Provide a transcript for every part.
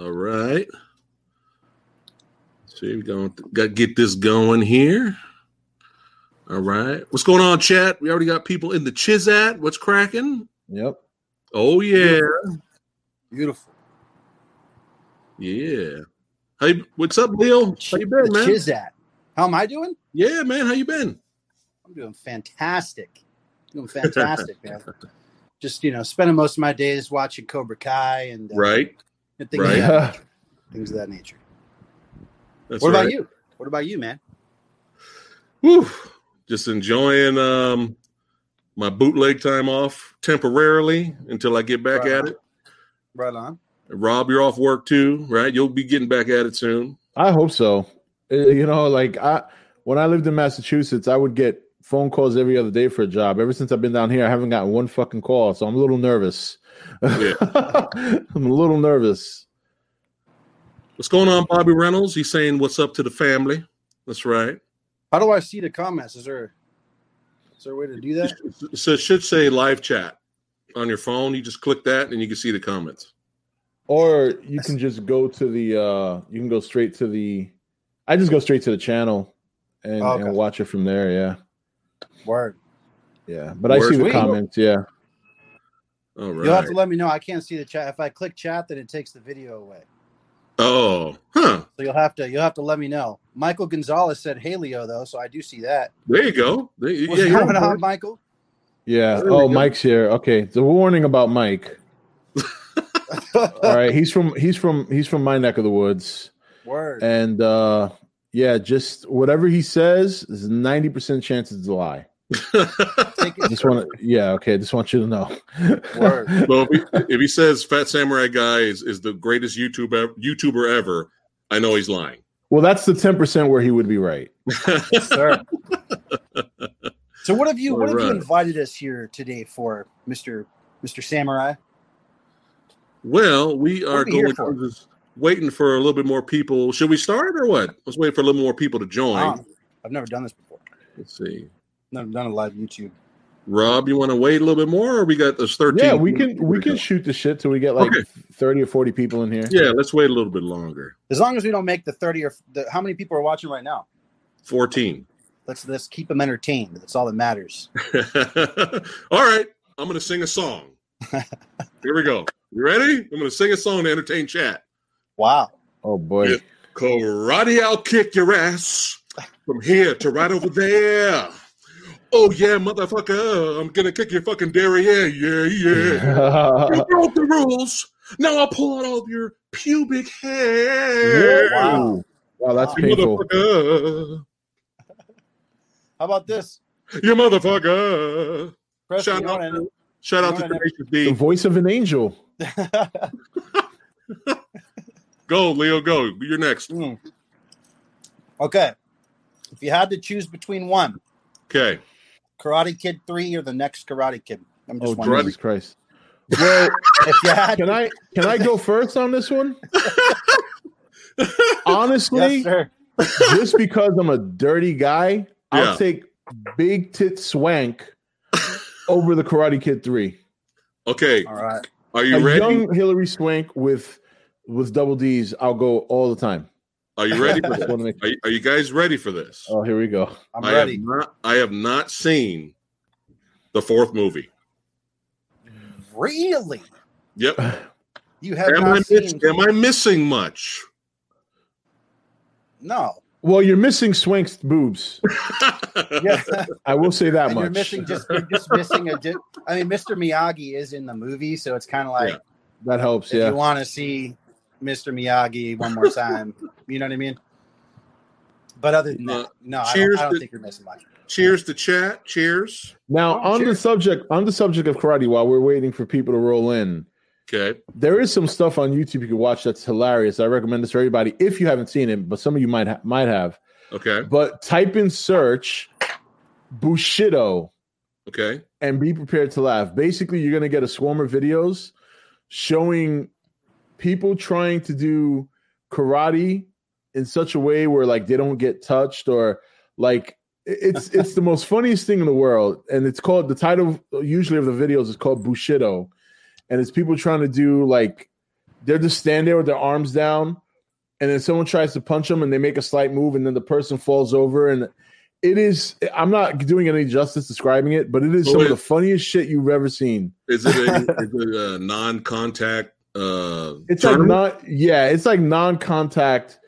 All right. See, we're going to got to get this going here. All right. What's going on, chat? We already got people in the Chizat. What's cracking? Yep. Oh yeah. Beautiful. Yeah. Hey, what's up, Leo? How you been, the man? Chizat. How am I doing? Yeah, man. How you been? I'm doing fantastic. Doing fantastic, man. Just you know, spending most of my days watching Cobra Kai and uh, Right. And things, Right. of that nature. things of that nature. That's what right. about you? What about you, man? Whew. Just enjoying um my bootleg time off temporarily until I get back Right at on. it. Right on. Rob, you're off work too, right? You'll be getting back at it soon. I hope so. Uh, You know, like I when I lived in Massachusetts, I would get phone calls every other day for a job. Ever since I've been down here, I haven't gotten one fucking call, so I'm a little nervous. Yeah. I'm a little nervous. What's going on, Bobby Reynolds? He's saying what's up to the family. That's right. How do I see the comments? Is there is there a way to do that? So it should say live chat on your phone. You just click that and you can see the comments. Or you can just go to the uh you can go straight to the I just go straight to the channel and, Okay. and watch it from there, yeah. Word. Yeah. But I see the comments, yeah. All right. You'll have to let me know. I can't see the chat. If I click chat, then it takes the video away. oh, huh. So you'll have to you'll have to let me know. Michael Gonzalez said hey Leo though, so I do see that. There you go. There, yeah, What's you're going on on. Michael? Yeah. There Oh. Mike's here. Okay. The warning about Mike. All right. He's from he's from he's from my neck of the woods. Word. And uh yeah, just whatever he says is ninety percent chance it's a lie. Take I it. just want to yeah, okay, just want you to know. Word. so if he, if he says Phat Samurai Guy is, is the greatest YouTuber YouTuber ever, I know he's lying. well, that's the ten percent where he would be right. Yes, sir. So what have you what have you invited us here today for, Mister Mister Samurai? well, we are What are we here going for? Just waiting for a little bit more people. Should we start or what? Let's wait for a little more people to join. Um, I've never done this before. Let's see. Never done a live YouTube. Rob, you want to wait a little bit more, or we got those thirteen? Yeah, we can we can shoot the shit till we get like Okay. thirty or forty people in here. Yeah, let's wait a little bit longer. As long as we don't make the thirty or the, how many people are watching right now? Fourteen. Let's let's keep them entertained. That's all that matters. All right, I'm going to sing a song. Here we go. You ready? I'm going to sing a song to entertain chat. Wow. Oh boy. Yeah. Karate, I'll kick your ass from here to right over there. Oh yeah, motherfucker! I'm gonna kick your fucking derriere. Yeah, yeah. You broke the rules. Now I'll pull out all of your pubic hair. wow. Wow, that's You painful. How about this? You motherfucker! Preston, Shout out, what shout out you to know what The voice of an angel. Go, Leo. Go. You're next. Hmm. Okay. If you had to choose between one, Okay. Karate Kid 3 or the next Karate Kid. I'm just Oh wondering. Jesus Christ. Well, If you had can I can I go first on this one? Honestly, Yes, sir. just because I'm a dirty guy, I'll take Big Tit Swank over the Karate Kid 3. Okay. All right. Are you a ready? young Hilary Swank with with double D's, I'll go all the time. Are you ready for this? make- Are you, are you guys ready for this? oh, here we go. I'm I ready. have not. I have not seen the fourth movie. Really? Yep. You have Am I, not miss, am I missing much? No. Well, you're missing Swank's boobs. Yeah. I will say that and much. you're missing just you're just missing a. Di- I mean, Mr. Miyagi is in the movie, so it's kind of like Yeah. that helps, if yeah. you want to see Mr. Miyagi one more time, you know what I mean. But other than that, no, I cheers don't, I don't to- think you're missing much. Cheers to chat. Cheers. Now, Oh, on the subject on the subject of karate, while we're waiting for people to roll in, Okay. there is some stuff on YouTube you can watch that's hilarious. I recommend this for everybody if you haven't seen it, but some of you might ha- might have. Okay. But type in search Bushido Okay. and be prepared to laugh. Basically, you're going to get a swarm of videos showing people trying to do karate in such a way where like they don't get touched or like it's it's the most funniest thing in the world and it's called the title usually of the videos is called bushido and it's people trying to do like they're just stand there with their arms down, and then someone tries to punch them, and they make a slight move, and then the person falls over, and it is. I'm not doing any justice describing it, but it is Oh, some it- of the funniest shit you've ever seen. Is it a, is it a non-contact? Uh, It's like not, yeah, it's like non-contact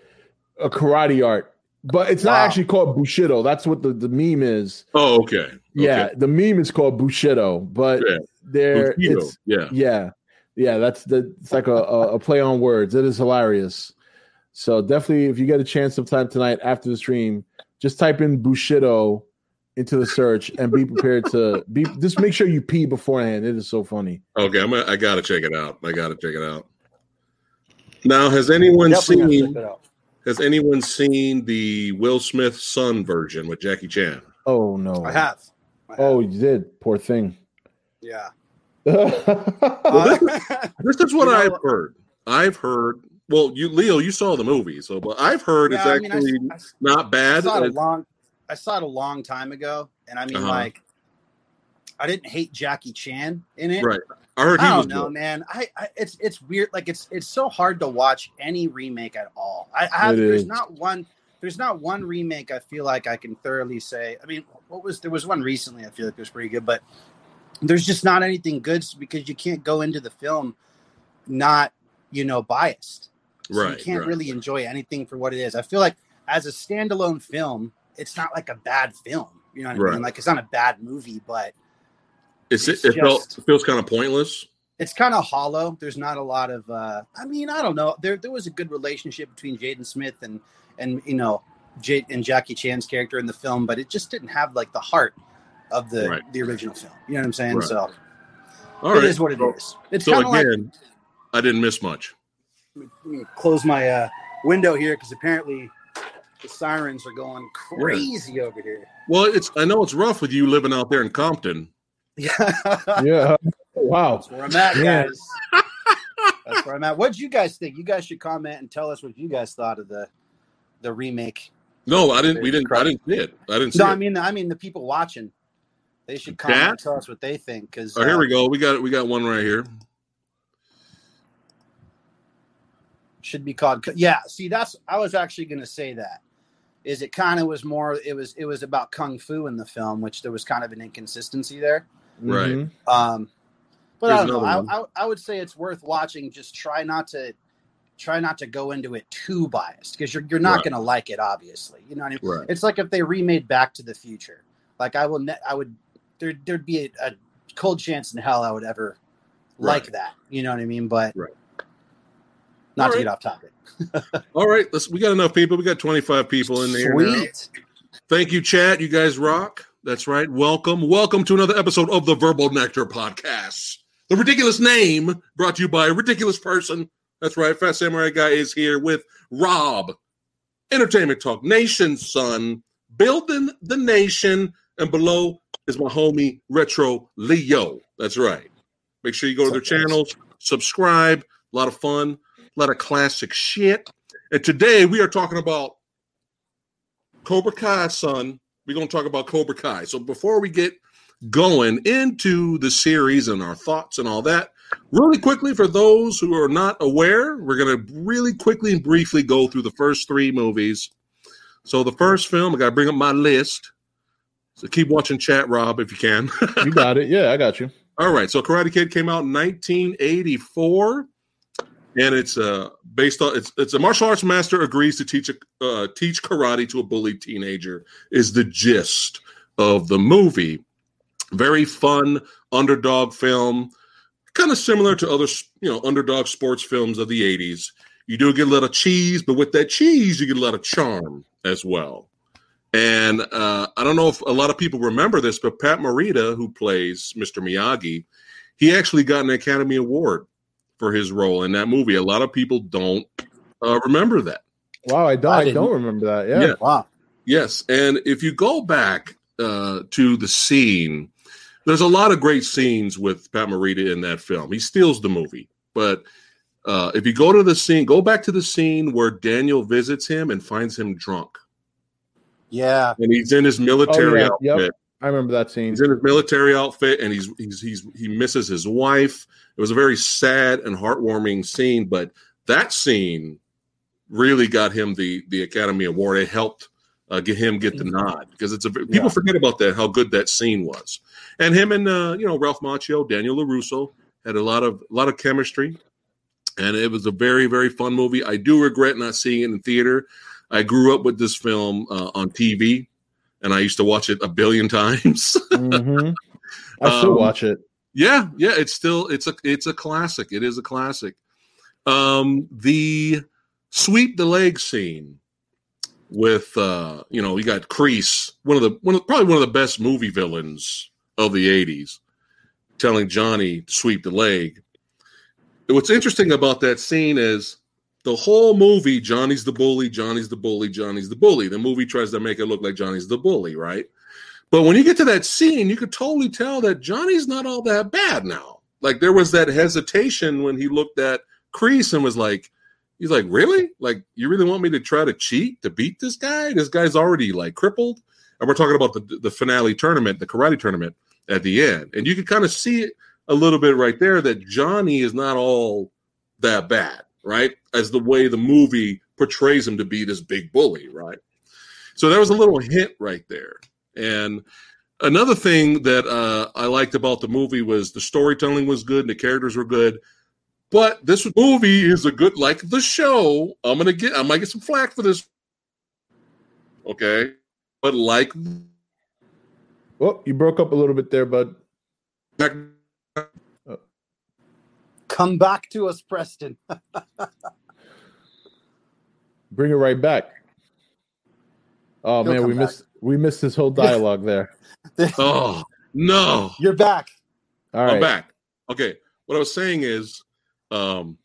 a karate art, but it's not Wow. actually called bushido. That's what the, the meme is. Oh, okay. Yeah, the meme is called bushido, but Yeah. there, it's yeah. yeah, yeah. That's the it's like a, a, a play on words. It is hilarious. So definitely, if you get a chance sometime tonight after the stream, just type in bushido into the search and be prepared to be. Just make sure you pee beforehand. It is so funny. Okay, I'm. Gonna, I gotta check it out. I gotta check it out. Now, has anyone seen? check it out. Has anyone seen the Will Smith son version with Jackie Chan? Oh no! I have. I have. Oh, you did. Poor thing. yeah. yeah, Uh, This is what You know- I've heard. I've heard. Well, you, Leo, you saw the movie, so but I've heard yeah, I it's mean, I- actually I, not I bad. saw it a long. I saw it a long time ago, and I mean, Uh-huh. like, I didn't hate Jackie Chan in it. Right. I heard he I was don't know, good. man. I, I it's it's weird. Like it's it's so hard to watch any remake at all. I, I have there's not one there's not one remake I feel like I can thoroughly say. I mean, what was there was one recently I feel like was pretty good, but there's just not anything good because you can't go into the film not you know biased. So Right, you can't right. really enjoy anything for what it is. I feel like as a standalone film, it's not like a bad film. You know what I mean? Like it's not a bad movie, but It's, it's it felt just- it feels kind of pointless. it's kind of hollow. There's not a lot of. uh I mean, I don't know. There there was a good relationship between Jaden Smith and and you know Jade and Jackie Chan's character in the film, but it just didn't have like the heart of the Right. the original film. You know what I'm saying? Right. So All it right. is what it is. It's So of like again, I didn't miss much. let me close my uh, window here because apparently the sirens are going crazy over here. Well, it's I know it's rough with you living out there in Compton. Yeah, yeah. Wow. that's where I'm at, Yeah. guys. That's where I'm at. What do you guys think? You guys should comment and tell us what you guys thought of the the remake. No, I didn't. We didn't. I didn't see it. I didn't see No, it. I mean, I mean the people watching. They should comment Chat? and tell us what they think because oh, here we uh, go. We got we got one right here. should be called. Yeah, see, that's I was actually going to say that. Is it kind of was more? It was it was about kung fu in the film, which there was kind of an inconsistency there. Right. Um, but I don't know. I, I, I would say it's worth watching. Just try not to try not to go into it too biased because you're you're not Right. going to like it. Obviously, you know what I mean. Right. It's like if they remade Back to the Future. Like I will, ne- I would. There, there'd be a, a cold chance in hell I would ever like that. You know what I mean? But Right. Not to get off topic. All right. Let's. We got enough people. We got twenty five people in there. now. Sweet. Thank you, chat. You guys rock. That's right. Welcome. Welcome to another episode of the Verbal Nectar Podcast. The ridiculous name brought to you by a ridiculous person. That's right. Phat Samurai Guy is here with Rob. Entertainment Talk, Nation, son, building the nation. And below is my homie Retro Leo. That's right. Make sure you go to their What's up, guys? channels, subscribe. A lot of fun, a lot of classic shit. And today we are talking about Cobra Kai, son. We're going to talk about Cobra Kai. So before we get going into the series and our thoughts and all that, really quickly, for those who are not aware, we're going to really quickly and briefly go through the first three movies. So the first film, I got to bring up my list. So keep watching chat, Rob, if you can. You got it. Yeah, I got you. All right, so Karate Kid came out in 1984, and it's uh based on it's it's a martial arts master agrees to teach a, uh, teach karate to a bullied teenager is the gist of the movie. Very fun underdog film, kind of similar to other you know underdog sports films of the 80s. You do get a lot of cheese, but with that cheese, you get a lot of charm as well. And uh, I don't know if a lot of people remember this, but Pat Morita, who plays Mr. Miyagi, he actually got an Academy Award for his role in that movie. A lot of people don't uh, remember that. Wow, I don't. I I, don't remember that. Yeah. Yeah. Wow. Yes, and if you go back uh, to the scene, there's a lot of great scenes with Pat Morita in that film. He steals the movie, but uh, if you go to the scene, go back to the scene where Daniel visits him and finds him drunk, Yeah. and he's in his military Oh, yeah. Yep. I remember that scene. He's in his military outfit and he's he's he's he misses his wife. It was a very sad and heartwarming scene, but that scene really got him the the Academy Award. It helped uh, get him get the nod because it's a people Yeah. forget about that how good that scene was. And him and uh, you know Ralph Macchio, Daniel LaRusso had a lot of a lot of chemistry, and it was a very very fun movie. I do regret not seeing it in theater. I grew up with this film uh, on TV, and I used to watch it a billion times. Mhm. I still Um, watch it. Yeah, yeah, it's still it's a it's a classic. It is a classic. Um the sweep the leg scene with uh you know, you got Kreese, one of the one of probably one of the best movie villains of the 80s, telling Johnny to sweep the leg. What's interesting about that scene is the whole movie Johnny's the bully, Johnny's the bully, Johnny's the bully. The movie tries to make it look like Johnny's the bully, right? But when you get to that scene, you could totally tell that Johnny's not all that bad now. Like there was that hesitation when he looked at Kreese and was like, he's like, really? Like, you really want me to try to cheat to beat this guy? This guy's already like crippled. And we're talking about the the finale tournament, the karate tournament at the end. And you can kind of see it a little bit right there that Johnny is not all that bad, right? As the way the movie portrays him to be this big bully, right? So there was a little hint right there. And another thing that uh, I liked about the movie was the storytelling was good and the characters were good. But this movie is a good, like the show. I'm gonna get, I might get some flack for this. Okay, but like, Oh, you broke up a little bit there, bud. Come back to us, Preston. Bring it right back. Oh He'll man, we back. missed we missed this whole dialogue there. oh no, You're back. All I'm back. Okay. What I was saying is um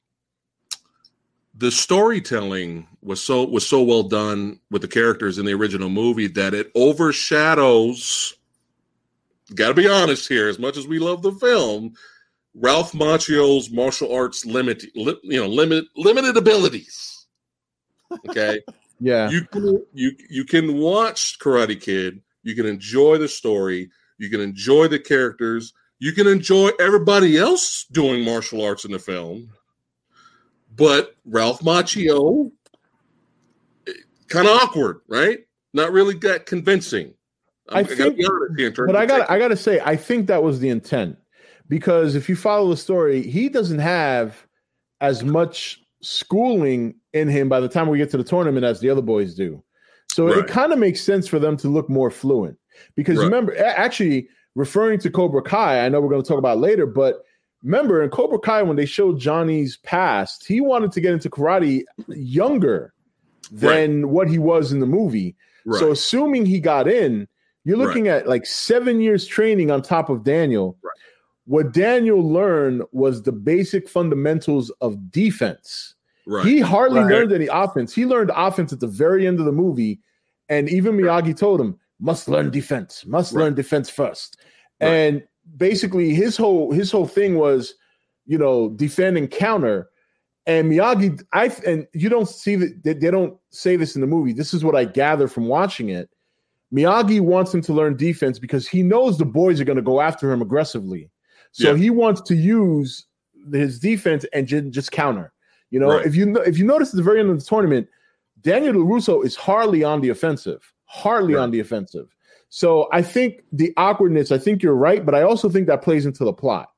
the storytelling was so was so well done with the characters in the original movie that it overshadows got to be honest here as much as we love the film Ralph Macchio's martial arts limit li, you know limit limited abilities okay Yeah. you can you you can watch Karate Kid. You can enjoy the story. You can enjoy the characters. You can enjoy everybody else doing martial arts in the film. But Ralph Macchio, eh, kind of awkward, right? Not really that convincing. I gotta think- be honest here in terms but I got. I got to say I think that was the intent because if you follow the story, he doesn't have as much schooling in him by the time we get to the tournament as the other boys do. So Right. it kind of makes sense for them to look more fluent because Right. remember actually referring to Cobra Kai, I know we're going to talk about later, but remember in Cobra Kai when they showed Johnny's past, he wanted to get into karate younger than what he was in the movie. right. So assuming he got in, you're looking at like seven years training on top of Daniel. What Daniel learned was the basic fundamentals of defense. right. He hardly Right. learned any offense. He learned offense at the very end of the movie, and even Miyagi told him, "Must learn defense. Must Right. learn defense first. And basically, his whole his whole thing was, you know, defend and counter. And Miyagi, I and you don't see that they, they don't say this in the movie. This is what I gather from watching it. Miyagi wants him to learn defense because he knows the boys are going to go after him aggressively. So Yeah. he wants to use his defense and just counter. You know, Right. if you if you notice at the very end of the tournament, Daniel LaRusso is hardly on the offensive, hardly Right. on the offensive. So I think the awkwardness. I think you're right, but I also think that plays into the plot.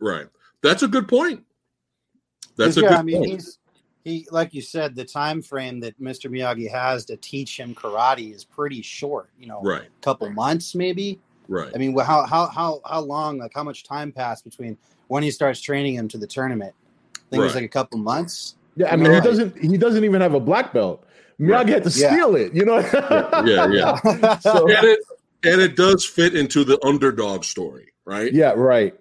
right. That's a good point. That's a yeah, good I mean, point. he's he like you said, the time frame that Mr. Miyagi has to teach him karate is pretty short. You know, Right. a couple months maybe. Right. I mean, wh- how how how how long? Like, how much time passed between when he starts training him to the tournament? I think it was like a couple months. Yeah, I mean, Right. he doesn't. He doesn't even have a black belt. Miyagi Right. had to Yeah. steal it. You know. Yeah, yeah. so and it and it does fit into the underdog story, right? yeah, right.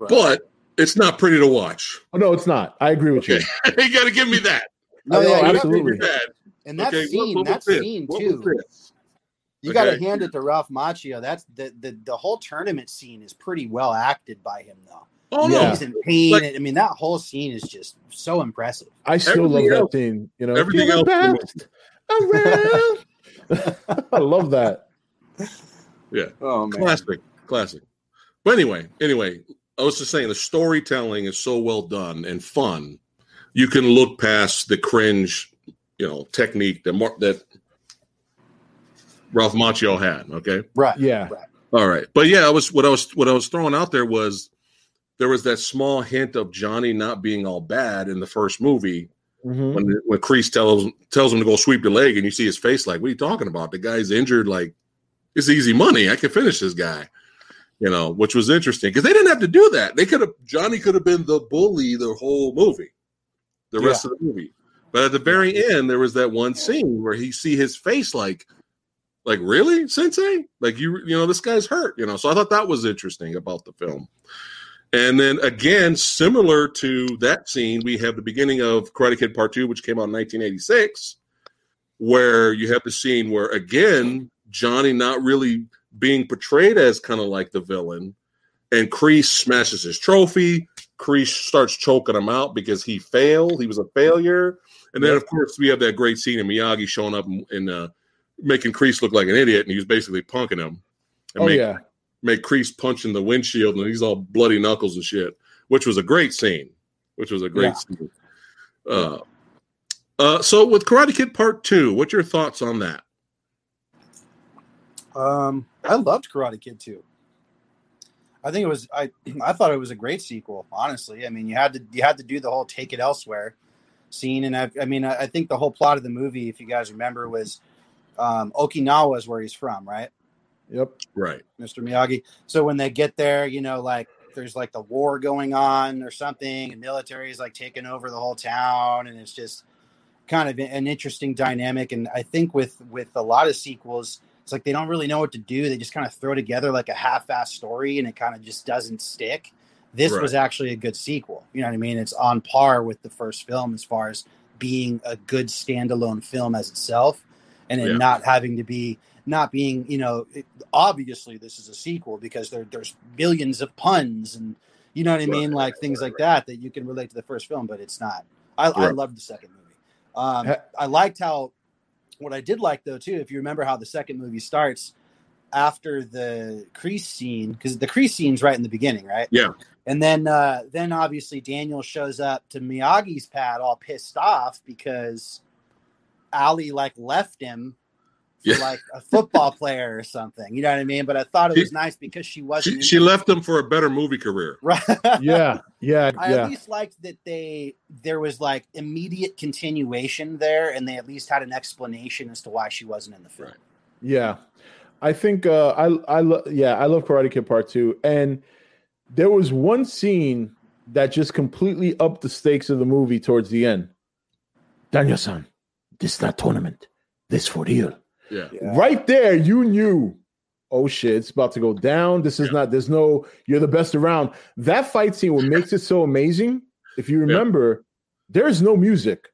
Right. But it's not pretty to watch. Oh, no, it's not. I agree with Okay, you. you got to give me that. no, I yeah, absolutely. got- That. and that Okay, what- scene, what that scene too. Was this? You got to hand it to Ralph Macchio. That's the, the the whole tournament scene is pretty well acted by him, though. Oh Yeah. no, He's in pain. Like- I mean, that whole scene is just so impressive. I still love Everything that else- scene. You know, everything else- best around." I love that. Yeah. Oh man. Classic. Classic. But anyway, anyway, I was just saying the storytelling is so well done and fun. You can look past the cringe, you know, technique that Mar- that Ralph Macchio had. Okay. Right. Yeah. Right. All right. But yeah, I was what I was what I was throwing out there was there was that small hint of Johnny not being all bad in the first movie Mhm. when when Kreese tells tells him to go sweep the leg and you see his face like, what are you talking about? The guy's injured, like it's easy money. I can finish this guy. You know, which was interesting because they didn't have to do that. They could have Johnny could have been the bully the whole movie, the rest of the movie. But at the very end, there was that one scene where he see his face like, like really, Sensei? Like you, you know, this guy's hurt. You know, so I thought that was interesting about the film. And then again, similar to that scene, we have the beginning of Karate Kid Part Two, which came out in 1986, where you have the scene where again Johnny not really being portrayed as kind of like the villain, and Kreese smashes his trophy. Kreese starts choking him out because he failed. He was a failure. And then, of course, we have that great scene of Miyagi showing up and, and uh, making Kreese look like an idiot, and he was basically punking him. And Oh make, yeah. make Kreese punch in the windshield, and he's all bloody knuckles and shit, which was a great scene. Which was a great Yeah. scene. Uh, uh, so with Karate Kid Part Two, what's your thoughts on that? Um, I loved Karate Kid too. I think it was I I thought it was a great sequel. Honestly, I mean, you had to you had to do the whole take it elsewhere scene, and I, I mean, I, I think the whole plot of the movie, if you guys remember, was um, Okinawa is where he's from, right, Yep. Right. Mr. Miyagi. So when they get there, you know, like there's like the war going on or something, and military is like taking over the whole town, and it's just kind of an interesting dynamic. And I think with with a lot of sequels, it's like they don't really know what to do. They just kind of throw together like a half-ass story, and it kind of just doesn't stick. This Right. was actually a good sequel. You know what I mean? It's on par with the first film as far as being a good standalone film as itself, and it Yeah. not having to be not being you know it, obviously this is a sequel because there there's billions of puns and you know what I mean Right, like things like that that you can relate to the first film, but it's not. I, I Right. loved the second movie. Um, I liked how what I did like though too, if you remember how the second movie starts after the Kreese scene, because the Kreese scene's right in the beginning, right? Yeah. And then uh then obviously Daniel shows up to Miyagi's pad all pissed off because Ali like left him for Yeah. like a football player or something. You know what I mean? But I thought it was nice because she wasn't She, she left him for a better movie career. right. Yeah. Yeah. I yeah. at least liked that they there was like immediate continuation there, and they at least had an explanation as to why she wasn't in the film. Right. Yeah, I think uh, I I lo- yeah I love Karate Kid Part Two, and there was one scene that just completely upped the stakes of the movie towards the end. Daniel-san, this not tournament. This for real. Yeah. Right there, you knew. Oh shit, it's about to go down. This is Yeah. not. There's no. You're the best around. That fight scene, what makes it so amazing, if you remember, there is no music.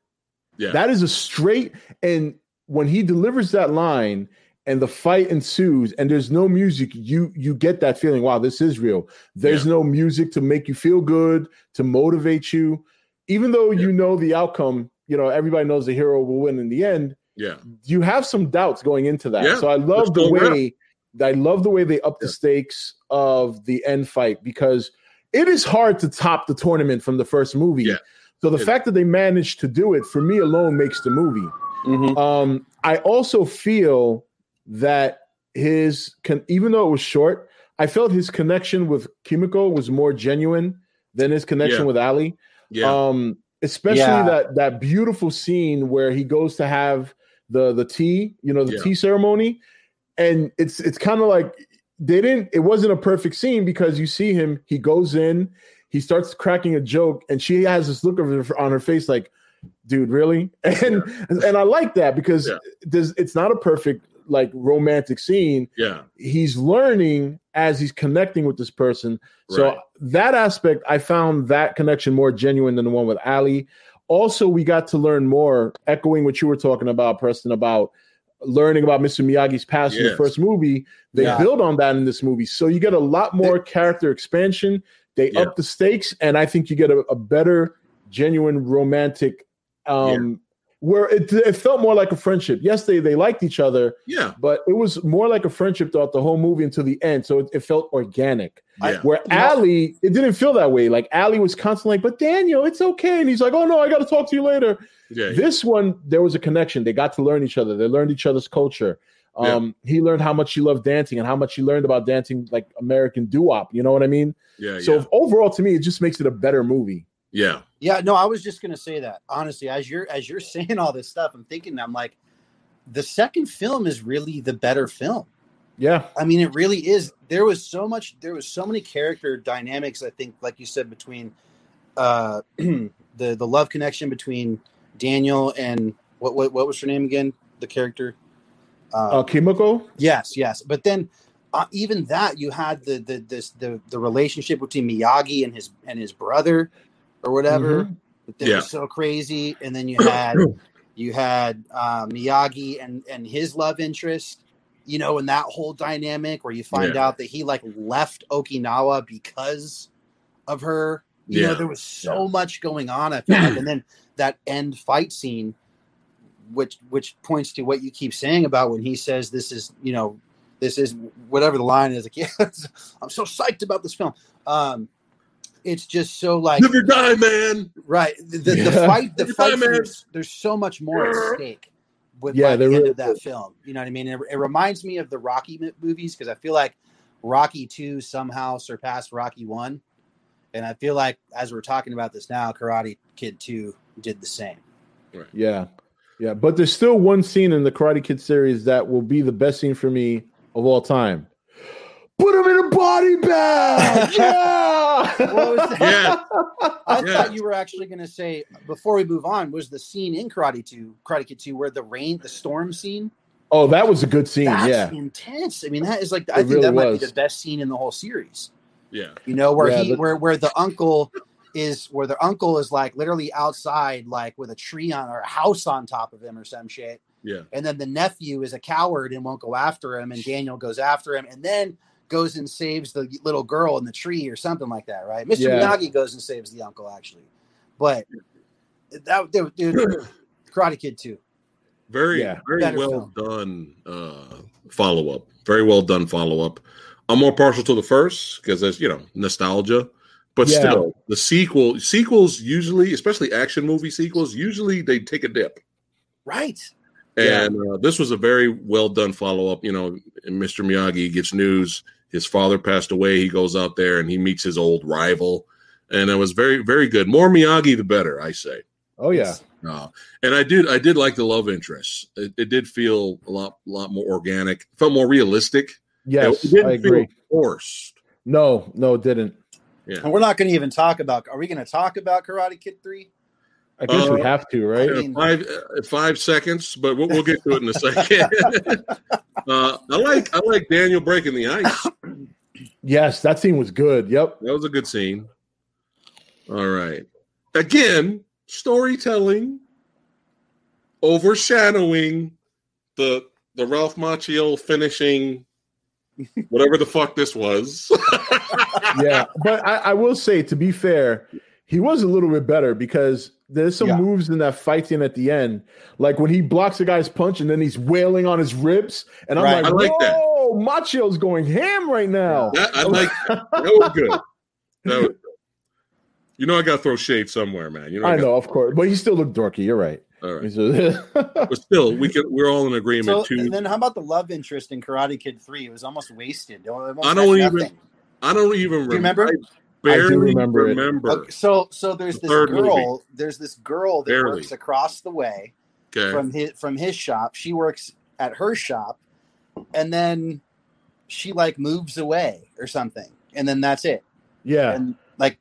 Yeah. That is a straight and when he delivers that line and the fight ensues and there's no music, you you get that feeling, wow, this is real. There's no music to make you feel good, to motivate you. Even though you know the outcome, you know, everybody knows the hero will win in the end, Yeah. you have some doubts going into that. Yeah, so I love the go around. way I love the way they up the stakes of the end fight because it is hard to top the tournament from the first movie. Yeah. So the It- fact that they managed to do it for me alone makes the movie. Mhm. Um, I also feel that his con- even though it was short, I felt his connection with Kimiko was more genuine than his connection Yeah. with Ali. Yeah. Um, especially Yeah. that that beautiful scene where he goes to have the the tea, you know, the Yeah. tea ceremony, and it's it's kind of like they didn't. It wasn't a perfect scene because you see him. He goes in, he starts cracking a joke, and she has this look of her, on her face like, "Dude, really?" And and I like that because Yeah. it's not a perfect like romantic scene yeah. he's learning as he's connecting with this person. So that aspect, I found that connection more genuine than the one with Ali. Also, we got to learn more, echoing what you were talking about, Preston, about learning about Mr. Miyagi's past in the first movie. They Yeah. build on that in this movie. So you get a lot more character expansion. They Yeah. up the stakes, and I think you get a, a better, genuine, romantic um, where it, it felt more like a friendship. Yes, they they liked each other, Yeah, but it was more like a friendship throughout the whole movie until the end. So it, it felt organic. yeah, Where You know- Ali, it didn't feel that way. Like Ali was constantly like, "But Daniel, it's okay," and he's like, "Oh no, I got to talk to you later." yeah. This one, there was a connection. They got to learn each other. They learned each other's culture. Um, He learned how much she loved dancing and how much she learned about dancing, like American doo-wop. You know what I mean? yeah, So yeah, overall, to me, it just makes it a better movie. Yeah. Yeah, no, I was just gonna say that honestly. As you're as you're saying all this stuff, I'm thinking, I'm like, the second film is really the better film. Yeah, I mean, it really is. There was so much. There was so many character dynamics. I think, like you said, between uh, the the love connection between Daniel and what what what was her name again? The character. uh, Kimiko. Yes, yes. But then uh, even that you had the the this the the relationship between Miyagi and his and his brother or whatever Mhm. that Yeah. was so crazy. And then you had you had uh, Miyagi and and his love interest. You know, and that whole dynamic where you find Yeah. out that he like left Okinawa because of her. You know, Yeah. there was so much going on. I feel like, and then that end fight scene, which which points to what you keep saying about when he says this is you know this is whatever the line is. Like, yeah, I'm so psyched about this film. Um, it's just so like Live or die, man. right. The, the, the Yeah. fight, the Every fight. time, man. There's, there's so much more at stake. With Yeah, by the there end really of that film, you know what I mean. It, it reminds me of the Rocky movies because I feel like Rocky Two somehow surpassed Rocky One, and I feel like as we're talking about this now, Karate Kid Two did the same. Yeah, yeah. But there's still one scene in the Karate Kid series that will be the best scene for me of all time. Put him in a body bag. Yeah. What was that? Yeah, I Yeah. thought you were actually going to say before we move on was the scene in Karate Two, Karate Kid Two, where the rain, the storm scene. Oh, that was a good scene. That's yeah. intense. I mean, that is like I think really that might was. be the best scene in the whole series. yeah, You know, where Yeah, he but- where where the uncle is where the uncle is like literally outside, like with a tree on or a house on top of him or some shit. yeah, And then the nephew is a coward and won't go after him, and Daniel goes after him, and then goes and saves the little girl in the tree or something like that, right? Mr. Yeah. Miyagi goes and saves the uncle actually, but that dude, dude Karate Kid too. very, Yeah. very Better well done uh, follow up. Very well done follow up. I'm more partial to the first because there's you know nostalgia, but Yeah. still the sequel sequels usually, especially action movie sequels, usually they take a dip. Right. Yeah. And uh, this was a very well done follow up. You know, Mr. Miyagi gets news his father passed away. He goes out there and he meets his old rival, and it was very, very good. More Miyagi, the better, I say. Oh yeah. Uh, and I did, I did like the love interest. It, it did feel a lot, lot more organic. Felt more realistic. Yes, it didn't I agree. feel forced. No, no, it didn't. Yeah. And we're not going to even talk about. Are we going to talk about Karate Kid Three? I guess we Uh, have to, right? I mean- five uh, five seconds, but we'll, we'll get to it in a second. uh, I like I like Daniel breaking the ice. Yes, that scene was good. Yep. That was a good scene. All right. Again, storytelling overshadowing the the Ralph Macchio finishing whatever the fuck this was. yeah, but I, I will say, to be fair, he was a little bit better because there's some Yeah. moves in that fight scene at the end, like when he blocks a guy's punch and then he's wailing on his ribs, and I'm Right. like, I like that. Whoa, Macchio's going ham right now. That, I like that. That was good. That was good. You know I gotta throw shade somewhere, man. You know I gotta- know, of course, but he still looked dorky. You're right. All right. But still, we can we're all in agreement So, too. and then how about the love interest in Karate Kid Three? It was almost wasted. It almost I don't even- nothing. I don't even you remember? I barely remember remember. Okay, so, so there's The this girl. movie. There's this girl that Barely. works across the way Okay. from his from his shop. She works at her shop, and then she like moves away or something, and then that's it. yeah, And like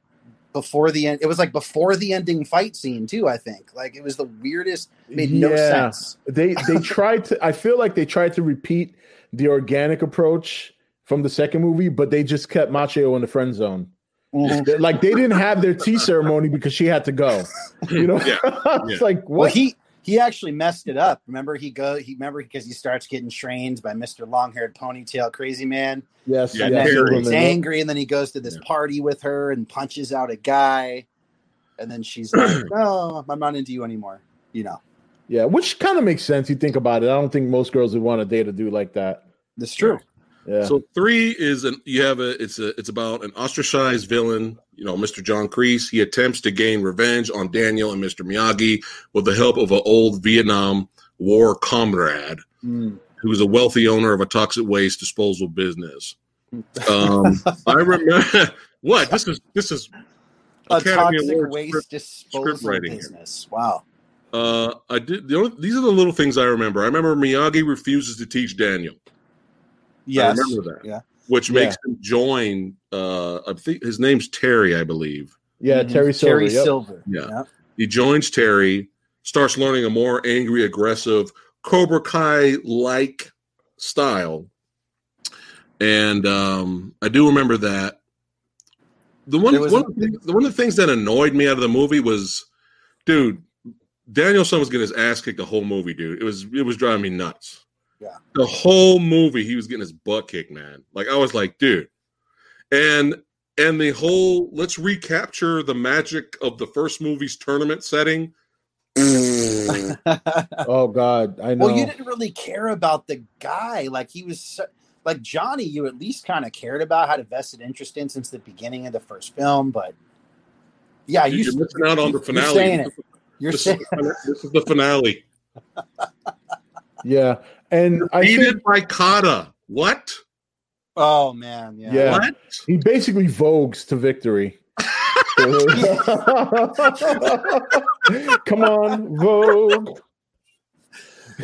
before the end, it was like before the ending fight scene too. I think like it was the weirdest. Made no sense. they they tried to. I feel like they tried to repeat the organic approach from the second movie, but they just kept Macchio in the friend zone. Mhm. Like they didn't have their tea ceremony because she had to go. You know, Yeah, it's yeah. like what? Well, he he actually messed it up. Remember, he go he remember because he starts getting trained by Mister Long Haired Ponytail Crazy Man, yes, Yeah, and yes, then Harry. he's angry, and then he goes to this Yeah. party with her and punches out a guy, and then she's like, "No, I'm not into you anymore." You know, Yeah, which kind of makes sense. You think about it. I don't think most girls would want to date a dude like that. That's true. Yeah. So three is an you have a it's a it's about an ostracized villain, you know, Mr. John Kreese. He attempts to gain revenge on Daniel and Mr. Miyagi with the help of an old Vietnam War comrade Mm. who is a wealthy owner of a toxic waste disposal business. Um, I remember what this is. This is A Academy toxic Awards waste script- disposal writing here. business. Wow. uh, I did. The only, these are the little things I remember. I remember Miyagi refuses to teach Daniel. Yes. I remember that. Yeah. Which Yeah. makes him join. Uh, I think his name's Terry, I believe. yeah, Mhm. Terry Silver. Terry yep. Silver. Yeah. He joins Terry, starts learning a more angry, aggressive Cobra Kai like style. And um, I do remember that. The one, one, a- of the things, one of the things that annoyed me out of the movie was, dude, Daniel-san was getting his ass kicked the whole movie, dude. It was it was driving me nuts. Yeah. The whole movie, he was getting his butt kicked, man. Like I was like, dude. And and the whole let's recapture the magic of the first movie's tournament setting. Oh God, I know. well, you didn't really care about the guy. Like he was so, like Johnny. You at least kind of cared about, had a vested interest in since the beginning of the first film. But yeah, you, You're missing out on the you're finale. saying it. You're This, saying is, the this is the finale. yeah, and I Defeated think by Kata. What? Oh man, yeah. Yeah. What? he basically vogues to victory. Come on, Vogue.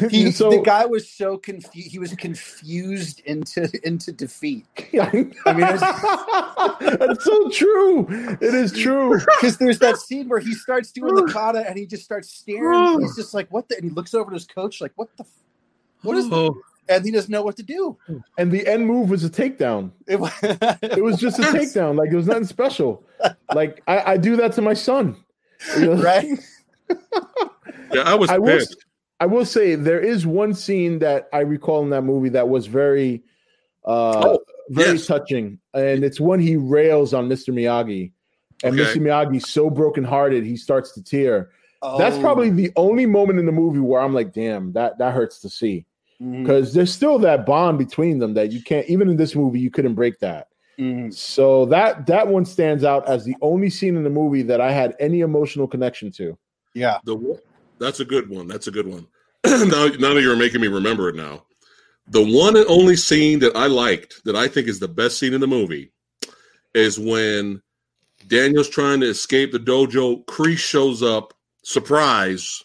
He, so, the guy was so confused. He was confused into into defeat I mean, that's so true. It is true. because there's that scene where he starts doing the kata and he just starts staring. He's just like, "What the?" And he looks over at his coach like, "What the?" f-" What is? Oh, And he doesn't know what to do. And the end move was a takedown. It, wa- It was just a takedown. Like it was nothing special. Like I, I do that to my son. You know? right. yeah, I was I will. I will say there is one scene that I recall in that movie that was very, uh, Oh, very yes. touching, and it's when he rails on Mr. Miyagi, and Okay. Mr. Miyagi's so brokenhearted he starts to tear. That's Oh. probably the only moment in the movie where I'm like, damn, that that hurts to see Because there's still that bond between them that you can't even in this movie you couldn't break that. mhm. So that that one stands out as the only scene in the movie that I had any emotional connection to. Yeah. The that's a good one. That's a good one. now, now that you're making me remember it now, the one and only scene that I liked, that I think is the best scene in the movie, is when Daniel's trying to escape the dojo. Kreese shows up, surprise.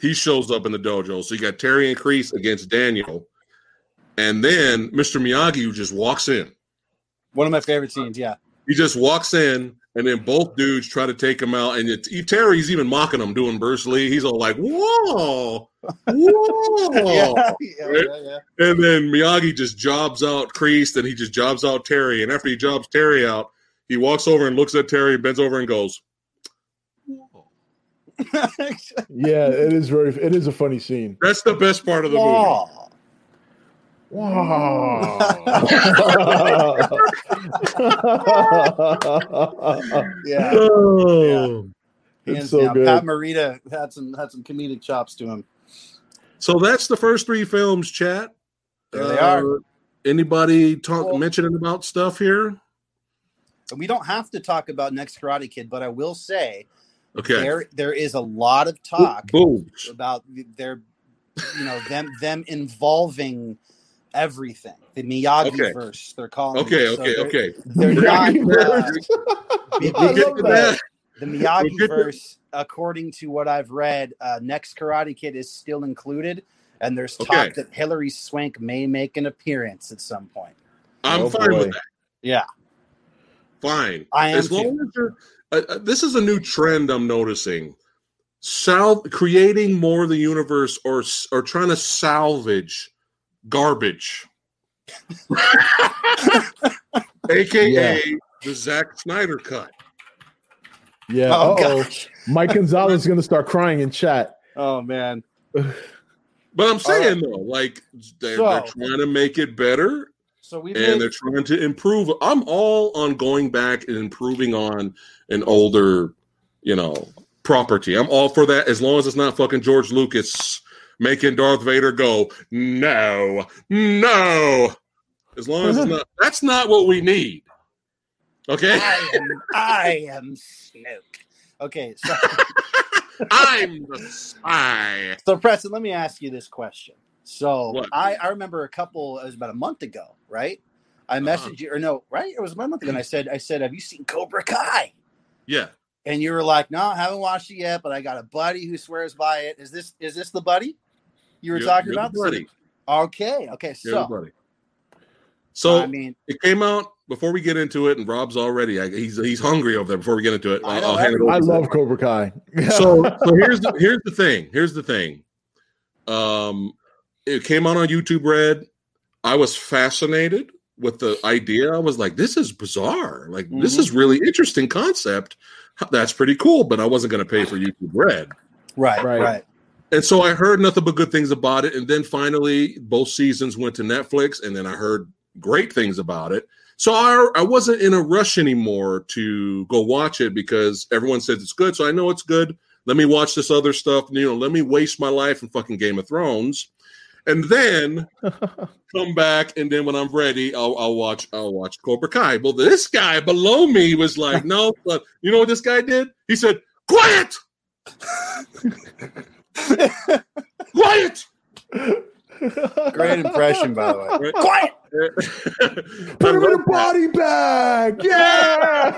He shows up in the dojo. So you got Terry and Kreese against Daniel, and then Mr. Miyagi who just walks in. One of my favorite scenes. Yeah. He just walks in, and then both dudes try to take him out. And it's, Terry's even mocking him, doing Bruce Lee. He's all like, "Whoa, whoa!" yeah. Yeah. right? Yeah. And then Miyagi just jobs out Kreese, and he just jobs out Terry. And after he jobs Terry out, he walks over and looks at Terry, bends over and goes. Yeah, it is very it is a funny scene. "That's the best part of the movie." Aw. Yeah. Oh. It's Hands so down. good. Pat Morita had some had some comedic chops to him. So that's the first three films, chat. There they are. Uh, Anybody talk Well- mentioning about stuff here? And we don't have to talk about Next Karate Kid, but I will say Okay. there there is a lot of talk Boobs. about their you know them them involving everything. The Miyagi Okay. verse, they're calling. Okay, it. So okay, they're- okay. They're not uh, We'll I get to that. that. the We'll Miyagi to- verse. According to what I've read, uh, Next Karate Kid is still included, and there's talk Okay. that Hilary Swank may make an appearance at some point. I'm Oh, fine boy. with that. Yeah, Fine. I am as too. as you're, uh, uh, this is a new trend I'm noticing. Sal creating more of the universe or or trying to salvage garbage. AKA Yeah. the Zack Snyder cut. Yeah. Oh uh-oh. Mike Gonzalez is gonna start crying in chat. Oh man. But I'm saying though, like they're, they're trying to make it better So we and made, they're trying to improve. I'm all on going back and improving on an older, you know, property. I'm all for that as long as it's not fucking George Lucas making Darth Vader go, no, no. As long as it's not, that's not what we need. Okay? I am, I am Snoke. Okay, so I'm the spy. so Preston, let me ask you this question. So What? I I remember a couple. It was about a month ago, right? I Uh-huh. messaged you, or no, right? It was about a month ago. And I said, I said, have you seen Cobra Kai? Yeah. And you were like, no, I haven't watched it yet, but I got a buddy who swears by it. Is this is this the buddy you were You're- talking you're about? the buddy. Okay, okay. You're the So buddy. So I mean, it came out before we get into it, and Rob's already I, he's he's hungry over there. Before we get into it, I I'll, know I'll hand it over. I to love him. Cobra Kai. so so here's the here's the thing. Here's the thing. Um, it came out on YouTube Red. I was fascinated with the idea. I was like, this is bizarre. Like this Mhm. is really interesting concept. That's pretty cool. But I wasn't going to pay for YouTube Red. right, Right. right. And so I heard nothing but good things about it. And then finally, both seasons went to Netflix, and then I heard great things about it. So I, I wasn't in a rush anymore to go watch it because everyone says it's good. So I know it's good. Let me watch this other stuff. You know, let me waste my life in fucking Game of Thrones, and then come back. And then when I'm ready, I'll, I'll watch. I'll watch Cobra Kai. Well, this guy below me was like, no. But you know what this guy did? He said, "Quiet, quiet." Great impression, by the way. Right? Quiet. Put him in a body bag. Yeah.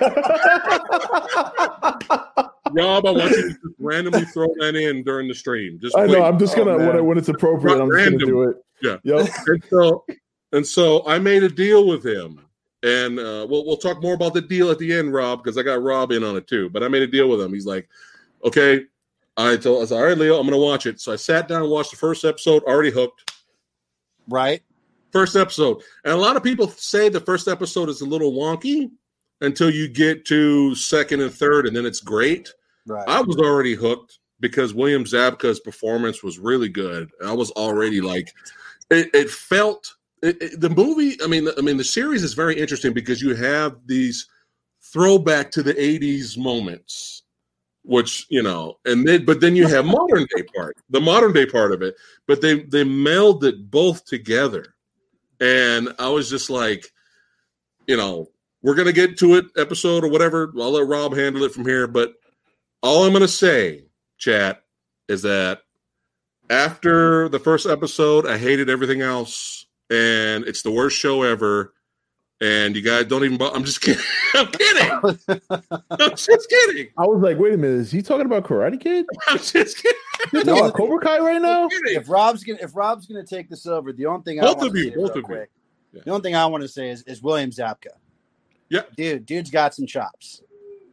Rob, I want you to just randomly throw that in during the stream. Just I know. I'm just Oh, gonna when, man. when it's appropriate. I'm just Random. gonna do it. Yeah. Yep. and so and so I made a deal with him, and uh, we'll we'll talk more about the deal at the end, Rob, because I got Rob in on it too. But I made a deal with him. He's like, okay. I told I said, all right, Leo, I'm gonna watch it. So I sat down, and watched the first episode, already hooked. Right. First episode, and a lot of people say the first episode is a little wonky until you get to second and third, and then it's great. Right. I was already hooked because William Zabka's performance was really good. I was already like, it, it felt it, it- the movie. I mean, I mean, the series is very interesting because you have these throwback to the '80s moments, which you know, and then but then you have modern day part, the modern day part of it. But they they meld it both together, and I was just like, you know, we're gonna get to it episode or whatever. I'll let Rob handle it from here, but all I'm going to say, chat, is that after the first episode, I hated everything else, and it's the worst show ever. And you guys don't even. bo- I'm just kidding. I'm kidding. I'm just kidding. I was like, wait a minute, is he talking about Karate Kid? I'm just kidding. He's talking about Cobra Kai right now? If Rob's gonna if Rob's gonna take this over, the only thing I Both want of to you, say both real of you. quick, Yeah. the only thing I want to say is, is William Zabka. Yeah. dude, dude's got some chops.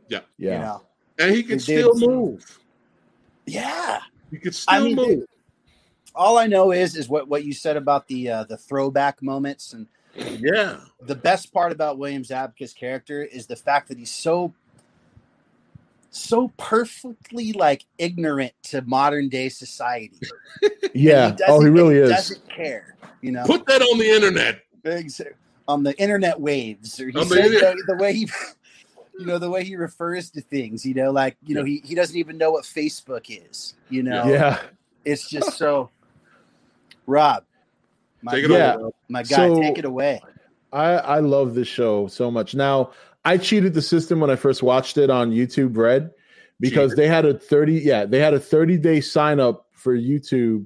Yeah. You know, And he can It still did. move. yeah. He can still I mean, move. dude, all I know is is what what you said about the uh, the throwback moments, and Yeah. the best part about William Zabka's character is the fact that he's so so perfectly like ignorant to modern day society. Yeah. And oh, he really and is. Doesn't care, you know. Put that on the internet. Ex- on the internet waves or he On the said, you know, internet. the way he you know the way he refers to things you know like you know he, he doesn't even know what facebook is you know Yeah. it's just so rob my, Take it Yeah. over. Rob. my guy So- take it away I I love this show so much. Now, I cheated the system when I first watched it on YouTube Red because Cheated. they had a 30 yeah, they had a 30 day sign up for YouTube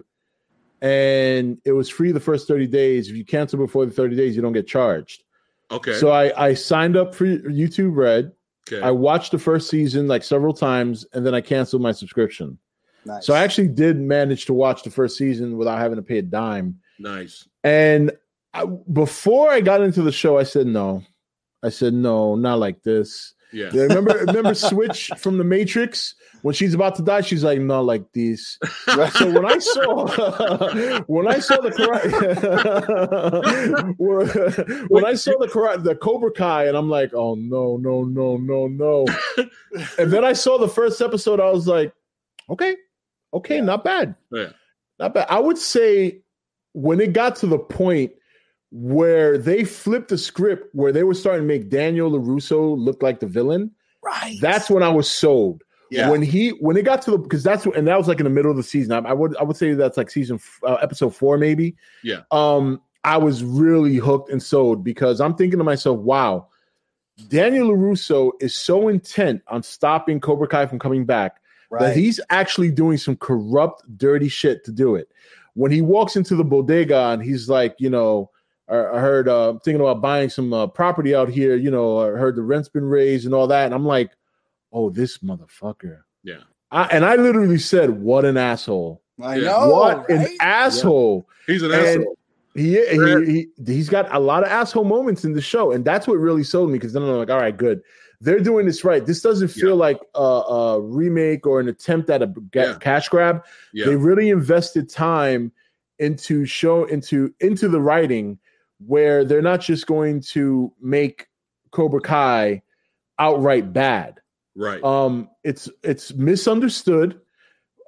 and it was free the first 30 days. If you cancel before the 30 days, you don't get charged. Okay. So I I signed up for YouTube Red. Okay. I watched the first season like several times and then I canceled my subscription. nice So I actually did manage to watch the first season without having to pay a dime. nice. And I, before I got into the show, I said no. I said no, not like this. Yeah. Yeah, remember, remember Switch from the Matrix when she's about to die. She's like, not like this. So when I saw when I saw the karate, when, when I saw the karate, the Cobra Kai, and I'm like, oh no, no, no, no, no. and then I saw the first episode. I was like, okay, okay, Yeah. not bad, Yeah. not bad. I would say when it got to the point where they flipped the script, where they were starting to make Daniel LaRusso look like the villain. right That's when I was sold. Yeah. When he when it got to the because that's and that was like in the middle of the season. I, I would I would say that's like season f- uh, episode four maybe. Yeah. Um, I was really hooked and sold because I'm thinking to myself, wow, Daniel LaRusso is so intent on stopping Cobra Kai from coming back that he's actually doing some corrupt, dirty shit to do it. When he walks into the bodega and he's like, you know, I, I heard uh, I'm thinking about buying some uh, property out here. You know, I heard the rent's been raised and all that, and I'm like, oh, this motherfucker. Yeah. I, and I literally said, "What an asshole! I know. what an right? asshole!" He's an And asshole. he, he, he he's got a lot of asshole moments in the show, and that's what really sold me. Because then I'm like, all right, good. They're doing this right. This doesn't feel Yeah. like a, a remake or an attempt at a ga- Yeah. cash grab. Yeah. They really invested time into show into into the writing, where they're not just going to make Cobra Kai outright bad. Right. um it's it's misunderstood.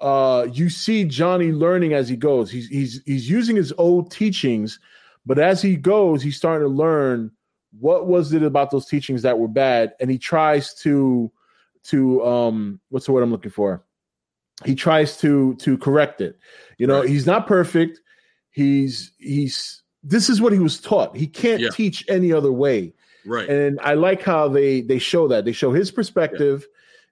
Uh you see johnny learning as he goes. He's he's he's using his old teachings but as he goes he's starting to learn what was it about those teachings that were bad and he tries to to um what's the word i'm looking for? He tries to to correct it. You know Right. he's not perfect. He's he's this is what he was taught he can't Yeah. teach any other way right. and I like how they they show that they show his perspective,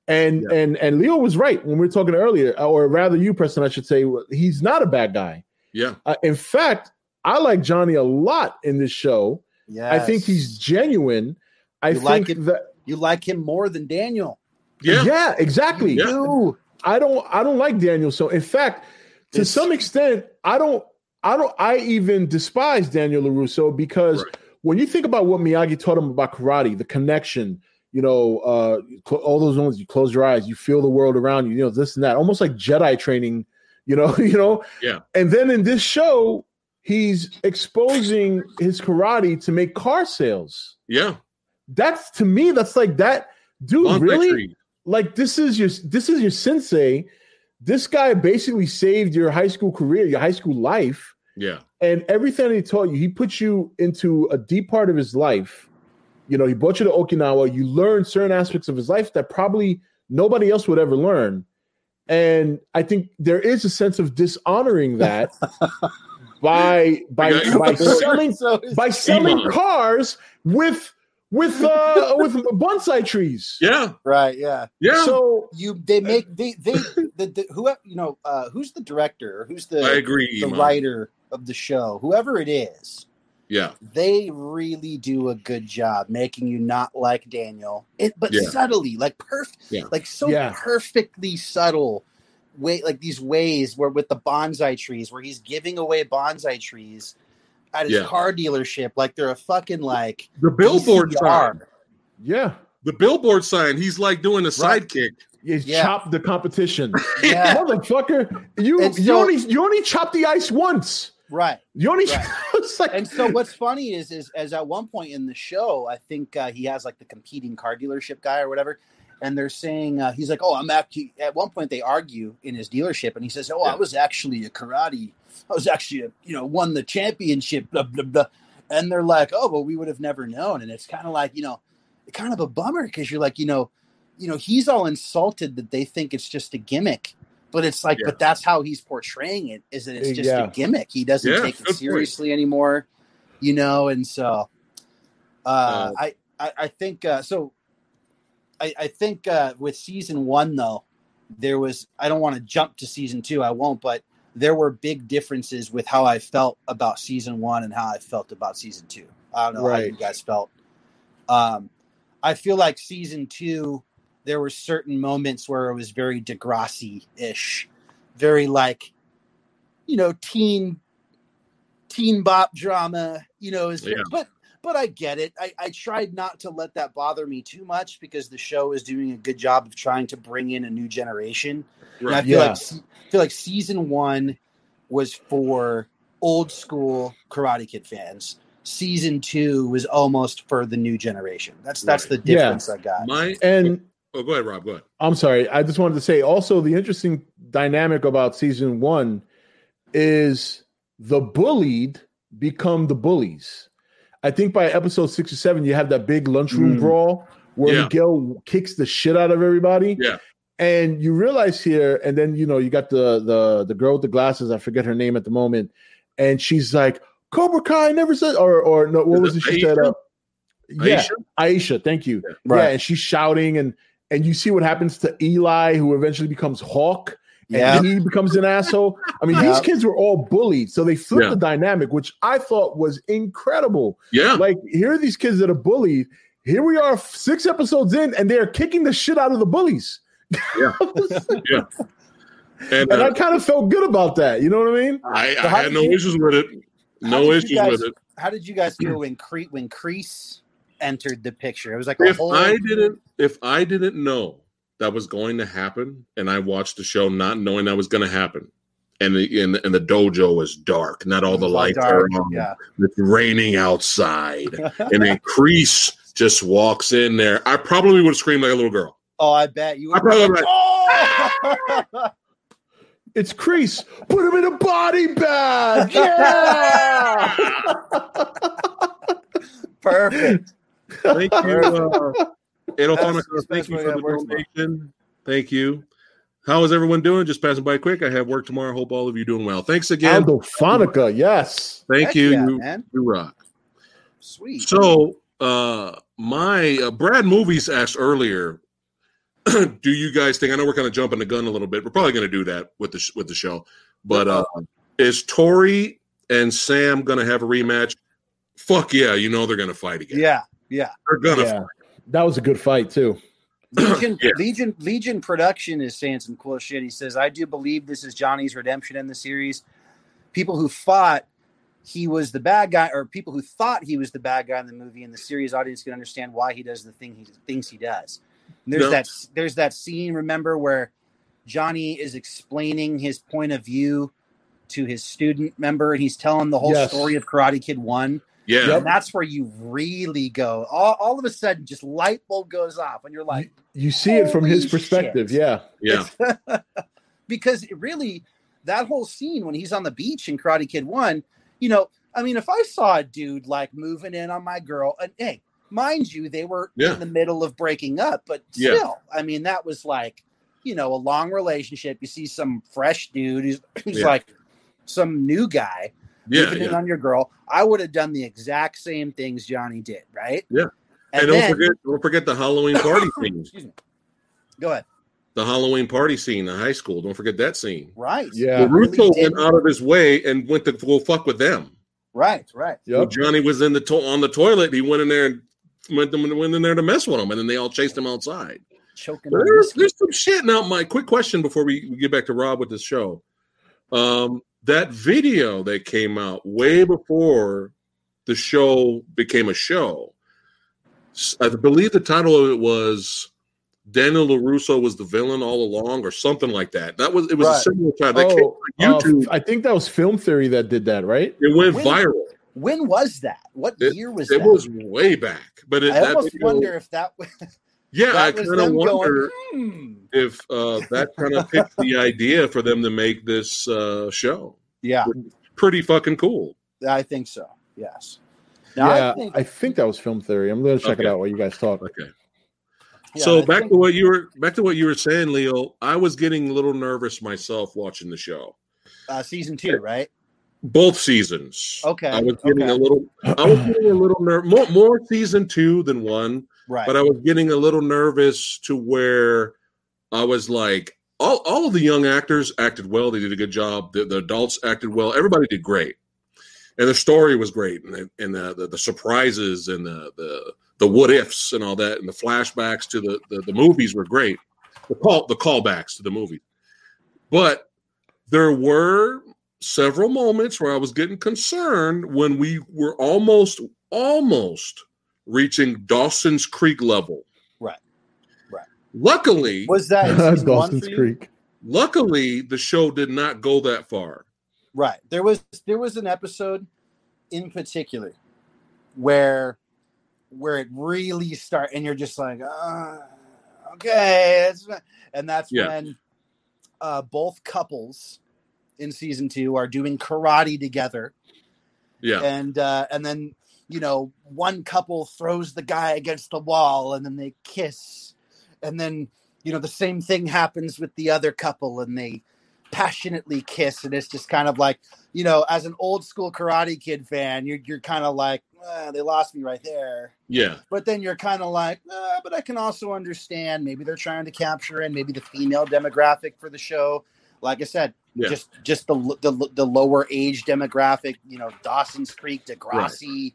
and Yeah. and and Leo was right when we were talking earlier, or rather, you, Preston, I should say, he's not a bad guy. yeah. Uh, in fact, I like Johnny a lot in this show. Yeah. I think he's genuine. I You think like it? that you like him more than Daniel. Yeah. yeah, exactly. Yeah. I don't I don't like Daniel. So in fact, to It's- some extent, I don't I don't I even despise Daniel LaRusso because Right. when you think about what Miyagi taught him about karate, the connection, you know, uh cl- all those moments you close your eyes, you feel the world around you, you know, this and that, almost like Jedi training, you know, you know. Yeah. And then in this show, he's exposing his karate to make car sales. Yeah. That's to me, that's like that dude Bonsai really like this is your this is your sensei. This guy basically saved your high school career, your high school life, Yeah. and everything he taught you. He put you into a deep part of his life. You know, he brought you to Okinawa. You learned certain aspects of his life that probably nobody else would ever learn. And I think there is a sense of dishonoring that by by by selling So by selling cars with with uh with bonsai trees. Yeah. right. Yeah. Yeah. So You. They make. They. They. the, the whoever you know. Uh, who's the director? or Who's the I agree. the Iman. writer of the show? Whoever it is. Yeah. they really do a good job making you not like Daniel, it, but Yeah. subtly, like perfect, Yeah. like so Yeah. perfectly subtle way, like these ways where with the bonsai trees, where he's giving away bonsai trees at his Yeah. car dealership, like they're a fucking like The billboard VCR. sign. yeah, The billboard sign. He's like doing a Right. sidekick. you Yeah. chop the competition, Yeah, motherfucker. You And you so- only you only chop the ice once. right. You only Right. it's like And so what's funny is is as at one point in the show, I think uh, he has like the competing car dealership guy or whatever, and they're saying uh, he's like, "Oh, I'm actually." At one point, they argue in his dealership, and he says, "Oh, I was actually a karate. I was actually, you know, won the championship." Blah blah blah. And they're like, "Oh, well, we would have never known." And it's kind of like, you know, kind of a bummer because you're like, you know, you know, he's all insulted that they think it's just a gimmick. But it's like, Yeah. but that's how he's portraying it. Is that it's just Yeah. a gimmick? He doesn't Yeah, take it point. seriously anymore you know and so uh, Uh, I, I i think uh so i i think uh with season one though there was i don't want to jump to season two i won't but there were big differences with how i felt about season one and how i felt about season two. I don't know how you guys felt. Um i feel like season two there were certain moments where it was very degrassi-ish very like you know teen teen bop drama you know is Yeah. but but i get it I, I tried not to let that bother me too much because the show is doing a good job of trying to bring in a new generation and i feel Yeah. like se- feel like season one was for old school karate kid fans season two was almost for the new generation that's that's the Right. Yeah. difference i got My. and oh, oh, go ahead, Rob. Go ahead. I'm sorry. I just wanted to say also the interesting dynamic about season one is the bullied become the bullies. I think by episode six or seven, you have that big lunchroom Mm. brawl where Yeah. Miguel kicks the shit out of everybody. Yeah. And you realize here, and then you know you got the the the girl with the glasses. I forget her name at the moment, and she's like Cobra Kai never said, or or no, what was it she said? Aisha? Uh, yeah, Aisha? Aisha. Thank you. Yeah. Right. Yeah, and she's shouting, and and you see what happens to Eli, who eventually becomes Hawk. And Yeah. he becomes an asshole. I mean, Yeah. these kids were all bullied, so they flipped Yeah. the dynamic, which I thought was incredible. Yeah. Like, here are these kids that are bullied. Here we are, six episodes in, and they're kicking the shit out of the bullies. Yeah. And, And I uh, kind of felt good about that. You know what I mean? I, So I had no you- issues with it. No issues guys- with it. How did you guys feel when Cre- when Kreese entered the picture? It was like a If whole. I didn't, if I didn't know that was going to happen, and I watched the show not knowing that was going to happen, and the and, and the dojo was dark, not all the lights are on, yeah. it's raining outside, and then Kreese just walks in there. I probably would have screamed like a little girl. Oh, I bet you. I probably would oh! It's Kreese. Put him in a body bag. Yeah. Perfect. Thank you, uh, Adolf That's- Hanukkah. Thank you what for the work for. donation. Thank you. How is everyone doing? Just passing by quick. I have work tomorrow. Hope all of you doing well. Thanks again. Aldo Fonica. Yes. Thank Heck you. yeah, you, man. you rock. Sweet. So, uh, my uh, Brad Movies asked earlier, do you guys think? I know we're kind of jumping the gun a little bit. We're probably going to do that with the sh- with the show. But uh, is Tori and Sam going to have a rematch? Fuck yeah! You know they're going to fight again. yeah, yeah. they're going to. Yeah. That was a good fight too. Legion, Yeah. Legion, Legion Production is saying some cool shit. He says, "I do believe this is Johnny's redemption in the series. People who fought he was the bad guy, or people who thought he was the bad guy in the movie, in the series audience can understand why he does the thing he thinks he does. And there's No. that there's that scene, remember, where Johnny is explaining his point of view to his student member, and he's telling the whole Yes. story of Karate Kid One. Yeah. Yep. And that's where you really go. All, all of a sudden, just light bulb goes off, and you're like, You see it from his perspective. shit. Yeah. Yeah. because it really that whole scene when he's on the beach in Karate Kid One, you know, I mean, if I saw a dude like moving in on my girl, and hey, mind you, they were Yeah. in the middle of breaking up, but Yeah. still, I mean, that was like, you know, a long relationship. You see some fresh dude who's, who's Yeah. like some new guy Yeah. moving in yeah. on your girl. I would have done the exact same things Johnny did, right? Yeah. And, And, don't then, forget, don't forget the Halloween party scene. excuse me. Go ahead. The Halloween party scene the high school. Don't forget that scene. Right. Yeah. Well, really Russo did. went out of his way and went to go fuck with them. Right. Right. When Yep. Johnny was in the to- on the toilet. He went in there and went, went in there to mess with him, and then they all chased him outside. Choking There's, there's some shit. Now, my quick question before we, we get back to Rob with this show. Um, that video that came out way before the show became a show. I believe the title of it was Daniel LaRusso was the villain all along, or something like that. That was it was a similar title. That came Oh, on uh, YouTube. I think that was Film Theory that did that, right? it went When- viral. When was that? What It- year was It that? was way back, but it, I that almost video- wonder if that, yeah, I that was kind of wonder. going. Hmm. if uh, that kind of picked the idea for them to make this uh, show. Yeah, Pretty fucking cool. I think so. Yes. Now, yeah, I think, that was Film Theory. I'm going to check it out while you guys talk. Okay. yeah, so I back think- to what you were back to what you were saying, Leo. I was getting a little nervous myself watching the show. uh, season two, right? Both seasons. Okay, I was getting okay. a little. I was getting a little nervous. More, more season two than one, Right. but I was getting a little nervous to where I was like, all, all of the young actors acted well. They did a good job. The, the adults acted well. Everybody did great, and the story was great, and, the, and the, the the surprises and the the the what ifs and all that, and the flashbacks to the the, the movies were great. The call the callbacks to the movie, but there were several moments where I was getting concerned when we were almost almost reaching Dawson's Creek level. Right. Right. Luckily, was that in season one Dawson's? Creek. luckily the show did not go that far. Right. There was there was an episode in particular where where it really start and you're just like, uh, okay, it's, and that's Yeah. when uh, both couples in season two are doing karate together, Yeah. and uh, and then you know one couple throws the guy against the wall, and then they kiss, and then you know, the same thing happens with the other couple and they passionately kiss. And it's just kind of like, you know, as an old school Karate Kid fan, you're, you're kind of like, ah, they lost me right there. Yeah. But then you're kind of like, ah, but I can also understand maybe they're trying to capture and maybe the female demographic for the show. Like I said, Yeah. just just the, the the lower age demographic, you know, Dawson's Creek, Degrassi, Right.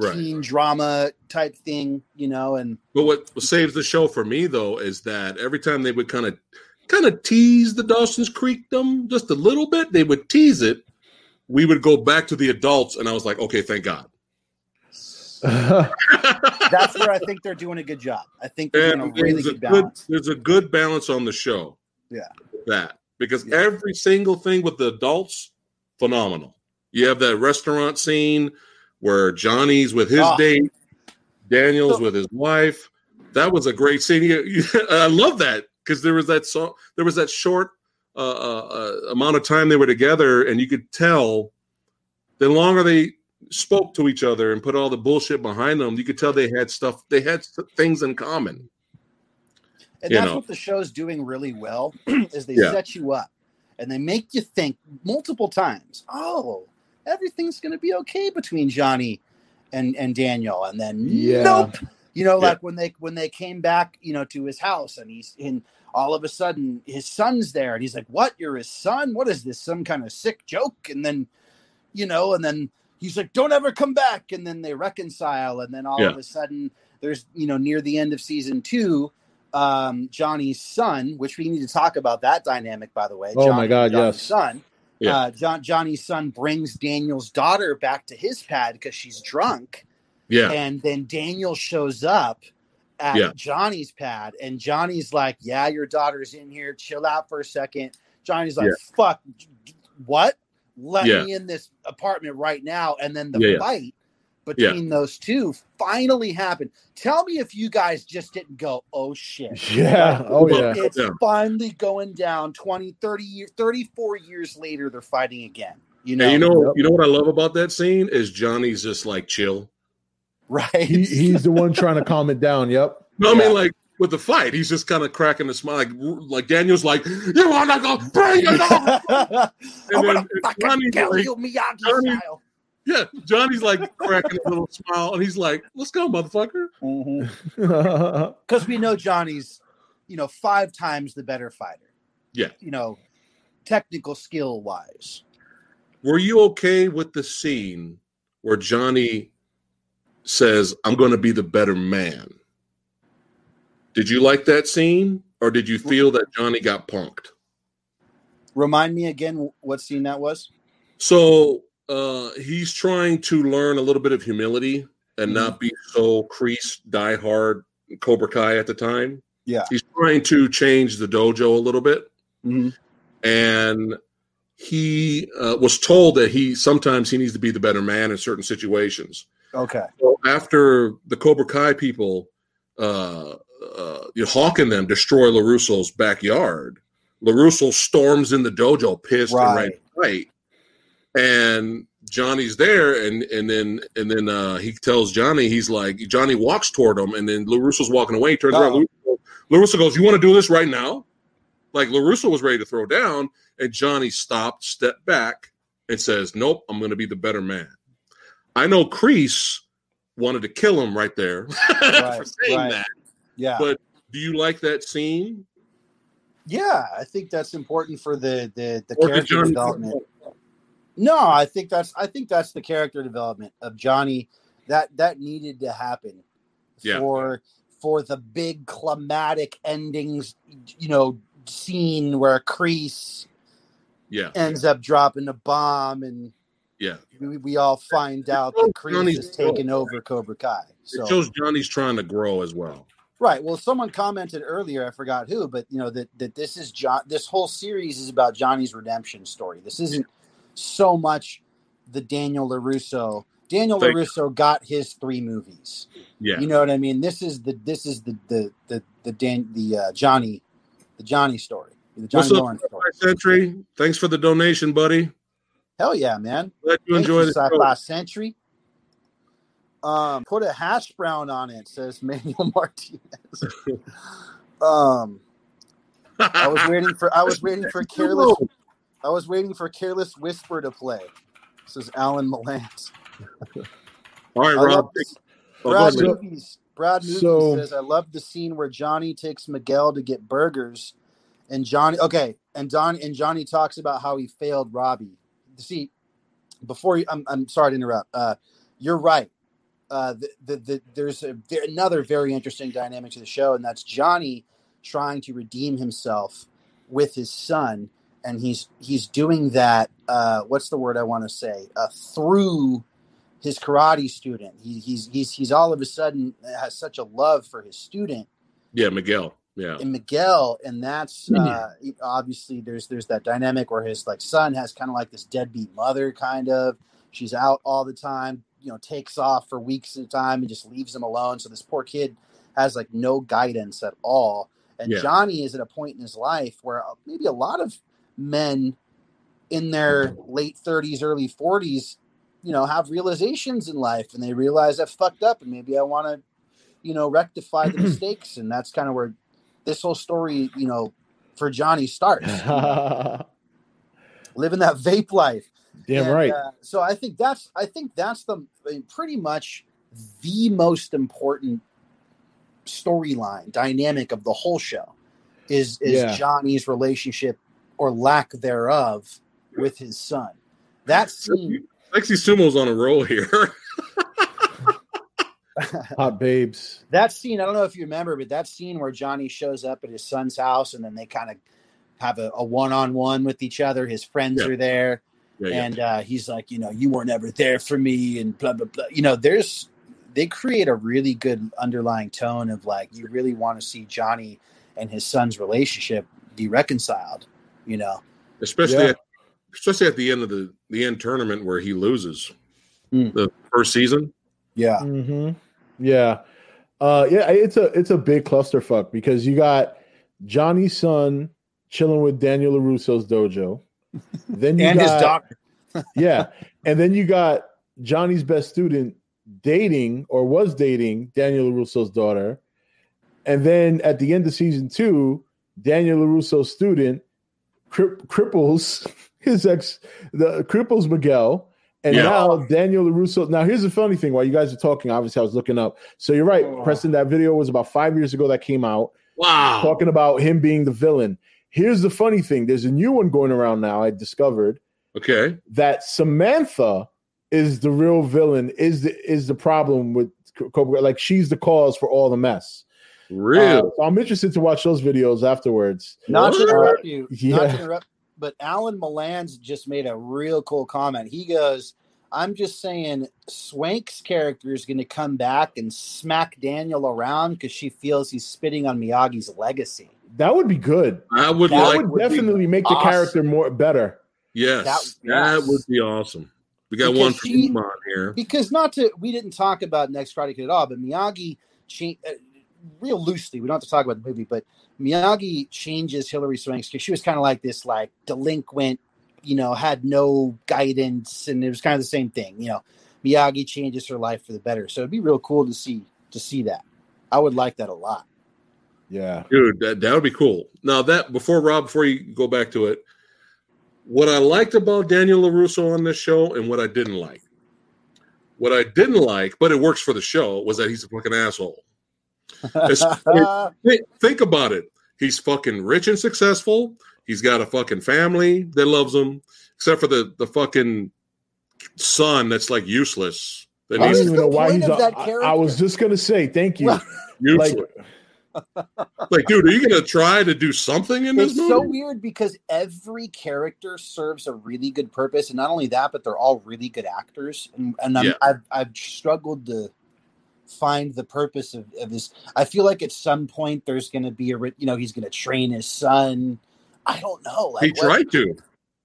Teen drama type thing, you know, and But what saves the show for me though is that every time they would kind of kind of tease the Dawson's Creek them just a little bit, they would tease it. We would go back to the adults, and I was like, okay, thank God. that's where I think they're doing a good job. I think they're doing a really there's a good good balance. there's a good balance on the show. Yeah. that because Yeah. every single thing with the adults, phenomenal. You have that restaurant scene where Johnny's with his Ah. date, Daniel's with his wife. That was a great scene. You- I love that because there was that song. There was that short uh, uh, uh, amount of time they were together, and you could tell the longer they spoke to each other and put all the bullshit behind them, you could tell they had stuff. They had things in common. And you that's know. what the show's doing really well is they Yeah. set you up and they make you think multiple times, oh, everything's gonna be okay between Johnny and and Daniel. And then Yeah. nope. You know, Yeah. like when they when they came back, you know, to his house and he's in all of a sudden his son's there and he's like, What? You're his son? What is this? Some kind of sick joke? And then, you know, and then he's like, Don't ever come back. And then they reconcile, and then all Yeah. of a sudden there's you know, near the end of season two, um, Johnny's son, which we need to talk about that dynamic, by the way. Oh my God, Johnny's yes. son. Yeah. Uh, John, Johnny's son brings Daniel's daughter back to his pad because she's drunk, Yeah, and then Daniel shows up at Yeah. Johnny's pad, and Johnny's like, "Yeah, your daughter's in here. Chill out for a second. Johnny's like, Yeah. "Fuck, what? Let Yeah. me in this apartment right now." And then the fight between those two finally happened. Tell me if you guys just didn't go, "Oh shit." yeah. Oh yeah. It's Yeah. finally going down 20, 30 years, 34 years later, they're fighting again. You know, and you know, Yep. you know what I love about that scene is Johnny's just like chill. right? He, he's the one trying to calm it down. Yep. No, I Yeah. mean like with the fight, he's just kind of cracking a smile. Like, like Daniel's like, "You want to go bring it on?" I'm And gonna then fucking Johnny's kill like- you, Miyagi Johnny- style. Yeah, Johnny's like cracking a little smile, and he's like, "Let's go, motherfucker." Mm-hmm. Because we know Johnny's, you know, five times the better fighter. Yeah. You know, technical skill wise. Were you okay with the scene where Johnny says, "I'm going to be the better man"? Did you like that scene, or did you feel that Johnny got punked? Remind me again what scene that was. So uh, he's trying to learn a little bit of humility and not be so Kreese, die hard Cobra Kai at the time. Yeah. He's trying to change the dojo a little bit. Mhm. And he uh, was told that he sometimes he needs to be the better man in certain situations. Okay. So after the Cobra Kai people, uh, uh, you know, Hawk and them destroy LaRusso's backyard, LaRusso storms in the dojo, pissed and ready to fight. And Johnny's there, and and then and then uh, he tells Johnny, he's like, Johnny walks toward him, and then LaRusso's walking away. He turns Oh. around. LaRusso, goes, "You want to do this right now?" Like LaRusso was ready to throw down, and Johnny stopped, stepped back, and says, "Nope, I'm going to be the better man." I know Kreese wanted to kill him right there for saying right. that. Yeah. But do you like that scene? yeah, I think that's important for the the, the Or character development. No, I think that's I think that's the character development of Johnny that that needed to happen Yeah. for for the big climatic endings, you know, scene where Kreese Yeah, ends up dropping a bomb and yeah. we, we all find out that Kreese has taken over Cobra Kai. So It shows Johnny's trying to grow as well. Right. Well, someone commented earlier, I forgot who, but you know that that this is John. This whole series is about Johnny's redemption story. This isn't so much the Daniel LaRusso. Daniel Thank- LaRusso got his three movies. Yeah, You know what I mean? This is the this is the the the the Dan, the uh, Johnny the Johnny story. The Johnny What's up, story. Century. Thanks for the donation, buddy. Hell yeah, man! Glad you enjoy you, the Sci-Fi. Century. Um, put a hash brown on it, says Manuel Martinez. um, I was waiting for I was waiting for careless I was waiting for careless whisper to play. This is Alan Malance. All right, I Rob. love this. Oh, Brad go. Movies. Brad Movies So- says, "I love the scene where Johnny takes Miguel to get burgers, and Johnny. Okay, and Don and Johnny talks about how he failed Robbie. See, before you, I'm I'm sorry to interrupt. Uh, you're right. Uh, the, the, the there's a, there, another very interesting dynamic to the show, and that's Johnny trying to redeem himself with his son, and he's he's doing that. Uh, what's the word I want to say? Uh, through his karate student. He, he's he's he's all of a sudden has such a love for his student Yeah, Miguel. Yeah. and Miguel, and that's Hmm. uh, obviously there's there's that dynamic where his like son has kind of like this deadbeat mother, kind of. She's out all the time, you know, takes off for weeks at a time and just leaves him alone. So this poor kid has like no guidance at all. And Yeah. Johnny is at a point in his life where uh, maybe a lot of men in their late 30s, early 40s, you know, have realizations in life and they realize I've fucked up and maybe I want to, you know, rectify the mistakes. And that's kind of where this whole story, you know, for Johnny starts. Living that vape life. And, right. uh, so I think that's I think that's the I mean, pretty much the most important storyline dynamic of the whole show is is Yeah. Johnny's relationship or lack thereof with his son. That scene, Lexi Sumo's on a roll here. Hot babes. that scene. I don't know if you remember, but that scene where Johnny shows up at his son's house and then they kind of have a, a one-on-one with each other. His friends Yeah. are there. yeah, yeah. and uh, he's like, you know, you weren't ever there for me, and blah blah blah. You know, there's they create a really good underlying tone of like you really want to see Johnny and his son's relationship be reconciled. You know, especially Yeah. at, especially at the end of the the end tournament where he loses Mm. the first season. yeah, hmm Yeah. Uh yeah, it's a it's a big clusterfuck because you got Johnny's son chilling with Daniel LaRusso's dojo. Then you and his got, daughter. Yeah. And then you got Johnny's best student dating or was dating Daniel LaRusso's daughter. And then at the end of season two, Daniel LaRusso's student cri- cripples his ex, the cripples Miguel. And Yeah. now Daniel LaRusso. Now, here's the funny thing while you guys are talking, obviously, I was looking up. So you're right, Oh. Preston. That video was about five years ago that came out Wow. talking about him being the villain. Here's the funny thing there's a new one going around now. I discovered Okay. that Samantha is the real villain, is the is the problem with Cobra. Like she's the cause for all the mess. Real. Uh, so I'm interested to watch those videos afterwards. Not to interrupt you, not Yeah. to interrupt, but Alan Milan's just made a real cool comment. He goes, "I'm just saying, Swank's character is going to come back and smack Daniel around because she feels he's spitting on Miyagi's legacy." That would be good. I would That like. would definitely make the awesome. character more better. yes, That- that, yes. would be awesome. We got Because one from she- Iman here. because not to we didn't talk about next Karate Kid at all, but Miyagi cha- uh, real loosely. We don't have to talk about the movie, but Miyagi changes Hilary Swank's because she was kind of like this like delinquent, you know, had no guidance, and it was kind of the same thing. You know, Miyagi changes her life for the better, so it'd be real cool to see to see that. I would like that a lot. Yeah. Dude, that, that would be cool. Now that before Rob, before you go back to it, what I liked about Daniel LaRusso on this show and what I didn't like. What I didn't like, but it works for the show, was that he's a fucking asshole. It's- Think, think about it. He's fucking rich and successful. He's got a fucking family that loves him, except for the the fucking son that's like useless. That I don't even know why he's. of that I, I was just gonna say thank you. Well, like. Like, dude, are you gonna try to do something in this it's so weird because every character serves a really good purpose, and not only that, but they're all really good actors. And, and I'm, Yeah. I've I've struggled to find the purpose of, of this. I feel like at some point there's going to be a you know he's going to train his son. I don't know. Like he what- tried to,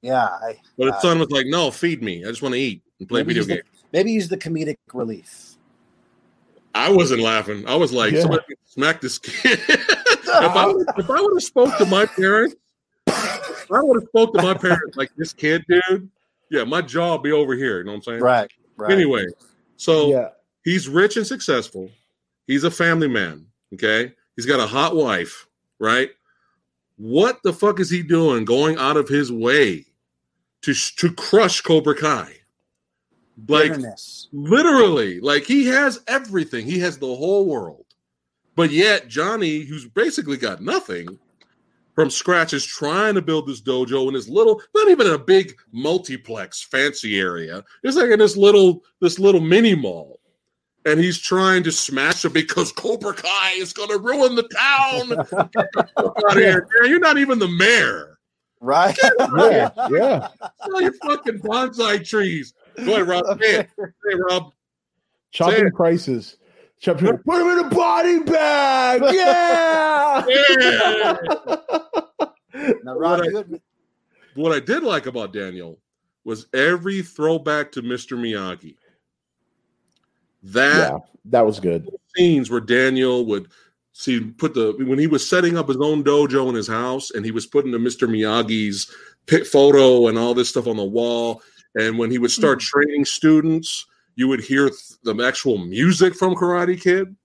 Yeah, I, but his Uh, son was like, "No, feed me. I just want to eat and play video he's the- games." maybe he's the comedic relief. I wasn't laughing. I was like, Yeah. "Somebody smack this kid." if I would, if I would have spoke to my parents, if I would have spoke to my parents like this kid, dude. Yeah, my jaw be over here. You know what I'm saying? Right. Right. Anyway, so yeah. He's rich and successful. He's a family man. Okay. He's got a hot wife, right? what the fuck is he doing going out of his way to to crush Cobra Kai? Like Bitterness. literally, like he has everything. He has the whole world. But yet Johnny, who's basically got nothing from scratch, is trying to build this dojo in this little, not even a big multiplex fancy area. It's like in this little, this little mini mall. And he's trying to smash it because Cobra Kai is going to ruin the town. Get the fuck out of here, man. You're not even the mayor. Right? Yeah, yeah. Sell your fucking bonsai trees. Go ahead, Rob. Say it. Hey, Rob. Chopping it. prices. Chop, put him in a body bag. Yeah. Yeah. Now, Rob, What I- what I did like about Daniel was every throwback to Mr. Miyagi. That yeah, that was good. scenes where Daniel would see put the when he was setting up his own dojo in his house and he was putting the Mr. Miyagi's pic photo and all this stuff on the wall. And when he would start hmm. training students, you would hear th- the actual music from Karate Kid.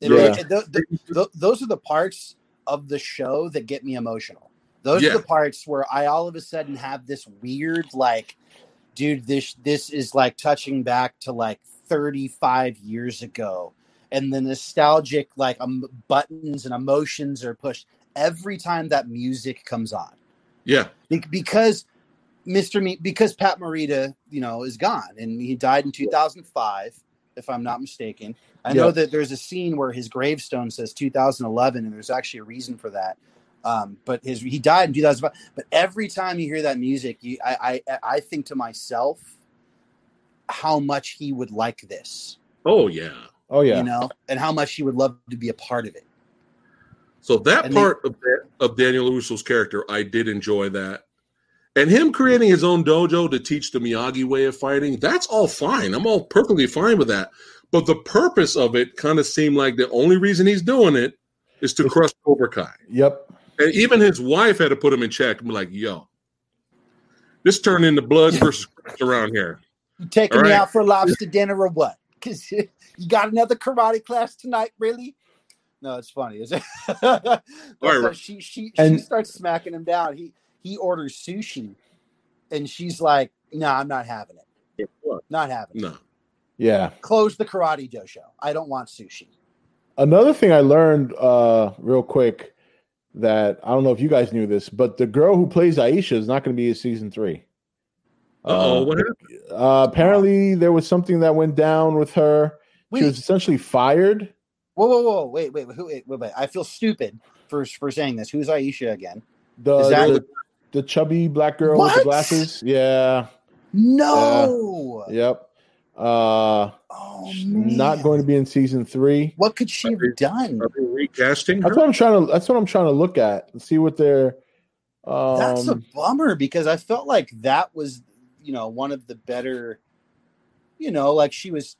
it- Yeah. th- th- those are the parts of the show that get me emotional. Those Yeah. are the parts where I all of a sudden have this weird, like, dude, this this is like touching back to like 35 years ago, and the nostalgic like um, buttons and emotions are pushed every time that music comes on. Yeah. Be- because Mr. Me because Pat Morita, you know, is gone and he died in 2005, if I'm not mistaken. I know that there's a scene where his gravestone says 2011, and there's actually a reason for that. Um, but his he died in 2005. But every time you hear that music, you I I, I think to myself how much he would like this, Oh yeah. Oh yeah. you know, and how much he would love to be a part of it. So that And they- part of, of Daniel Russo's character, I did enjoy that. And him creating his own dojo to teach the Miyagi way of fighting, that's all fine. I'm all perfectly fine with that. But the purpose of it kind of seemed like the only reason he's doing it is to crush Cobra Kai. Yep. And even his wife had to put him in check and be like, yo, this turned into blood versus Crips around here. You taking All me out for lobster dinner or what? Because you got another karate class tonight, really? No, it's funny. Is it? but, right, right. she she And- she starts smacking him down. He he orders sushi, and she's like, "No, I'm not having it. Not having it. No. Yeah. Close the karate dojo. I don't want sushi." Another thing I learned uh real quick that I don't know if you guys knew this, but the girl who plays Aisha is not going to be in season three. Uh-oh, Uh, what happened? uh, apparently, there was something that went down with her. Wait, She was essentially fired. whoa, whoa, whoa! Wait, wait, who? Wait, wait, wait. I feel stupid for for saying this. Who's Aisha again? The Is that- the, the chubby black girl with the glasses. Yeah. No. Yep. Uh, Oh man. not going to be in season three. What could she have done? Are they recasting That's her? what I'm trying to. That's what I'm trying to look at and see what they're. Um, That's a bummer because I felt like that was, you know, one of the better, you know, like she was.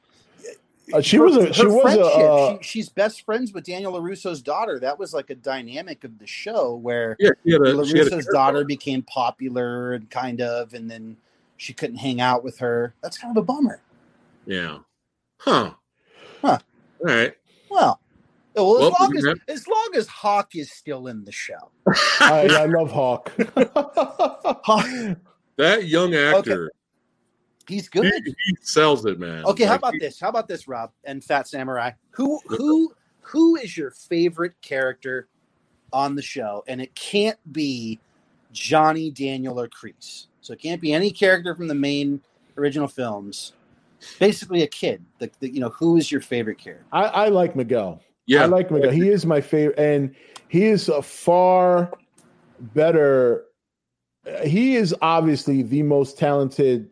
Uh, she her- was a- her she was a, uh, she, she's best friends with Daniel LaRusso's daughter. That was like a dynamic of the show where Yeah, she had a, she had a LaRusso's daughter became popular and kind of, and then she couldn't hang out with her. That's kind of a bummer. Yeah. Huh. Huh. All right. Well, well, as Well, long as yeah. as long as Hawk is still in the show, I, I love Hawk. Hawk, that young actor, he's good. he sells it, man. Okay, how about he- this? How about this, Rob and Phat Samurai? Who who who is your favorite character on the show? And it can't be Johnny, Daniel, or Kreese. So it can't be any character from the main original films. Basically, a kid. The, the you know who is your favorite character? I, I like Miguel. Yeah. I like Miguel. He is my favorite, and he is a far better. He is obviously the most talented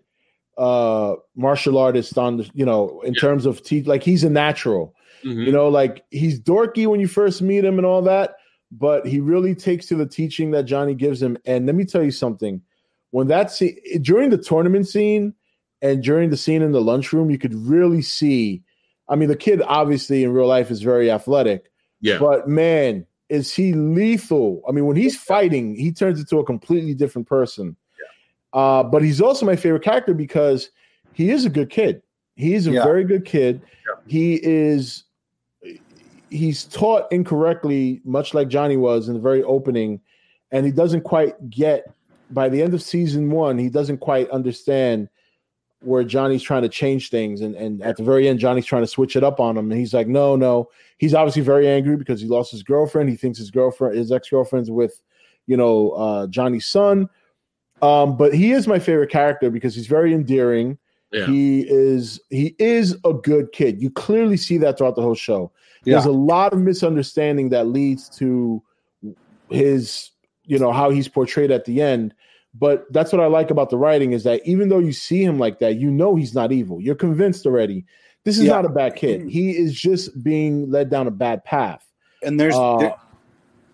uh martial artist on the you know in Yeah. terms of teach like he's a natural Mhm. you know like he's dorky when you first meet him and all that but he really takes to the teaching that johnny gives him and let me tell you something when that scene during the tournament scene and during the scene in the lunchroom you could really see i mean the kid obviously in real life is very athletic yeah. but man is he lethal? I mean when he's fighting he turns into a completely different person. Uh, but he's also my favorite character because he is a good kid. He is a Yeah. very good kid. He is he's taught incorrectly much like johnny was in the very opening and he doesn't quite get. By the end of season one, he doesn't quite understand where Johnny's trying to change things, and and at the very end, Johnny's trying to switch it up on him, and he's like, no, no. He's obviously very angry because he lost his girlfriend. He thinks his girlfriend, his ex girlfriend's with, you know, uh, Johnny's son. Um, but he is my favorite character because he's very endearing. Yeah. He is he is a good kid. You clearly see that throughout the whole show. There's a lot of misunderstanding that leads to his, you know, how he's portrayed at the end. But that's what I like about the writing is that even though you see him like that, you know he's not evil. You're convinced already. This is Yeah. not a bad kid. He is just being led down a bad path. and there's Uh, there-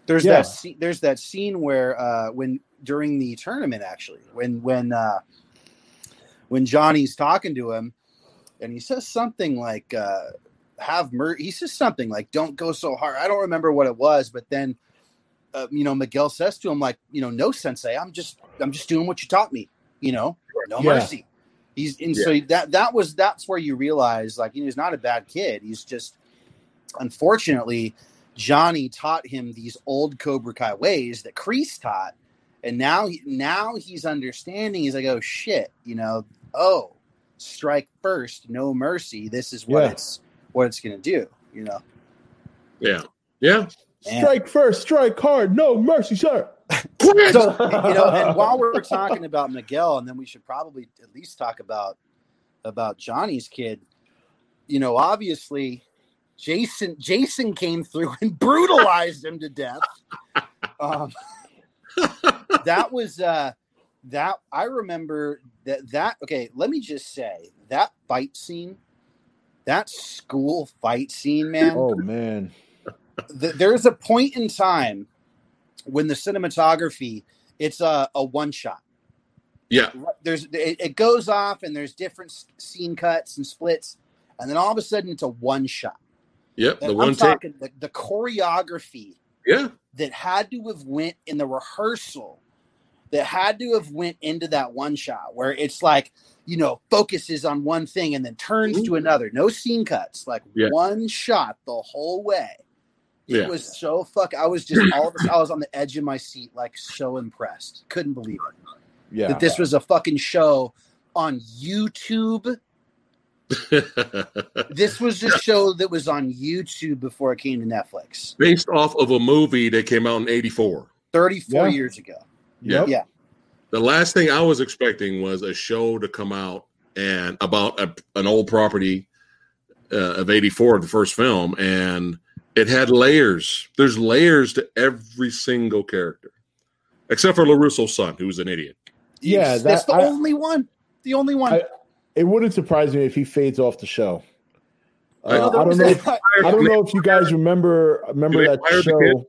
there's yeah. that scene, there's that scene where uh when during the tournament actually when when uh when Johnny's talking to him and he says something like uh have mer he says something like don't go so hard I don't remember what it was but then uh, you know Miguel says to him like you know no sensei I'm just I'm just doing what you taught me you know no Yeah. mercy he's and so that that was that's where you realize like you know, he's not a bad kid he's just unfortunately Johnny taught him these old Cobra Kai ways that Kreese taught, and now he- now he's understanding. He's like, oh shit, you know, oh, strike first, no mercy. This is what Yeah. it's what it's gonna do. You know, Yeah. Yeah. Man. Strike first, strike hard, no mercy, sir. so you know. And while we're talking about Miguel, and then we should probably at least talk about about Johnny's kid. You know, obviously, Jason Jason came through and brutalized him to death. Um, that was uh that I remember that that okay, let me just say that fight scene, that school fight scene, man. Oh man. Th- there's a point in time when the cinematography it's a, a one shot. Yeah. There's it, it goes off and there's different scene cuts and splits, and then all of a sudden it's a one shot. Yep. And The I'm one talking the, the choreography Yeah. that had to have went in the rehearsal that had to have went into that one shot where it's like you know focuses on one thing and then turns to another no scene cuts like Yeah. one shot the whole way it Yeah. was so fuck i was just all of a i was on the edge of my seat like so impressed couldn't believe it Yeah. that this was a fucking show on youtube this was a show that was on youtube before it came to netflix Based off of a movie that came out in 84. 34 Yeah. years ago Yep. Yeah. The last thing I was expecting was a show to come out and about a, an old property uh, of 84, the first film, and it had layers. There's layers to every single character, except for LaRusso's son, who's an idiot. Yeah, that's the I- only one. The only one. I- It wouldn't surprise me if he fades off the show. I- Uh, I don't know. If, I don't know if you guys remember remember that show.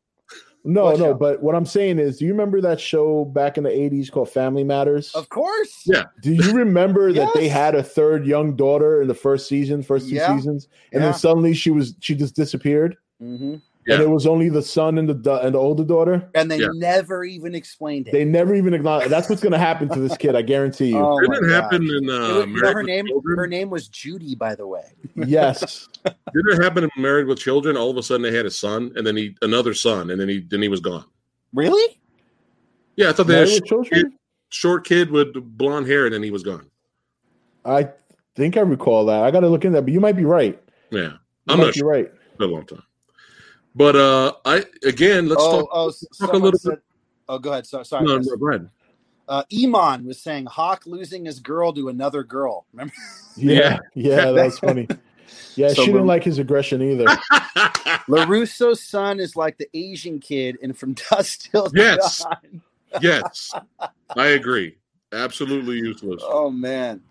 No, What no, show? but what I'm saying is, do you remember that show back in the '80s called Family Matters? of course. Yeah. Do you remember that they had a third young daughter in the first season, first two Yeah. seasons, and Yeah. then suddenly she was she just disappeared, hmm Yeah. and it was only the son and the and the older daughter. And they Yeah. never even explained it. They never even acknowledged. That's what's going to happen to this kid. I guarantee you. Oh Didn't it happen in It uh, was- Married her with name. Children? Her name was Judy, by the way. yes. Didn't it happen in Married with Children? All of a sudden, they had a son, and then he another son, and then he then he was gone. Really? Yeah, I thought they had a with children. short kid with blonde hair, and then he was gone. I think I recall that. I got to look in that, but you might be right. Yeah, You I'm might not be sure. right. for a long time. But uh, I again, let's oh, talk. oh, talk a little said, Oh, go ahead. So, sorry. no, no, go ahead. Uh, Iman was saying Hawk losing his girl to another girl. Remember? Yeah, yeah, that's funny. Yeah, So she didn't like his aggression either. LaRusso's son is like the Asian kid and From Dust Till Yes. Dawn. yes, I agree. Absolutely useless. Oh man.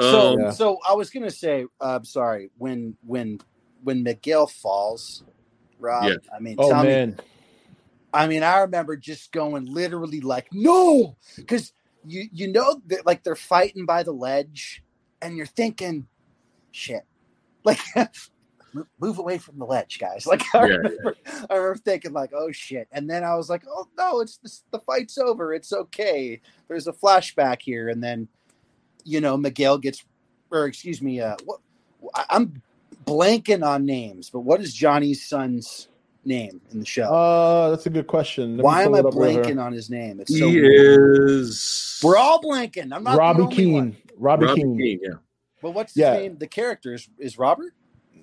So, Um, Yeah. so I was gonna say, uh, sorry, when when when Miguel falls, Rob. Yeah. I mean, Oh tell me, man, I mean, I remember just going literally like, no, because you you know that like they're fighting by the ledge, and you're thinking, shit, like move away from the ledge, guys. Like I, Yeah, remember, I remember thinking like, oh shit, and then I was like, oh no, it's the, the fight's over, it's okay. There's a flashback here, and then you know Miguel gets, or excuse me, uh, what I'm blanking on names, but what is Johnny's son's name in the show? Uh, that's a good question. Let Why am I it up real here. blanking on his name? It's so He weird. is. We're all blanking. I'm not Robbie only Keene. Robbie, Robbie Keene. Keene. Yeah. But what's his Yeah. name? The character is, is Robert.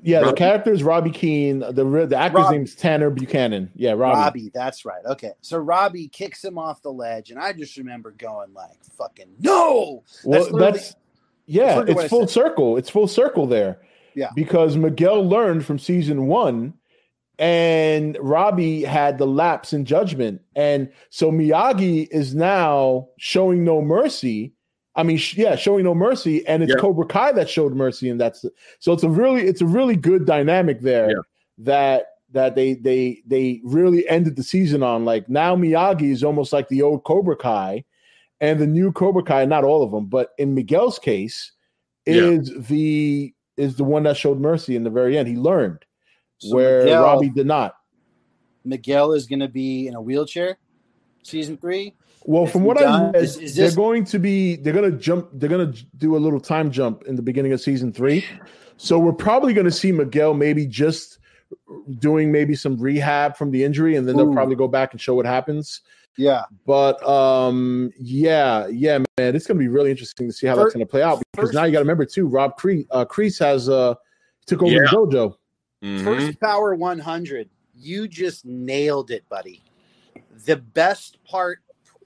Yeah, the character is Robbie Keene. The the actor's Robbie. name's Tanner Buchanan. Yeah, Robbie. Robbie. That's right. Okay, so Robbie kicks him off the ledge, and I just remember going like, "Fucking no!" Well, That's literally- that's yeah, literally what it's full circle. It's full circle there. Yeah. Because Miguel learned from season one, and Robbie had the lapse in judgment, and so Miyagi is now showing no mercy. I mean, sh- yeah, showing no mercy, and it's Yeah. Cobra Kai that showed mercy, and that's so it's a really it's a really good dynamic there Yeah. that that they they they really ended the season on. Like now Miyagi is almost like the old Cobra Kai, and the new Cobra Kai, not all of them, but in Miguel's case, Yeah. is the is the one that showed mercy in the very end. He learned So where Miguel, Robbie did not. Miguel is going to be in a wheelchair. Season three. Well, from what I read, Is- is they're going to be they're going to jump. They're going to do a little time jump in the beginning of season three. So we're probably going to see Miguel maybe just doing maybe some rehab from the injury, and then they'll probably go back and show what happens. Yeah. But um, yeah, yeah, man, it's going to be really interesting to see how Fir- that's going to play out because first- now you got to remember too, Rob Kreese, uh, Kreese has uh took over Yeah. the dojo. Mhm. First Power 100. You just nailed it, buddy. The best part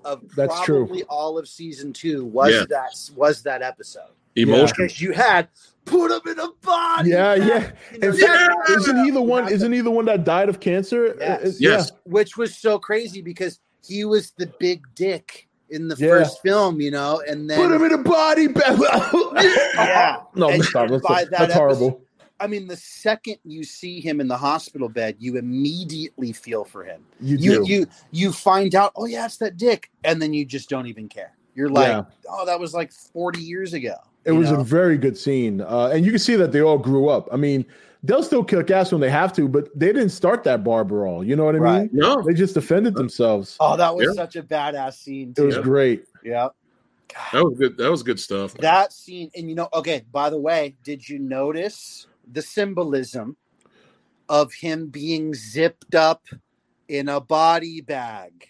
of That's true. probably all of season two was Yeah. that was that episode Emotion. because you had put him in a body. Yeah, bag, yeah. you know, In you fact, had- isn't he the one? Isn't he the one that died of cancer? Yes. Uh, uh, Yes. which was so crazy because he was the big dick in the Yeah. first film, you know, and then Put him in a body bag. Yeah. No. That's, by that that's horrible. I mean, the second you see him in the hospital bed, you immediately feel for him. You do. You you you find out, oh yeah, it's that dick, and then you just don't even care. You're like, Yeah. oh, that was like 40 years ago. It was know? a very good scene, uh, and you can see that they all grew up. I mean, they'll still kick ass when they have to, but they didn't start that bar brawl. You know what I Right. mean? No. They just defended themselves. oh, that was Yeah. such a badass scene. It was Too. great. Yeah. That was good. That was good stuff. That scene, and you know, okay, by the way, did you notice the symbolism of him being zipped up in a body bag?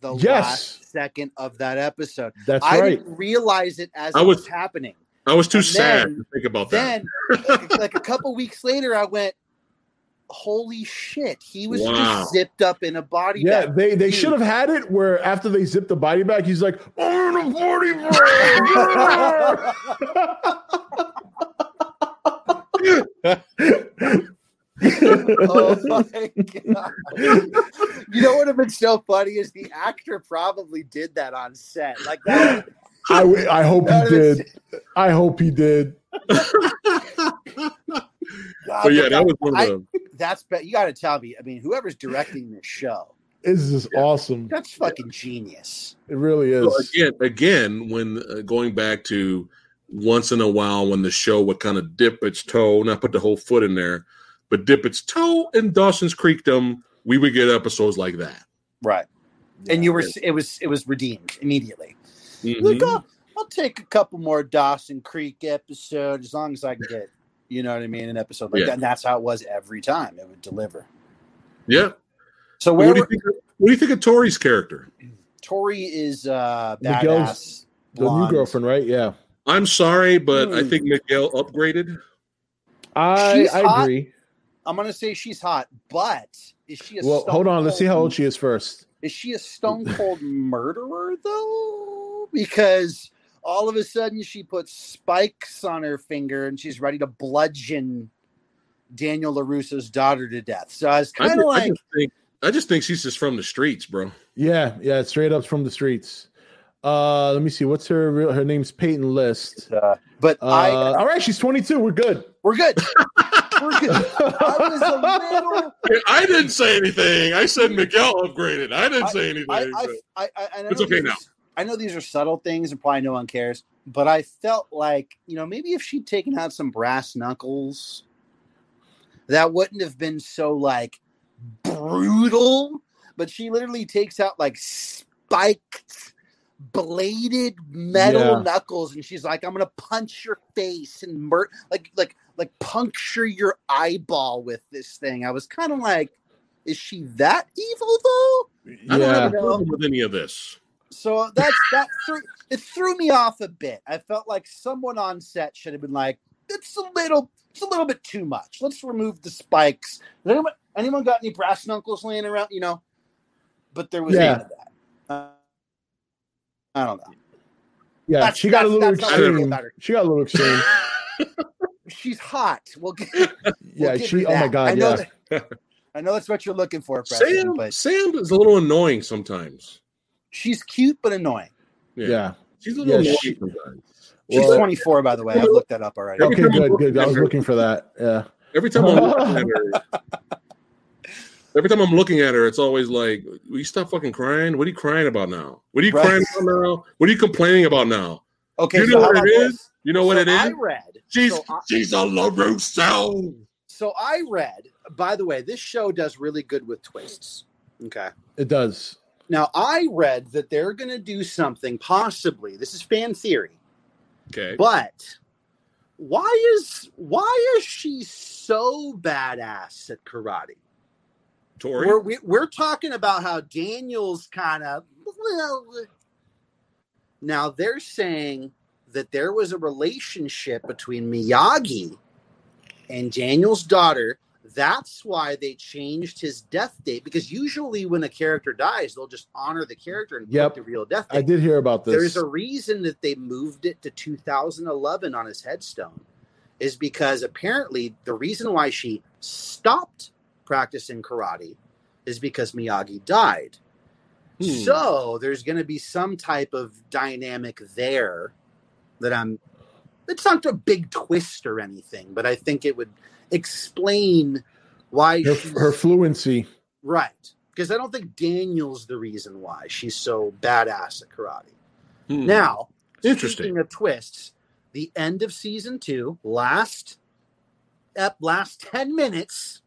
The Yes. last second of that episode. That's I right. didn't realize it as I it was, was- happening. I was too And sad then- to think about that. Then, like, like a couple weeks later, I went, "Holy shit!" He was Wow. just zipped up in a body Yeah, bag. they they should have had it where after they zipped the body back, he's like, "I'm in a body bag." oh my god! you know what would have been so funny is the actor probably did that on set. Like that. I, w- I hope he that would've did. I hope he did. God, but yeah, that was one I- of the. that's. But you got to tell me. I mean, whoever's directing this show, This is Yeah. awesome. that's fucking genius. It really is. So again, again, when uh, going back to once in a while when the show would kind of dip its toe, not put the whole foot in there, but dip its toe in Dawson's Creekdom, we would get episodes like that. Right. And you were it was. It was redeemed immediately. Mhm. Like, oh, I'll take a couple more Dawson Creek episodes as long as I can get, you know what I mean, an episode like Yeah. that. And that's how it was every time. It would deliver. Yeah. So What do you think? Of, what do you think of Tori's character? Tori is uh badass. the new girlfriend, right? Yeah. I'm sorry, but I Hmm. think Miguel upgraded. I I agree. I'm gonna say she's hot, but is she a Well, hold on. Let's see how old she is first. Is she a stone cold murderer though? Because all of a sudden she puts spikes on her finger and she's ready to bludgeon Daniel LaRusso's daughter to death. So I was kind ju- of I like, just think I just think she's just from the streets, bro. Yeah, yeah, straight up from the streets. Uh, let me see. What's her real? Her name's Peyton List. uh, but Uh, I all right, she's 22. We're good. we're good. We're. I was a little. I didn't say anything. I said Miguel upgraded. I didn't I- say anything. I, I, I, I, I It's okay now. I know these are subtle things and probably no one cares, but I felt like, you know, maybe if she'd taken out some brass knuckles, that wouldn't have been so like brutal. But she literally takes out like spiked bladed metal Yeah. knuckles, and she's like, "I'm gonna punch your face and mur- like like like puncture your eyeball with this thing." I was kind of like, "Is she that evil though?" I don't Yeah. have a problem with any of this. So that's that threw it threw me off a bit. I felt like someone on set should have been like, "It's a little, it's a little bit too much. Let's remove the spikes." Anyone, anyone got any brass knuckles laying around? You know, but there was Yeah. none of that. Uh, I don't know. Yeah, That's- she got a that's- little that's not really extreme. She got a little extreme. She's hot. We'll get, yeah, we'll give she. Oh my that. I god, know yeah. that- I know that's what you're looking for, Preston, Sam, but Sam is a little annoying sometimes. she's cute but annoying. yeah. She's a little Yeah, annoying she- sometimes. She's Well- 24, by the way. I've looked that up already. Okay, Every time I'm good, good. I was looking for that. Yeah. Every time I'm at her, every time I'm looking at her, it's always like, "Will you stop fucking crying? What are you crying about now? What are you Right. crying about now? What are you complaining about now? Okay, You know how what about it this? is? You know what it is? I read. she's so I- she's a LaRusso. So I read, by the way, this show does really good with twists. Okay. It does. Now I read that they're going to do something possibly. This is fan theory, Okay. but why is why is she so badass at karate? Tori. We're we, we're talking about how Daniel's kind of well. Now they're saying that there was a relationship between Miyagi and Daniel's daughter. That's why they changed his death date because usually when a character dies, they'll just honor the character and Yep. put the real death I did hear about this. There's a reason that they moved it to 2011 on his headstone, is because apparently the reason why she stopped practicing karate is because Miyagi died. Hmm. So there's going to be some type of dynamic there that I'm. It's not a big twist or anything, but I think it would explain why her, her fluency. right. Because I don't think Daniel's the reason why she's so badass at karate. Hmm. Now, Interesting. Speaking of twists, the end of season two, last ep, last ten minutes,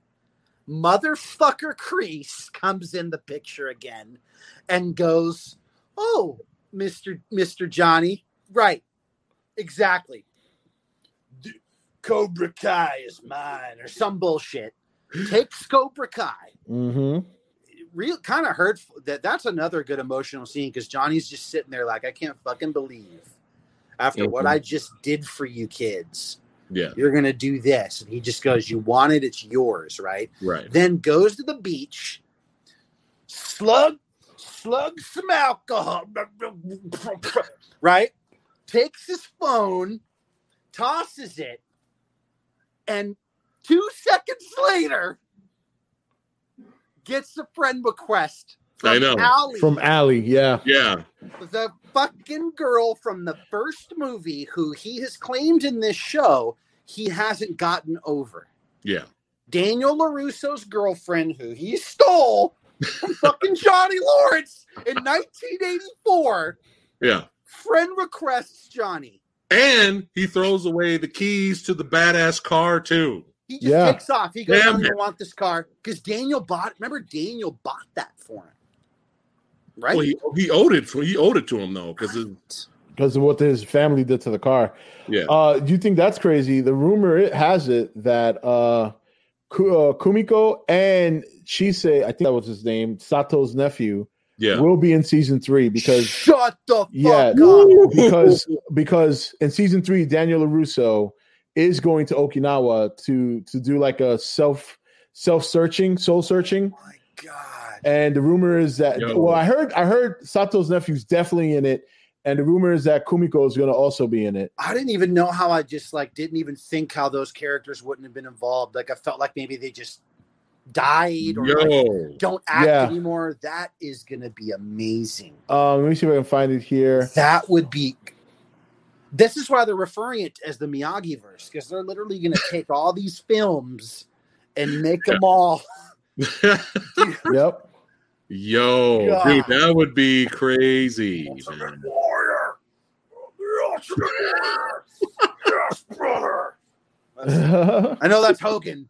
motherfucker Kreese comes in the picture again and goes, "Oh, Mister Mister Johnny, right, exactly. D- Cobra Kai is mine, or some bullshit." Takes Cobra Kai Mm-hmm. real kind of hurt that that's another good emotional scene because Johnny's just sitting there like I can't fucking believe after what Mhm. I just did for you kids yeah. you're gonna do this and he just goes you want it it's yours right Right. then goes to the beach slug slug some alcohol right takes his phone tosses it and two seconds later gets a friend request from I know. Ali, From Ali, yeah. Yeah. the fucking girl from the first movie who he has claimed in this show he hasn't gotten over Yeah. Daniel LaRusso's girlfriend, who he stole from fucking Johnny Lawrence in 1984, Yeah. friend requests Johnny. And he throws away the keys to the badass car too. He just Yeah. takes off. He goes, Damn I don't want this car. Because Daniel bought, remember, Daniel bought that for him. Right? Well, he, he owed it. He owed it to him though, because Because of what his family did to the car. yeah. Uh, do you think that's crazy? The rumor it has it that uh, uh, Kumiko and Chozen, I think that was his name, Sato's nephew, yeah. will be in season three because Shut the fuck Yeah. up. because because in season three, Daniel LaRusso is going to Okinawa to to do like a self self searching, soul searching. Oh my God. And the rumor is that Yo. well, I heard I heard Sato's nephew's definitely in it, and the rumor is that Kumiko is going to also be in it. I didn't even know how I just like didn't even think how those characters wouldn't have been involved. Like I felt like maybe they just died or like, don't act Yeah. anymore. That is gonna be amazing. Um, let me see if I can find it here. That would be. This is why they're referring it as the Miyagi verse because they're literally gonna take all these films and make them all. Yep. Yo, God. dude, that would be crazy. man. Warrior. Yes, brother. Fi- I know that's Hogan.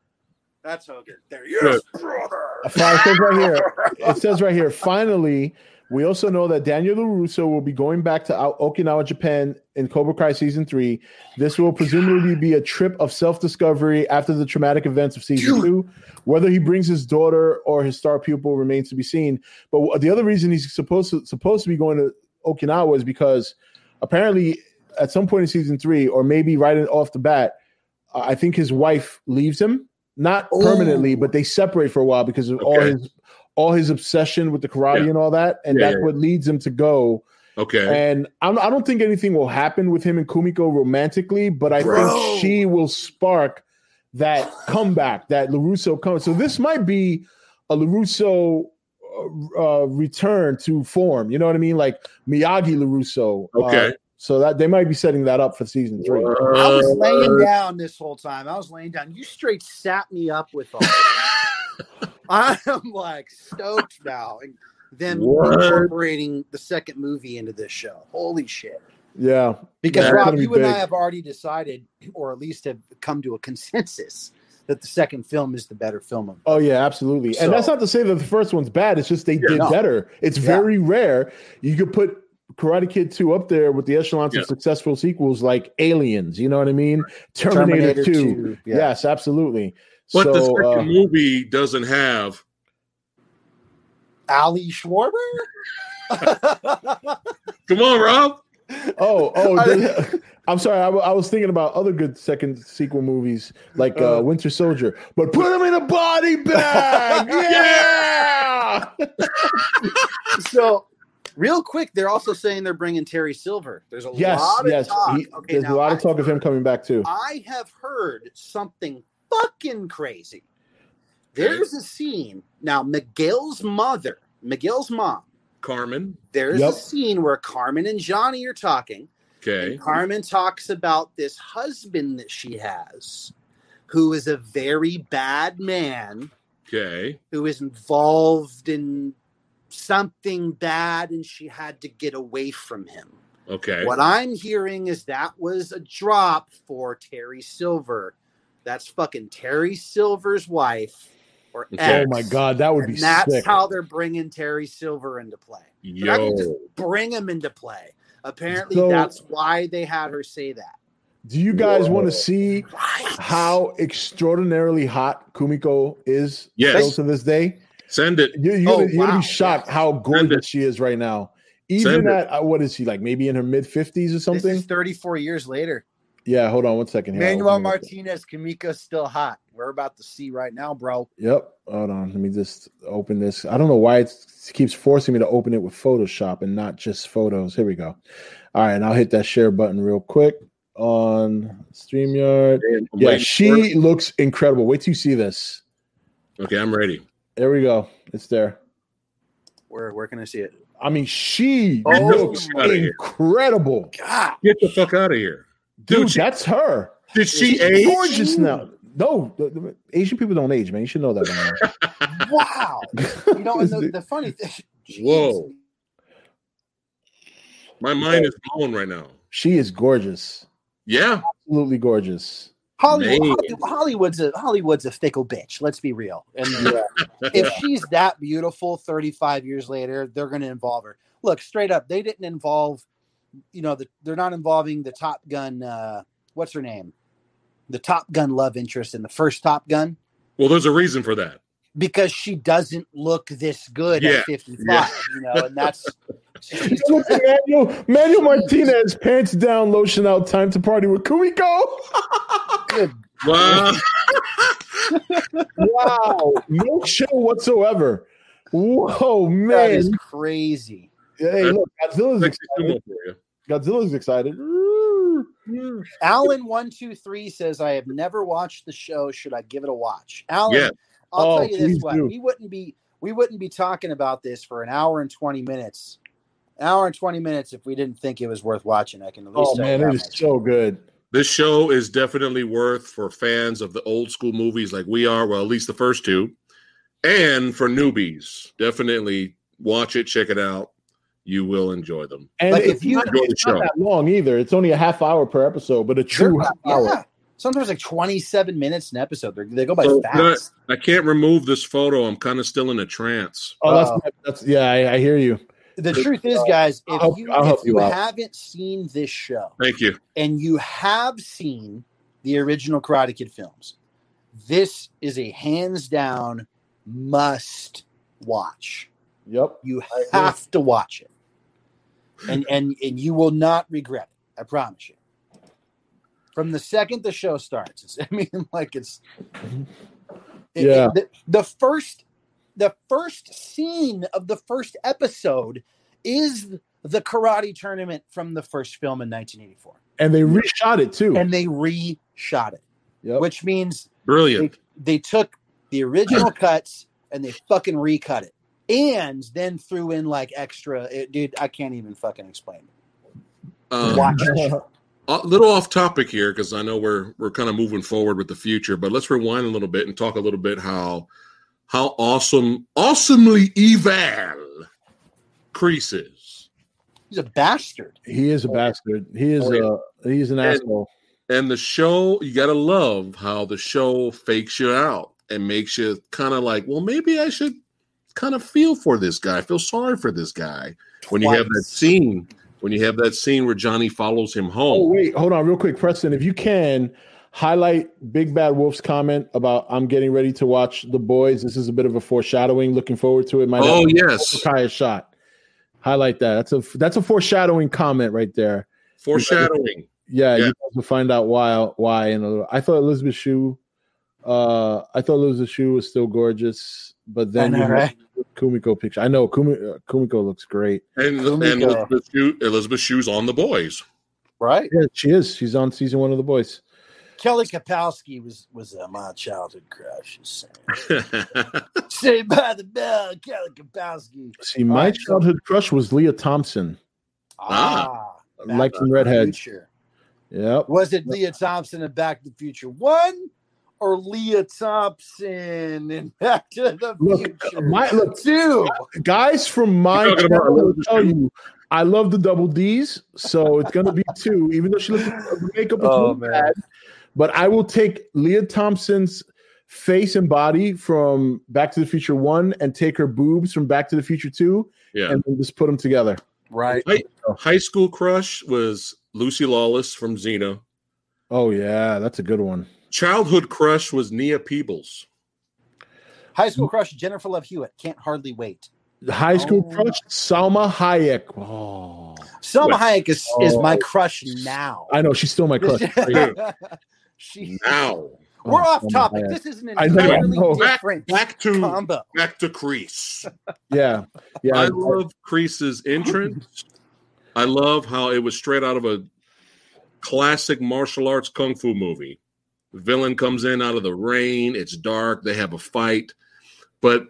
That's Hogan. There, yes, brother. it says right here. It says right here. Finally, We also know that Daniel LaRusso will be going back to Okinawa, Japan in Cobra Kai season three. This will presumably be a trip of self discovery after the traumatic events of season Dude. two. Whether he brings his daughter or his star pupil remains to be seen. But the other reason he's supposed to supposed to be going to Okinawa is because apparently at some point in season three, or maybe right off the bat, I think his wife leaves him. Not permanently, Oh. but they separate for a while because of all his all his obsession with the karate Yeah. and all that, and Yeah, that's yeah, what leads him to go. Okay. And I'm, I don't think anything will happen with him and Kumiko romantically, but I Bro. think she will spark that comeback, that LaRusso comes. So this might be a LaRusso uh, uh, return to form. You know what I mean? Like Miyagi LaRusso. Uh, Okay. so that they might be setting that up for season three. I was Uh, laying down this whole time. I was laying down. You straight sat me up with all. I'm like stoked now, and them What? incorporating the second movie into this show. Holy shit! Yeah. Because That's Rob, gonna be you and I have already decided, or at least have come to a consensus, that the second film is the better film of. Oh yeah, absolutely. and that's not to say that the first one's bad. It's just they did no. better. It's Yeah. very rare. You could put Karate Kid 2 up there with the echelons Yeah. of successful sequels like Aliens, you know what I mean? Terminator, 2. yeah. Yes, absolutely. But so the second uh, movie doesn't have. Ali Schwarber. Come on, Rob. oh, oh, I- the- I'm sorry. I, w- I was thinking about other good second sequel movies like uh, Uh. Winter Soldier, but put him in a body bag. yeah. so, real quick, they're also saying they're bringing Terry Silver. There's a yes, lot of yes. talk. He- okay, there's a lot of I- talk of him coming back too. I have heard something fucking crazy. There's a scene now. Miguel's mother, Miguel's mom. Carmen. There's Yep. a scene where Carmen and Johnny are talking. Okay. And Carmen talks about this husband that she has, who is a very bad man, Okay. who is involved in something bad, and she had to get away from him. Okay. What I'm hearing is that was a drop for Terry Silver. That's fucking Terry Silver's wife, or Okay. Oh my god, that would and be that's sick. how they're bringing Terry Silver into play. But I just bring him into play. Apparently, So- that's why they had her say that. Do you guys Whoa. want to see Right. how extraordinarily hot Kumiko is Yes. still to this day? Send it. You're, you're, Oh, gonna, you're gonna be shocked Yes. how gorgeous she is right now. Send Even it. at uh, what is she like? Maybe in her mid fifties or This something. is 34 years later. Yeah, hold on one second. here. Manuel open it up. Martinez, Kumiko's still hot. We're about to see right now, bro. Yep. Hold on. Let me just open this. I don't know why it keeps forcing me to open it with Photoshop and not just photos. Here we go. All right, and I'll hit that share button real quick on StreamYard. I'm Yeah, she it. looks incredible. Wait till you see this. Okay, I'm ready. There we go. It's there. Where where can I see it? I mean, she Oh, looks get outta here. incredible. God, Get the fuck out of here. Dude, Dude, she- that's her. Did she She's age? gorgeous now. No, the- the- Asian people don't age, man. You should know that wow. You know, and the, the funny thing. Jeez. Whoa. My mind is blown right now. she is gorgeous. Yeah. Absolutely gorgeous. Hollywood, Hollywood- Hollywood's a Hollywood's a fickle bitch. Let's be real. And if she's that beautiful, 35 years later, they're going to involve her. Look, straight up, they didn't involve. You know, the, they're not involving the Top Gun. Uh, what's her name? The Top Gun love interest in the first Top Gun Well, there's a reason for that. because she doesn't look this good Yeah. at 55. Yeah. You know, and that's. she's- Look at Manuel, Manuel Martinez, pants down, lotion out, time to party with Kumiko. good. Wow. wow, no chill whatsoever. Whoa, That man! is crazy. Hey, look, Godzilla's excited. sumo for you. Godzilla's excited. Alan one two three says, "I have never watched the show. Should I give it a watch?" Alan, Yeah. I'll Oh, tell you this: please what we wouldn't be we wouldn't be talking about this for an hour and twenty minutes. An hour and twenty minutes if we didn't think it was worth watching. I can at least Oh man, you it that is much. so good. This show is definitely worth for fans of the old school movies like we are, well, at least the first two, and for newbies. Definitely watch it, check it out. You will enjoy them. And Like, if it's, you- not, Enjoy the it's not that long either. It's only a half hour per episode, but a true not- half hour. yeah. Sometimes like twenty seven minutes an episode. They're, they go by So, fast. I can't remove this photo. I'm kind of still in a trance. Oh, that's Uh-oh. that's yeah. I, I hear you. the truth is, guys, if I'll- you, I'll if you you haven't seen this show Thank you. and you have seen the original Karate Kid films, this is a hands down must watch. Yep. You have to watch it, and and and you will not regret it. I promise you. From the second the show starts, it's, I mean, like it's it- Yeah. it- the, the first the first scene of the first episode is the karate tournament from the first film in 1984, And they reshot it too. and they reshot it, Yep. which means Brilliant. they took the original cuts and they fucking recut it and then threw in like extra it, dude i can't even fucking explain it Um, watch a little off topic here because I know we're we're kind of moving forward with the future, but let's rewind a little bit and talk a little bit how how awesome, awesomely evil Kreese is, he's a bastard he is a bastard. He is Oh, yeah. a he's an And- asshole. and the show you gotta love how the show fakes you out and makes you kind of like, well, maybe I should kind of feel for this guy, feel sorry for this guy when you have that scene when you have that scene where Johnny follows him home. Oh wait, hold on, real quick, Preston. If you can highlight Big Bad Wolf's comment about I'm getting ready to watch The Boys. This is a bit of a foreshadowing. Looking forward to it. Might Oh yes, Kaya shot. Highlight that. That's a that's a foreshadowing comment right there. foreshadowing. Yeah, Yeah. you will find out why why in a little. I thought Elisabeth Shue, uh, I thought Elisabeth Shue was still gorgeous, but then know, you know, right? Kumiko picture. I know Kumi, uh, Kumiko looks great. And, and Elisabeth, Shue, Elisabeth Shue's on the boys. right Yeah, she is. She's on season one of The Boys. kelly kapowski was was uh, my childhood crush just saying. Saved by the bell kelly kapowski See, my Alright, so- childhood crush was Lea Thompson, ah, Back like to in the Redheads. Future. Yep. was it lea thompson in back to the future one or lea thompson and back to the Look, future my look, two guys from my You're talking about channel tell you I love the double D's, so it's gonna be two, even though she looks the makeup is Oh, really bad. But I will take Lea Thompson's face and body from Back to the Future One and take her boobs from Back to the Future Two yeah. and then just put them together. right High, high school crush was Lucy Lawless from Xena. Oh yeah, that's a good one. Childhood crush was Nia Peeples. high school crush jennifer love hewitt can't hardly wait The high school Oh. crush, Salma Hayek. Oh, Salma What? Hayek is, is my Oh. crush now. I know she's still my crush. she, Now we're Oh, off Salma topic. Hayek. This is an entirely I know. different back to combo. back to Kreese. Yeah, yeah. I love Kreese's entrance. I love how it was straight out of a classic martial arts kung fu movie. The villain comes in out of the rain. It's dark. They have a fight, but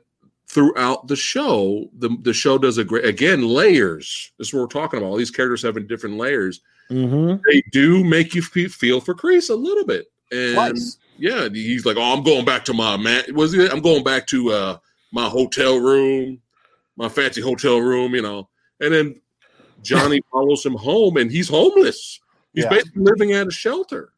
throughout the show, the the show does a great again layers. This is what we're talking about. All these characters having different layers. hmm They do make you feel for Kreese a little bit, and Twice. yeah, he's like, "Oh, I'm going back to my man. Was it? I'm going back to uh my hotel room, my fancy hotel room, you know." And then Johnny follows him home, and he's homeless. He's Yeah. basically living at a shelter,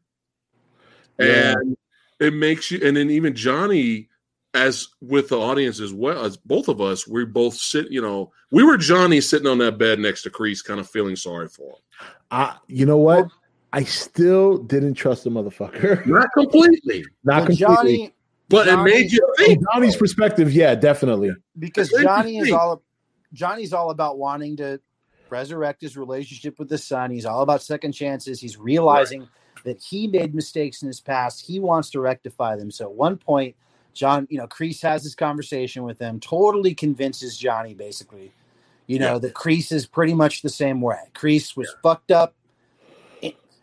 Yeah. and it makes you. And then even Johnny, as with the audience as well as both of us, we both sit. You know, we were Johnny sitting on that bed next to Kreese, kind of feeling sorry for him. I, you know what? Oh. I still didn't trust the motherfucker. Not completely, Not But completely. Johnny, but it made you think. Johnny's perspective, yeah, definitely. because Johnny is all Johnny's all about wanting to resurrect his relationship with the son. He's all about second chances. He's realizing that he made mistakes in his past. He wants to rectify them. So at one point, John, you know, Kreese has this conversation with him, totally convinces Johnny basically, you know, Yeah. that Kreese is pretty much the same way. Kreese was fucked up.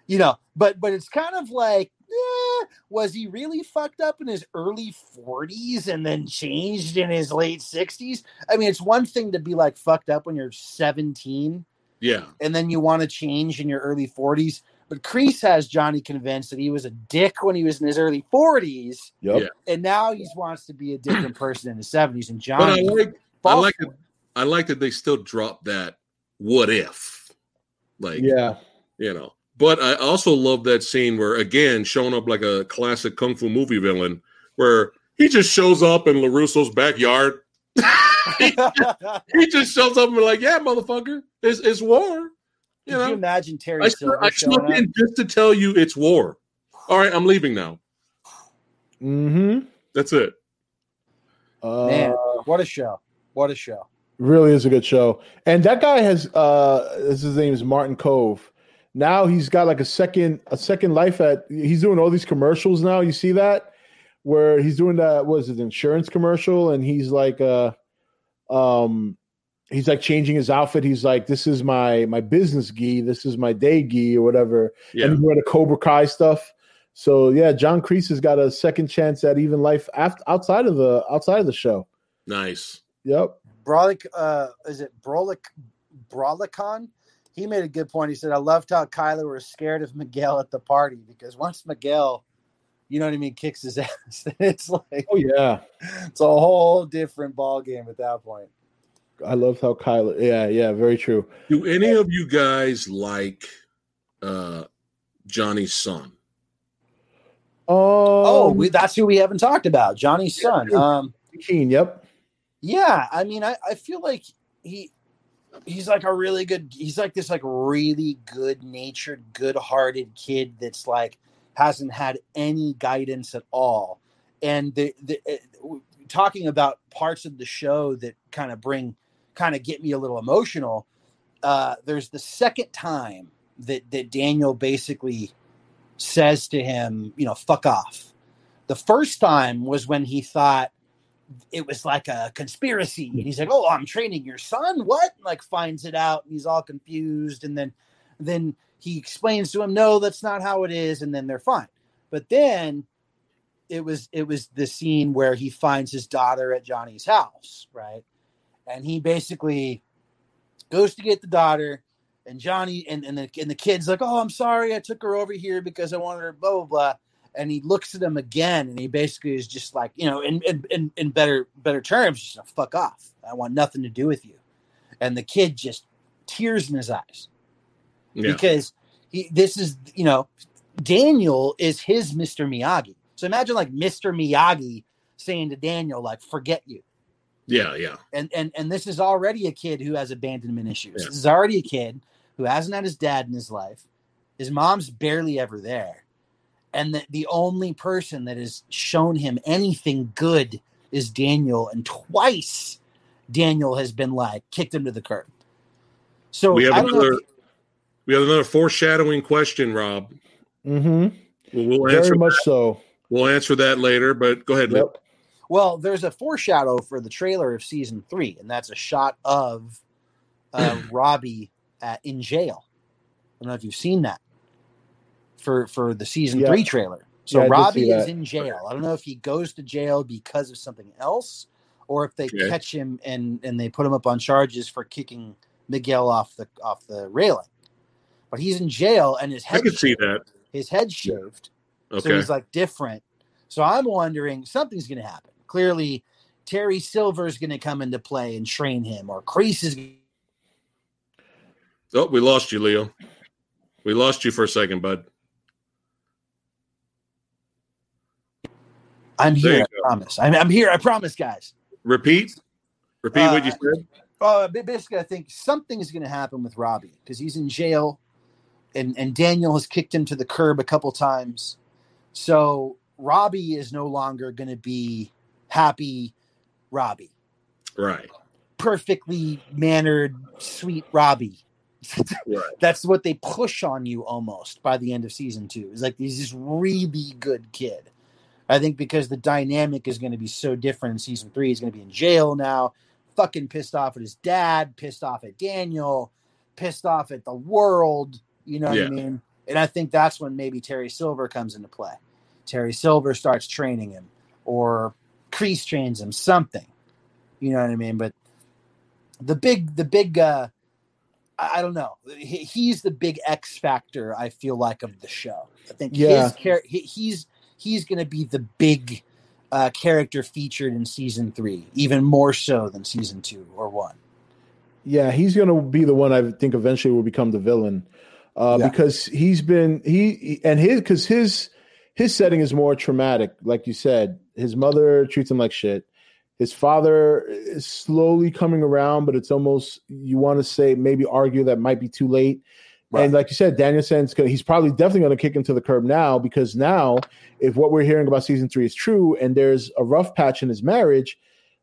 You know, but but it's kind of like eh, was he really fucked up in his early 40s and then changed in his late 60s? I mean, it's one thing to be like fucked up when you're 17 Yeah, and then you want to change in your early 40s. But Kreese has Johnny convinced that he was a dick when he was in his early 40s, Yep. And now he wants to be a different person in his 70s. And but I Johnny, like I like it. I like that they still drop that what if, like Yeah. you know. But I also love that scene where again showing up like a classic kung fu movie villain, where he just shows up in LaRusso's backyard. he just shows up and be like, "Yeah, motherfucker, it's it's war." You Could know, you imagine Terry I, Silver I showing snuck up? in just to tell you it's war. All right, I'm leaving now. Mm-hmm. That's it. Uh, Man, what a show! What a show! really is a good show. And that guy has uh his his name is Martin Kove. Now he's got like a second a second life at he's doing all these commercials now. You see that? Where he's doing that was it insurance commercial and he's like uh um he's like changing his outfit. He's like, This is my my business gi, this is my day gi or whatever. Yeah, And he's wearing the Cobra Kai stuff. So yeah, John Kreese has got a second chance at even life after, outside of the outside of the show. nice. Yep. Brolic, uh, is it Brolic, Brolicon? He made a good point. He said, "I loved how Kyler was scared of Miguel at the party because once Miguel, you know what I mean, kicks his ass, it's like Oh yeah. it's a whole different ball game at that point." I love how Kyler. Yeah, yeah, very true. Do any of you guys like uh Johnny's son? Oh, Um, we, that's who we haven't talked about, Johnny's son. Um, Keene. Yep. Yeah, I mean, I, I feel like he he's like a really good he's like this like really good natured, good hearted kid that's like hasn't had any guidance at all. And the the uh, talking about parts of the show that kind of bring kind of get me a little emotional. Uh, there's the second time that that Daniel basically says to him, you know, fuck off. The first time was when he thought it was like a conspiracy. And he's like, "Oh, I'm training your son." What? Like finds it out, and he's all confused. And then, then he explains to him, "No, that's not how it is." And then they're fine. But then it was it was the scene where he finds his daughter at Johnny's house, right? And he basically goes to get the daughter, and Johnny and and the, and the kid's like, "Oh, I'm sorry, I took her over here because I wanted her." Blah blah blah. And he looks at him again and he basically is just like you know in in in, better better terms just like, fuck off. I want nothing to do with you. And the kid just tears in his eyes. Yeah, because he this is you know daniel is his mr miyagi. So imagine like mr miyagi saying to daniel like forget you yeah, yeah. and and and this is already a kid who has abandonment issues Yeah. this is already a kid who hasn't had his dad in his life his mom's barely ever there and the, the only person that has shown him anything good is daniel and twice daniel has been like kicked him to the curb so We have I don't know if- another. We have another foreshadowing question, Rob. Mm-hmm. We'll, we'll answer. Very much so. We'll answer that later. But go ahead. Lip. Yep. Well, there's a foreshadow for the trailer of season three, and that's a shot of uh, Robbie at, in jail. I don't know if you've seen that for for the season Yeah. three trailer. So Yeah, Robbie is in jail. I don't know if he goes to jail because of something else, or if they Okay. catch him and and they put him up on charges for kicking Miguel off the off the railing. But he's in jail, and his head I can see that. His head shaved. So Okay. he's like different. So I'm wondering something's going to happen. Clearly, Terry Silver is going to come into play and train him, or Kreese is. Oh, we lost you, Leo. We lost you for a second, bud. I'm here. I promise. I'm, I'm here. I promise, guys. Repeat. Repeat what you Uh, said. Uh, basically, I think something is going to happen with Robbie because he's in jail, and and Daniel has kicked him to the curb a couple times. So Robbie is no longer going to be happy, Robbie, Right. perfectly mannered, sweet Robbie. Right. that's what they push on you almost by the end of season two. It's like he's this really good kid. I think because the dynamic is going to be so different in season three. He's going to be in jail now, fucking pissed off at his dad, pissed off at Daniel, pissed off at the world. You know what Yeah. I mean? And I think that's when maybe Terry Silver comes into play. Terry Silver starts training him, or Kreese trains him, something. You know what I mean? But the big, the big, uh, I don't know. He, he's the big X factor. I feel like of the show. I think Yeah. his char- he, he's he's going to be the big uh, character featured in season three, even more so than season two or one. Yeah, he's gonna be the one I think eventually will become the villain, uh, Yeah. because he's been he and his because his his setting is more traumatic. Like you said, his mother treats him like shit, His father is slowly coming around, but it's almost you want to say maybe argue that might be too late. Right. And like you said, Daniel-san's gonna he's probably definitely gonna kick him to the curb now because now if what we're hearing about season three is true and there's a rough patch in his marriage,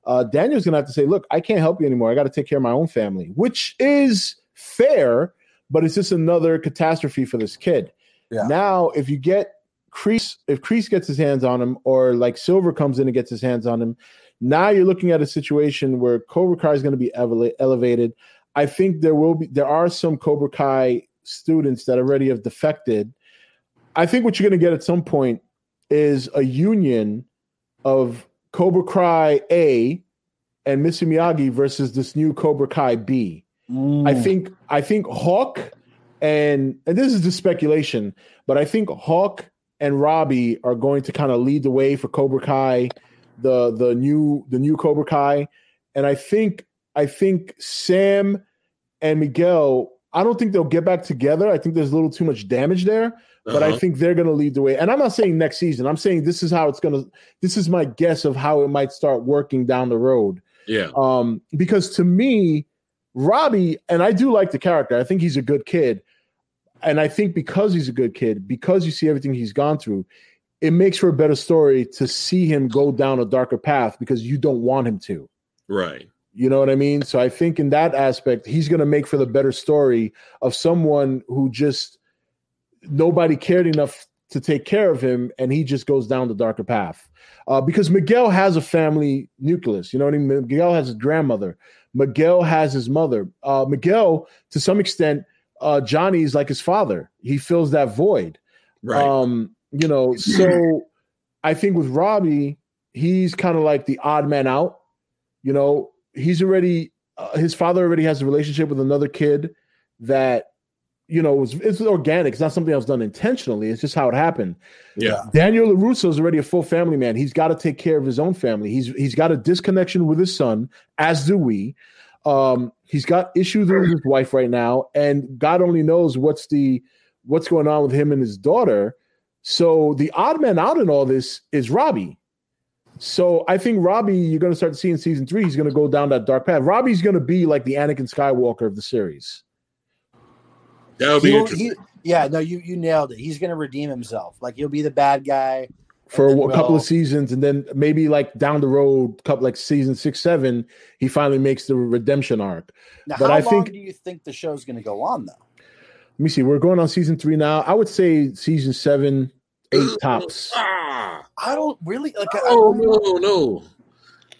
uh, Daniel's gonna have to say, "Look, I can't help you anymore. I got to take care of my own family," which is fair, but it's just another catastrophe for this kid. Yeah. Now, if you get Kreese, if Kreese gets his hands on him, or like Silver comes in and gets his hands on him, now you're looking at a situation where Cobra Kai is going to be ele- elevated. I think there will be there are some Cobra Kai students that already have defected. I think what you're going to get at some point is a union of Cobra Kai A and Missy Miyagi versus this new Cobra Kai B. I Mm. think I think Hawk and and this is just speculation, but I think Hawk and Robbie are going to kind of lead the way for Cobra Kai, the the new the new Cobra Kai, and I think I think Sam and Miguel. I don't think they'll get back together. I think there's a little too much damage there, but I Uh-huh. think they're going to lead the way. And I'm not saying next season. I'm saying this is how it's going to. This is my guess of how it might start working down the road. yeah, Um, because to me, Robbie, and I do like the character. I think he's a good kid. And I think because he's a good kid, because you see everything he's gone through, it makes for a better story to see him go down a darker path because you don't want him to. right. You know what I mean? So I think in that aspect, he's going to make for the better story of someone who just nobody cared enough to take care of him, and he just goes down the darker path. Uh, because Miguel has a family nucleus. You know what I mean? Miguel has his grandmother. Miguel has his mother. Uh, Miguel, to some extent, uh, Johnny's like his father. He fills that void. Right. Um, you know, so I think with Robbie, he's kind of like the odd man out. You know, he's already uh, his father already has a relationship with another kid that you know it's, it's organic. It's not something that was done intentionally. It's just how it happened. yeah. Daniel LaRusso is already a full family man. He's got to take care of his own family. He's he's got a disconnection with his son, as do we. Um, he's got issues with his wife right now, and God only knows what's the what's going on with him and his daughter. So the odd man out in all this is Robbie. So I think Robbie, you're going to start to see in season three, he's going to go down that dark path. Robbie's going to be like the Anakin Skywalker of the series. That would be He'll- interesting. he- yeah, no, you you nailed it. He's gonna redeem himself. Like he'll be the bad guy. For And a couple we'll- of seasons, and then maybe like down the road, couple like season six, seven, he finally makes the redemption arc. Now, But how I long think- do you think the show's gonna go on though? Let me see. We're going on season three now. I would say season seven, eight tops. Ah, I don't really like. I, oh I, no, no.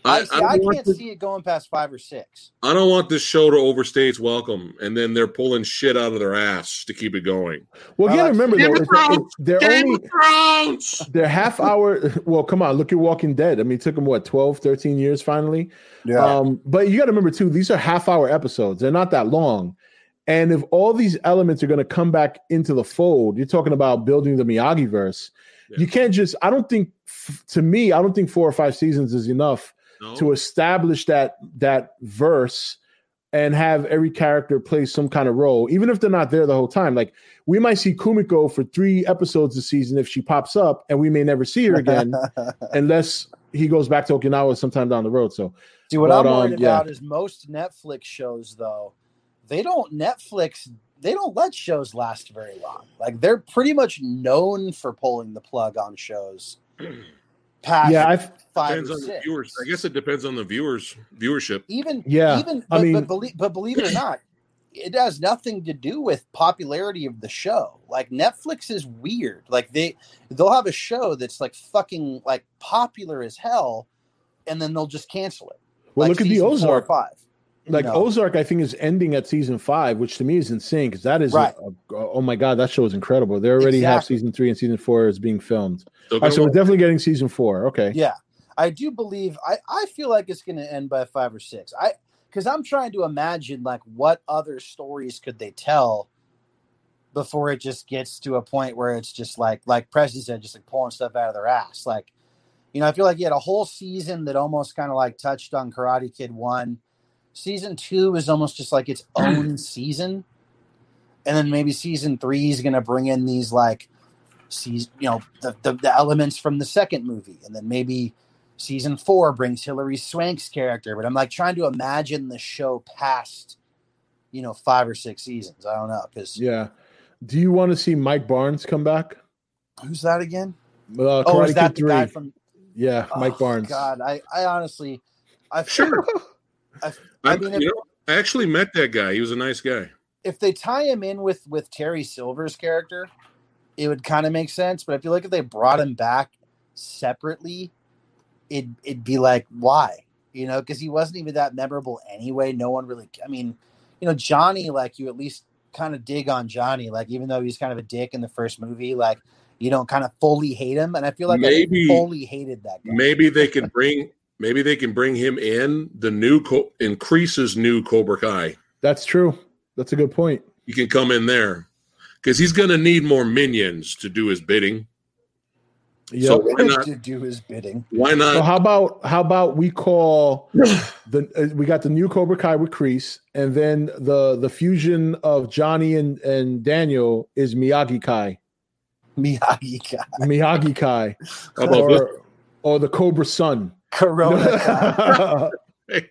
I, I, see, I, I can't this, see it going past five or six. I don't want this show to overstay its welcome, and then they're pulling shit out of their ass to keep it going. Well, you got to remember Game though, of it's, it's, Thrones! they're Game only of Thrones. they're half hour. Well, come on, look at Walking Dead. I mean, it took them what 12, 13 years finally. Um, but you got to remember too, these are half hour episodes. They're not that long. And if all these elements are going to come back into the fold, you're talking about building the Miyagi verse. Yeah. You can't just, I don't think, to me, I don't think four or five seasons is enough No? to establish that that verse and have every character play some kind of role, even if they're not there the whole time. Like we might see Kumiko for three episodes this season if she pops up, and we may never see her again unless he goes back to Okinawa sometime down the road. So See, what But, I'm um, worried yeah. about is most Netflix shows, though, they don't Netflix. They don't let shows last very long. Like they're pretty much known for pulling the plug on shows. Past yeah, I five depends or on the viewers. I guess it depends on the viewers viewership. even Yeah, even I but, mean- but, believe, but believe it or not it has nothing to do with popularity of the show like netflix is weird like they they'll have a show that's like fucking like popular as hell and then they'll just cancel it well like look at the season four or Ozark. five you Like know? Ozark, I think is ending at season five, which to me is insane because that is Right. a- oh my god, that show is incredible. They already have season three and season four is being filmed. So All right, so we're definitely getting season four. Okay. yeah i do believe i i feel like it's going to end by five or six i because i'm trying to imagine like what other stories could they tell before it just gets to a point where it's just like like Preston said, just like pulling stuff out of their ass. Like, you know, I feel like you had a whole season that almost kind of like touched on Karate Kid one. Season two is almost just like its own season. And then maybe season three is gonna bring in these like season, you know, the, the, the elements from the second movie. And then maybe season four brings Hilary Swank's character, but I'm like trying to imagine the show past, you know, five or six seasons. I don't know because Yeah. Do you want to see Mike Barnes come back? who's that again? Uh, oh, is that Kid the 3. guy from yeah, Mike Oh, Barnes. God, I, I honestly, I Sure. I, I, mean, if, you know, I actually met that guy. He was a nice guy. if they tie him in with with Terry Silver's character, it would kind of make sense. But I feel like if they brought him back separately, it it'd be like why, you know, because he wasn't even that memorable anyway. No one really. I mean, you know, Johnny, like you at least kind of dig on Johnny, like even though he's kind of a dick in the first movie, like you don't kind of fully hate him. And I feel like Maybe- I fully hated that guy. Maybe they can bring maybe they can bring him in the new co- in Kreese's new Cobra Kai. That's true. That's a good point. He can come in there because he's going to need more minions to do his bidding. Yeah. So why not? to do his bidding. Why not? So not? how about how about we call the uh, we got the new Cobra Kai with Kreese, and then the the fusion of Johnny and and Daniel is Miyagi Kai, Miyagi Kai. Miyagi Kai, How about this? or or the Cobra Sun. Corona guy.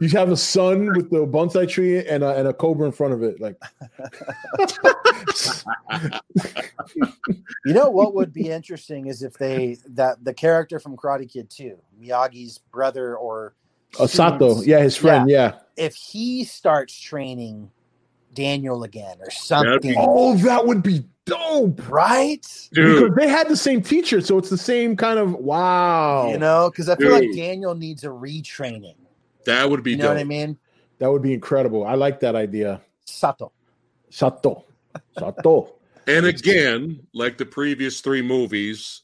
you have a sun with the bonsai tree and a, and a cobra in front of it, like. You know what would be interesting is if they that the character from Karate Kid 2, Miyagi's brother or a Sato, yeah, his friend, yeah. if he starts training Daniel again or something, Oh, that would be dope. right? Dude, Because they had the same teacher, so it's the same kind of wow. You know, because I feel like Daniel needs a retraining. that would be You know dope. what I mean? That would be incredible. I like that idea. Sato. Sato. Sato. And again, like the previous three movies,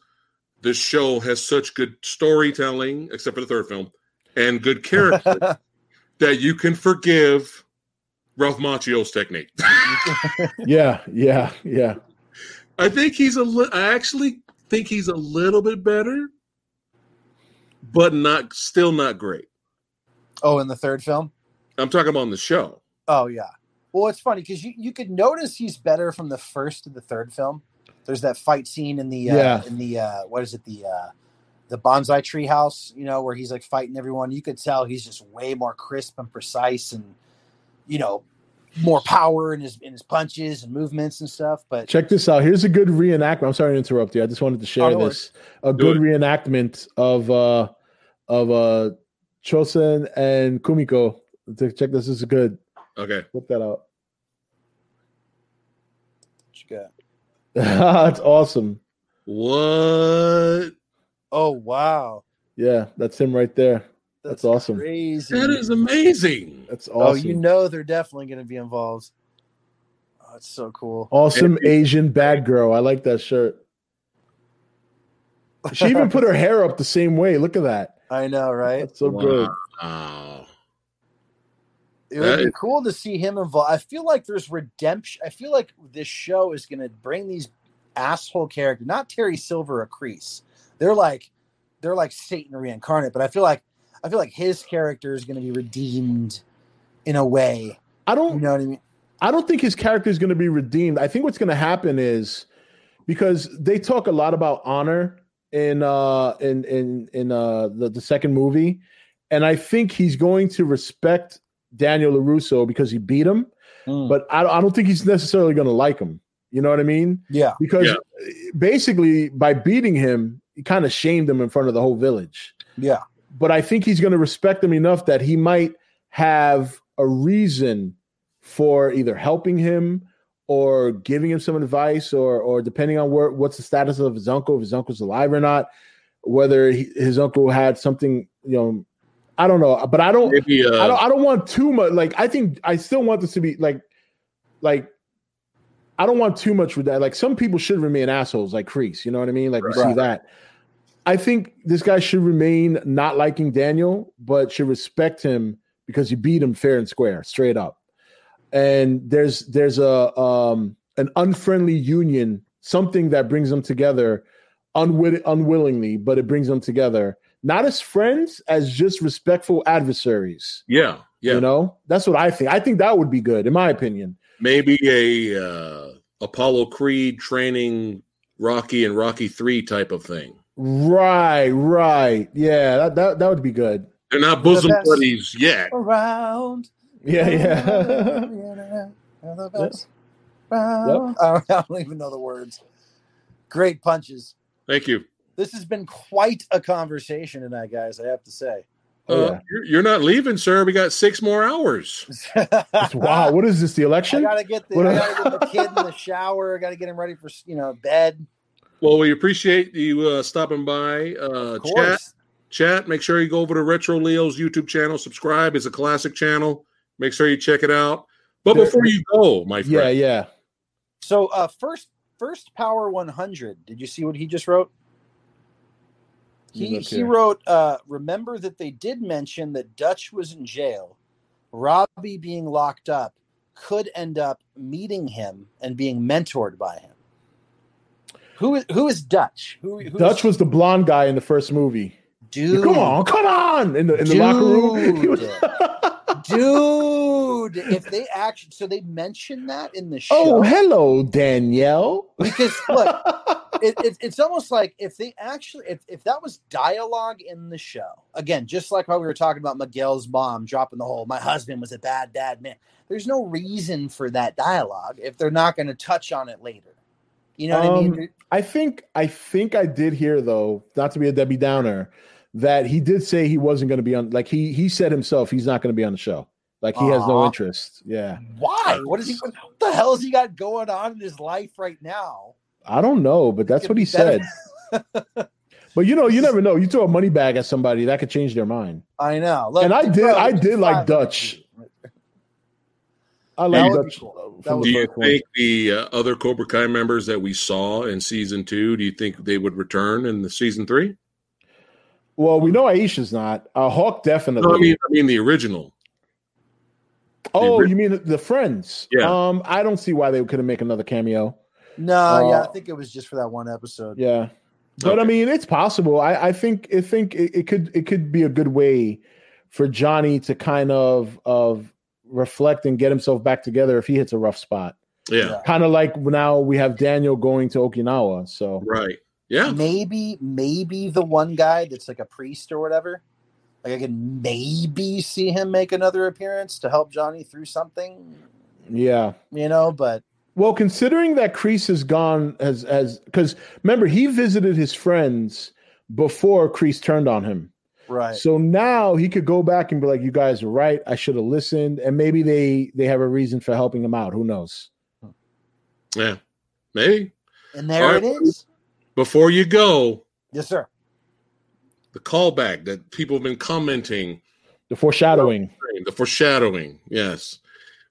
this show has such good storytelling, except for the third film, and good character that you can forgive Ralph Macchio's technique. Yeah, yeah, yeah. I think he's a li- I actually think he's a little bit better, but not still not great. oh, in the third film? I'm talking about on the show. Oh yeah. Well, it's funny because you, you could notice he's better from the first to the third film. There's that fight scene in the uh, Yeah. in the uh, what is it the uh, the bonsai tree house, you know, where he's like fighting everyone. You could tell he's just way more crisp and precise, and you know, more power in his in his punches and movements and stuff. But Check this out. Here's a good reenactment. I'm sorry to interrupt you. I just wanted to share Oh, no this. A Do good it. reenactment of uh of uh Chozen and Kumiko. Check this. This is good. Okay. Look that out. what you got? That's awesome. What? oh wow, Yeah, that's him right there. That's awesome. crazy. That is amazing. That's Oh, awesome. you know they're definitely going to be involved. Oh, it's so cool. awesome Asian bad girl. I like that shirt. She even put her hair up the same way. Look at that. I know, right? That's so good. Wow. It would That be is- cool to see him involved. I feel like there's redemption. I feel like this show is going to bring these asshole characters, not Terry Silver or Kreese. They're like, they're like Satan reincarnate. But I feel like, I feel like his character is going to be redeemed in a way. I don't know what I mean? I don't think his character is going to be redeemed. I think what's going to happen is because they talk a lot about honor in uh in in in uh the, the second movie and I think he's going to respect Daniel LaRusso because he beat him, Mm. but I, I don't think he's necessarily going to like him. You know what I mean? yeah, Because Yeah. basically by beating him, he kind of shamed him in front of the whole village. yeah, But I think he's going to respect him enough that he might have a reason for either helping him or giving him some advice or or depending on where what's the status of his uncle if his uncle's alive or not whether he, his uncle had something you know i don't know but i don't Maybe uh, I don't I don't want too much. Like I think I still want this to be like like I don't want too much with that. Like some people should remain assholes, like Kreese. You know what I mean? Like we see that. I think this guy should remain not liking Daniel, but should respect him because he beat him fair and square, straight up. And there's there's a um an unfriendly union, something that brings them together unwill- unwillingly, but it brings them together. Not as friends, as just respectful adversaries. yeah, yeah. You know, that's what I think. I think that would be good, in my opinion. Maybe a uh, Apollo Creed training Rocky and Rocky Three type of thing. Right, right. Yeah, that that, that would be good. They're not bosom best. buddies yet. Around. Yeah, yeah. the best. Round. I don't- I don't even know the words. Great punches. Thank you. This has been quite a conversation tonight, guys. I have to say. Oh, Uh, yeah. you're, you're not leaving, sir. We got six more hours. wow, what is this? The I election? gotta get the I gotta get the kid in the shower. I gotta get him ready for you know bed. Well, we appreciate you uh, stopping by. Uh, chat, chat. Make sure you go over to Retro Leo's YouTube channel. Subscribe. It's a classic channel. Make sure you check it out. But There- before you go, my friend, Yeah, yeah. So uh first first power 100. Did you see what he just wrote? He he wrote uh remember that they did mention that Dutch was in jail. Robbie being locked up could end up meeting him and being mentored by him. Who is who is Dutch? Who, Dutch was the blonde guy in the first movie. dude. Come on, come on! In the in the locker room, was- dude. If they actually, so they mentioned that in the oh, show. oh, hello, Danielle. because look, it, it, it's almost like if they actually, if, if that was dialogue in the show, again, just like how we were talking about Miguel's mom dropping the whole, my husband was a bad dad man. There's no reason for that dialogue if they're not going to touch on it later. You know what I Um, mean? I think I think I did hear though, not to be a Debbie Downer, that he did say he wasn't going to be on. Like he he said himself, he's not going to be on the show. Like he has no interest. Yeah, Why? What is he? What the hell has he got going on in his life right now? I don't know, but that's what he better. said. But you know, you never know. You throw a money bag at somebody, that could change their mind. I know. Look, And I did- I did like fine. Dutch. I That like would be Dutch cool. That from would the Do you first one. think the uh, other Cobra Kai members that we saw in season two? Do you think they would return in the season three? Well, we know Aisha's not. Uh, Hawk definitely. No, I mean, I mean the original. oh, ori- you mean the, the friends? Yeah. Um, I don't see why they couldn't make another cameo. No, yeah, Uh, I think it was just for that one episode. Yeah, but I mean, it's possible. I, I think I think it, it could it could be a good way for Johnny to kind of of reflect and get himself back together if he hits a rough spot. Yeah, Yeah. Kind of like now we have Daniel going to Okinawa. So right. Yeah, maybe maybe the one guy that's like a priest or whatever like i can maybe see him make another appearance to help johnny through something yeah. you know but Well, considering that Kreese has gone as as because remember he visited his friends before Kreese turned on him. Right So now he could go back and be like, "You guys are right. I should have listened." And maybe they they have a reason for helping him out. Who knows? yeah, maybe. and there All it right. is Before you go, yes sir the callback that people have been commenting, The foreshadowing. the foreshadowing. Yes,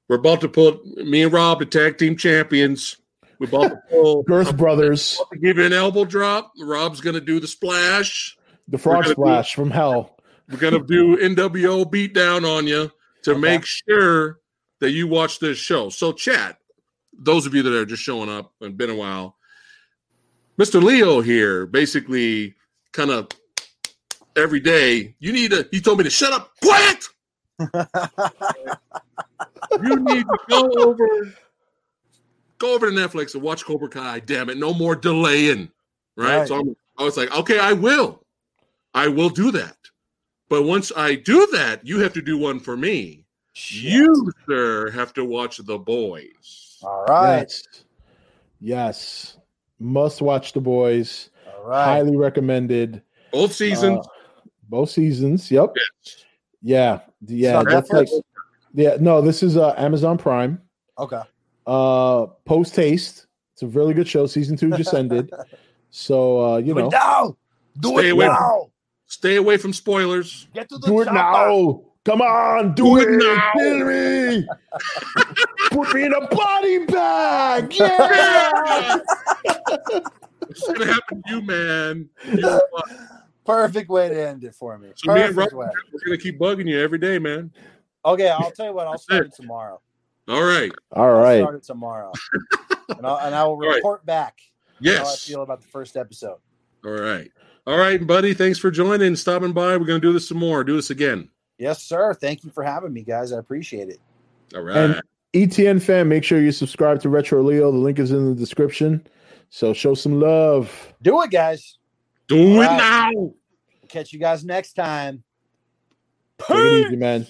we're about to put me and Rob, the tag team champions. We're about to pull. Girth Brothers, about to give you an elbow drop. Rob's going to do the splash. The frog gonna do- splash from hell. We're going to do NWO beatdown on you to Okay. make sure that you watch this show. So, chat, those of you that are just showing up and been a while, Mr. Leo here basically kind of every day, you need to, he told me to shut up, quiet. You need to go over, go over to Netflix and watch Cobra Kai. Damn it, no more delaying. Right. Right. So I'm, I was like, okay, I will. I will do that. But once I do that, you have to do one for me. Shit. You, sir, have to watch The Boys. all right Yes. Yes. Must watch the boys. all right Highly recommended. Both seasons. Uh, both seasons. Yep. Yes. Yeah. Yeah. on That's like yeah. No, this is uh, Amazon Prime. okay Uh Post Haste. It's a really good show. Season two just ended. So uh, you do know, it now do Stay it away from- now Stay away from spoilers. get to the do it chopper. now. Come on, do, Do it, it now. Kill me. Put me in a body bag. Yeah. It's gonna happen to you, man. You know perfect way to end it for me So me and perfect Rob, way we're gonna keep bugging you every day, man. okay i'll tell you what i'll start it tomorrow All right. All right. I'll start it tomorrow and, I'll, and i will right. report back how i feel about the first episode All right. All right, buddy. Thanks for joining, stopping by. We're gonna do this some more. Do this again. Yes, sir. Thank you for having me, guys. I appreciate it. All right. And ETN fan, make sure you subscribe to Retro Leo. The link is in the description. So show some love. Do it, guys. Do All it right. now. Catch you guys next time. Take it easy, man.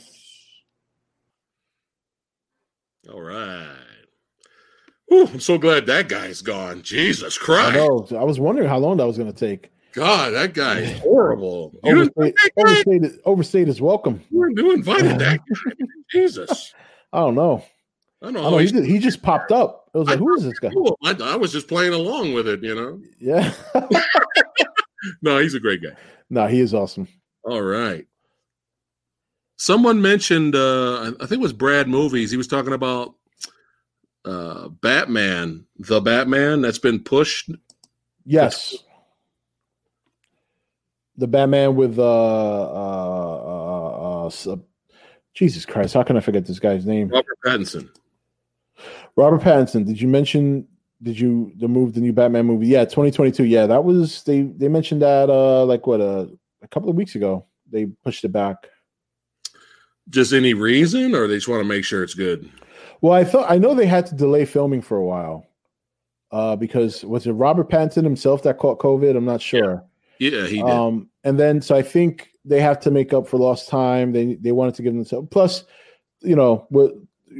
All right. Whew, I'm so glad that guy's gone. Jesus I Christ. know. I was wondering how long that was going to take. God, that guy is horrible. Didn't, Overstayed, overstayed, overstayed his welcome. you you invited that guy. Jesus. I don't know. I don't know. I don't know. He just, he just popped up. I was like, who is this guy? Cool. I, I was just playing along with it, you know. Yeah. No, he's a great guy. no, he is awesome. All right. Someone mentioned, uh, I I think it was Brad Movies. He was talking about uh, Batman, the Batman that's been pushed. Yes. The Batman with uh uh uh, uh uh, Jesus Christ, how can I forget this guy's name? Robert Pattinson. Robert Pattinson. Did you mention did you the move the new Batman movie? Yeah, 2022. Yeah, that was they they mentioned that uh like what uh, a couple of weeks ago. They pushed it back. Just any reason, or they just want to make sure it's good? Well, I thought I know they had to delay filming for a while. Uh because was it Robert Pattinson himself that caught COVID? I'm not sure. Yeah, he did. Um, and then so I think they have to make up for lost time. They they wanted to give them plus, you know, what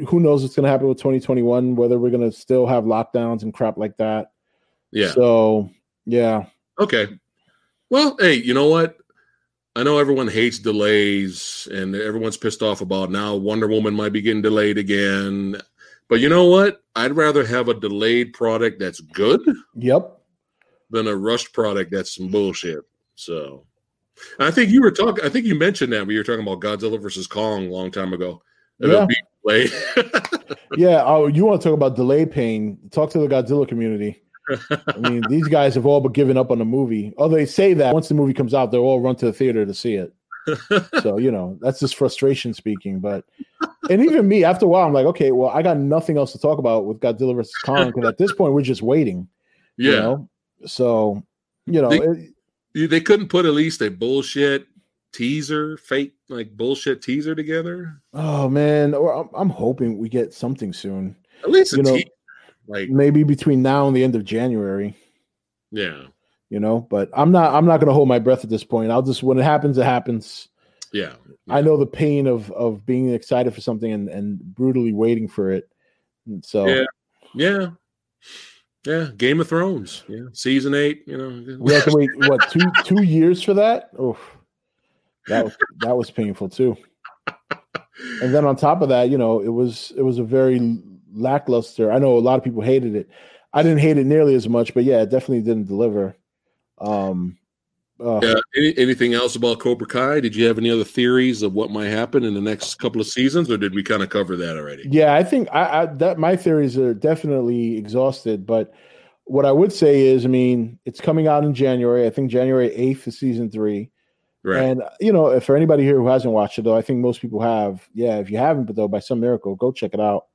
who knows what's going to happen with 2021? Whether we're going to still have lockdowns and crap like that. yeah. So yeah, Okay. Well, hey, you know what? I know everyone hates delays and everyone's pissed off about now Wonder Woman might be getting delayed again. But you know what? I'd rather have a delayed product that's good yep, than a rushed product that's some bullshit. So I think you were talking I think you mentioned that when you were talking about Godzilla versus Kong a long time ago. Yeah. yeah. Oh, you want to talk about delay pain? Talk to the Godzilla community. I mean, these guys have all but given up on the movie. Oh, they say that once the movie comes out, they'll all run to the theater to see it. so you know that's just frustration speaking but and even me after a while i'm like okay well i got nothing else to talk about with godzilla versus kong because at this point we're just waiting yeah. you know so you know They- it- They couldn't put at least a bullshit teaser, fake like bullshit teaser together. oh man or I'm, I'm hoping we get something soon At least a You know- teaser. Like, maybe between now and the end of january yeah, you know but i'm not i'm not going to hold my breath at this point i'll just when it happens it happens yeah. i know the pain of of being excited for something and and brutally waiting for it so Yeah. Yeah. Yeah. Game of Thrones. Yeah. Season eight, you know. we have to wait what two two years for that oh that that was painful too and then on top of that you know it was it was a very lackluster i know a lot of people hated it i didn't hate it nearly as much but yeah it definitely didn't deliver um uh, Yeah. Any, anything else about Cobra Kai? Did you have any other theories of what might happen in the next couple of seasons, or did we kind of cover that already? yeah i think I, I that my theories are definitely exhausted but what i would say is i mean it's coming out in january i think january 8th is season three Right. And you know, if for anybody here who hasn't watched it, though, I think most people have. Yeah, if you haven't, but though by some miracle, go check it out.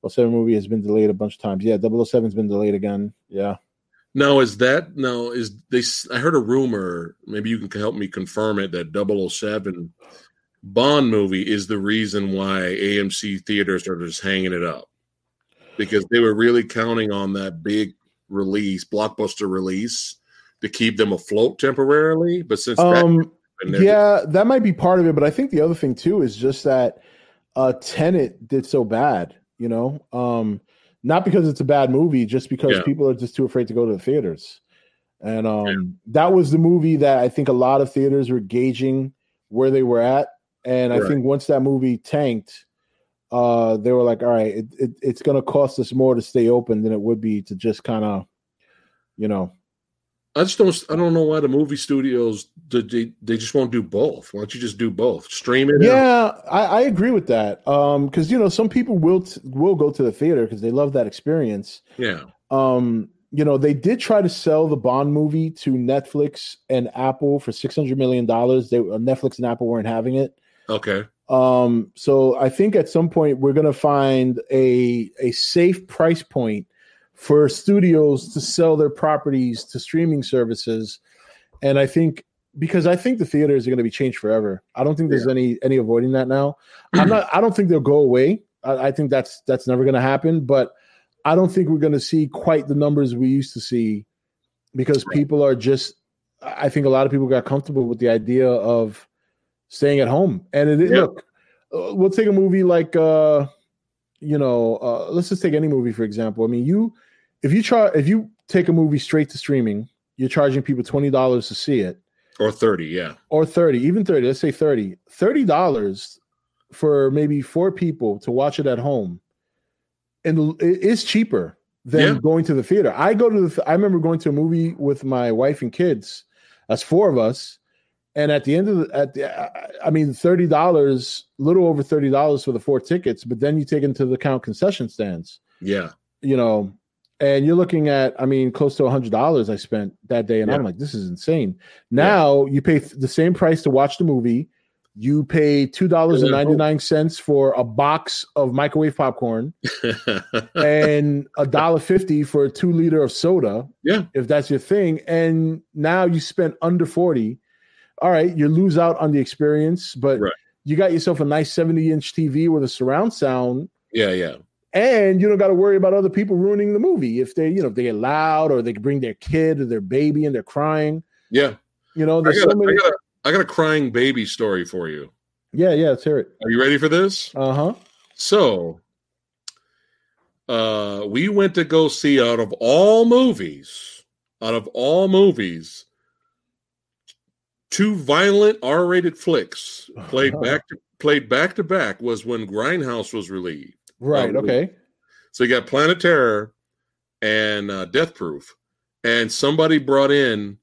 Well, 07 movie has been delayed a bunch of times. Yeah, 007's been delayed again. Yeah. Now is that now is they? I heard a rumor. Maybe you can help me confirm it. That 007 Bond movie is the reason why AMC theaters are just hanging it up because they were really counting on that big release, blockbuster release, to keep them afloat temporarily. But since that, Um. they're- Yeah, that might be part of it, but I think the other thing too is just that uh Tenet did so bad. You know, um, not because it's a bad movie, just because Yeah. people are just too afraid to go to the theaters. And um, that was the movie that I think a lot of theaters were gauging where they were at. And I think once that movie tanked, uh, they were like, all right, it, it, it's going to cost us more to stay open than it would be to just kind of, you know, I just don't. I don't know why the movie studios they, they, just won't do both. Why don't you just do both? Stream it. Yeah, I, I agree with that. Um, because you know some people will t- will go to the theater because they love that experience. yeah. Um, you know they did try to sell the Bond movie to Netflix and Apple for six hundred million dollars. They uh, Netflix and Apple weren't having it. Okay. Um, so I think at some point we're gonna find a a safe price point for studios to sell their properties to streaming services, and I think because I think the theaters are going to be changed forever. I don't think there's any any avoiding that now. I'm not. I don't think they'll go away. I, I think that's that's never going to happen. But I don't think we're going to see quite the numbers we used to see because people are just I think a lot of people got comfortable with the idea of staying at home. And it Yeah. look, uh, we'll take a movie like uh, you know, uh, let's just take any movie for example. I mean, you if you try if you take a movie straight to streaming, you're charging people twenty dollars to see it, Or 30, yeah. or thirty, even thirty. Let's say thirty. Thirty dollars for maybe four people to watch it at home, and it is cheaper than Yeah. going to the theater. I go to the. I remember going to a movie with my wife and kids. That's four of us, and at the end of the, at the, I- mean, thirty dollars, little over thirty dollars for the four tickets. But then you take into the account concession stands Yeah. you know, and you're looking at, I mean, close to a hundred dollars I spent that day, and I'm like, this is insane. Now you pay the same price to watch the movie. You pay two dollars and ninety nine cents for a box of microwave popcorn and a dollar fifty for a two liter of soda. Yeah. if that's your thing, and now you spent under forty. All right, you lose out on the experience, but Right. you got yourself a nice seventy inch TV with a surround sound yeah, yeah. And you don't got to worry about other people ruining the movie if they you know if they get loud or they bring their kid or their baby and they're crying Yeah. you know I got, so a, I, many got a, I got a crying baby story for you. yeah yeah let's hear it Are you ready for this? uh-huh So, uh, we went to go see out of all movies, out of all movies, two violent R-rated flicks played back to played back to back was when Grindhouse was relieved. Right okay So you got Planet Terror and uh, Death Proof, and somebody brought in.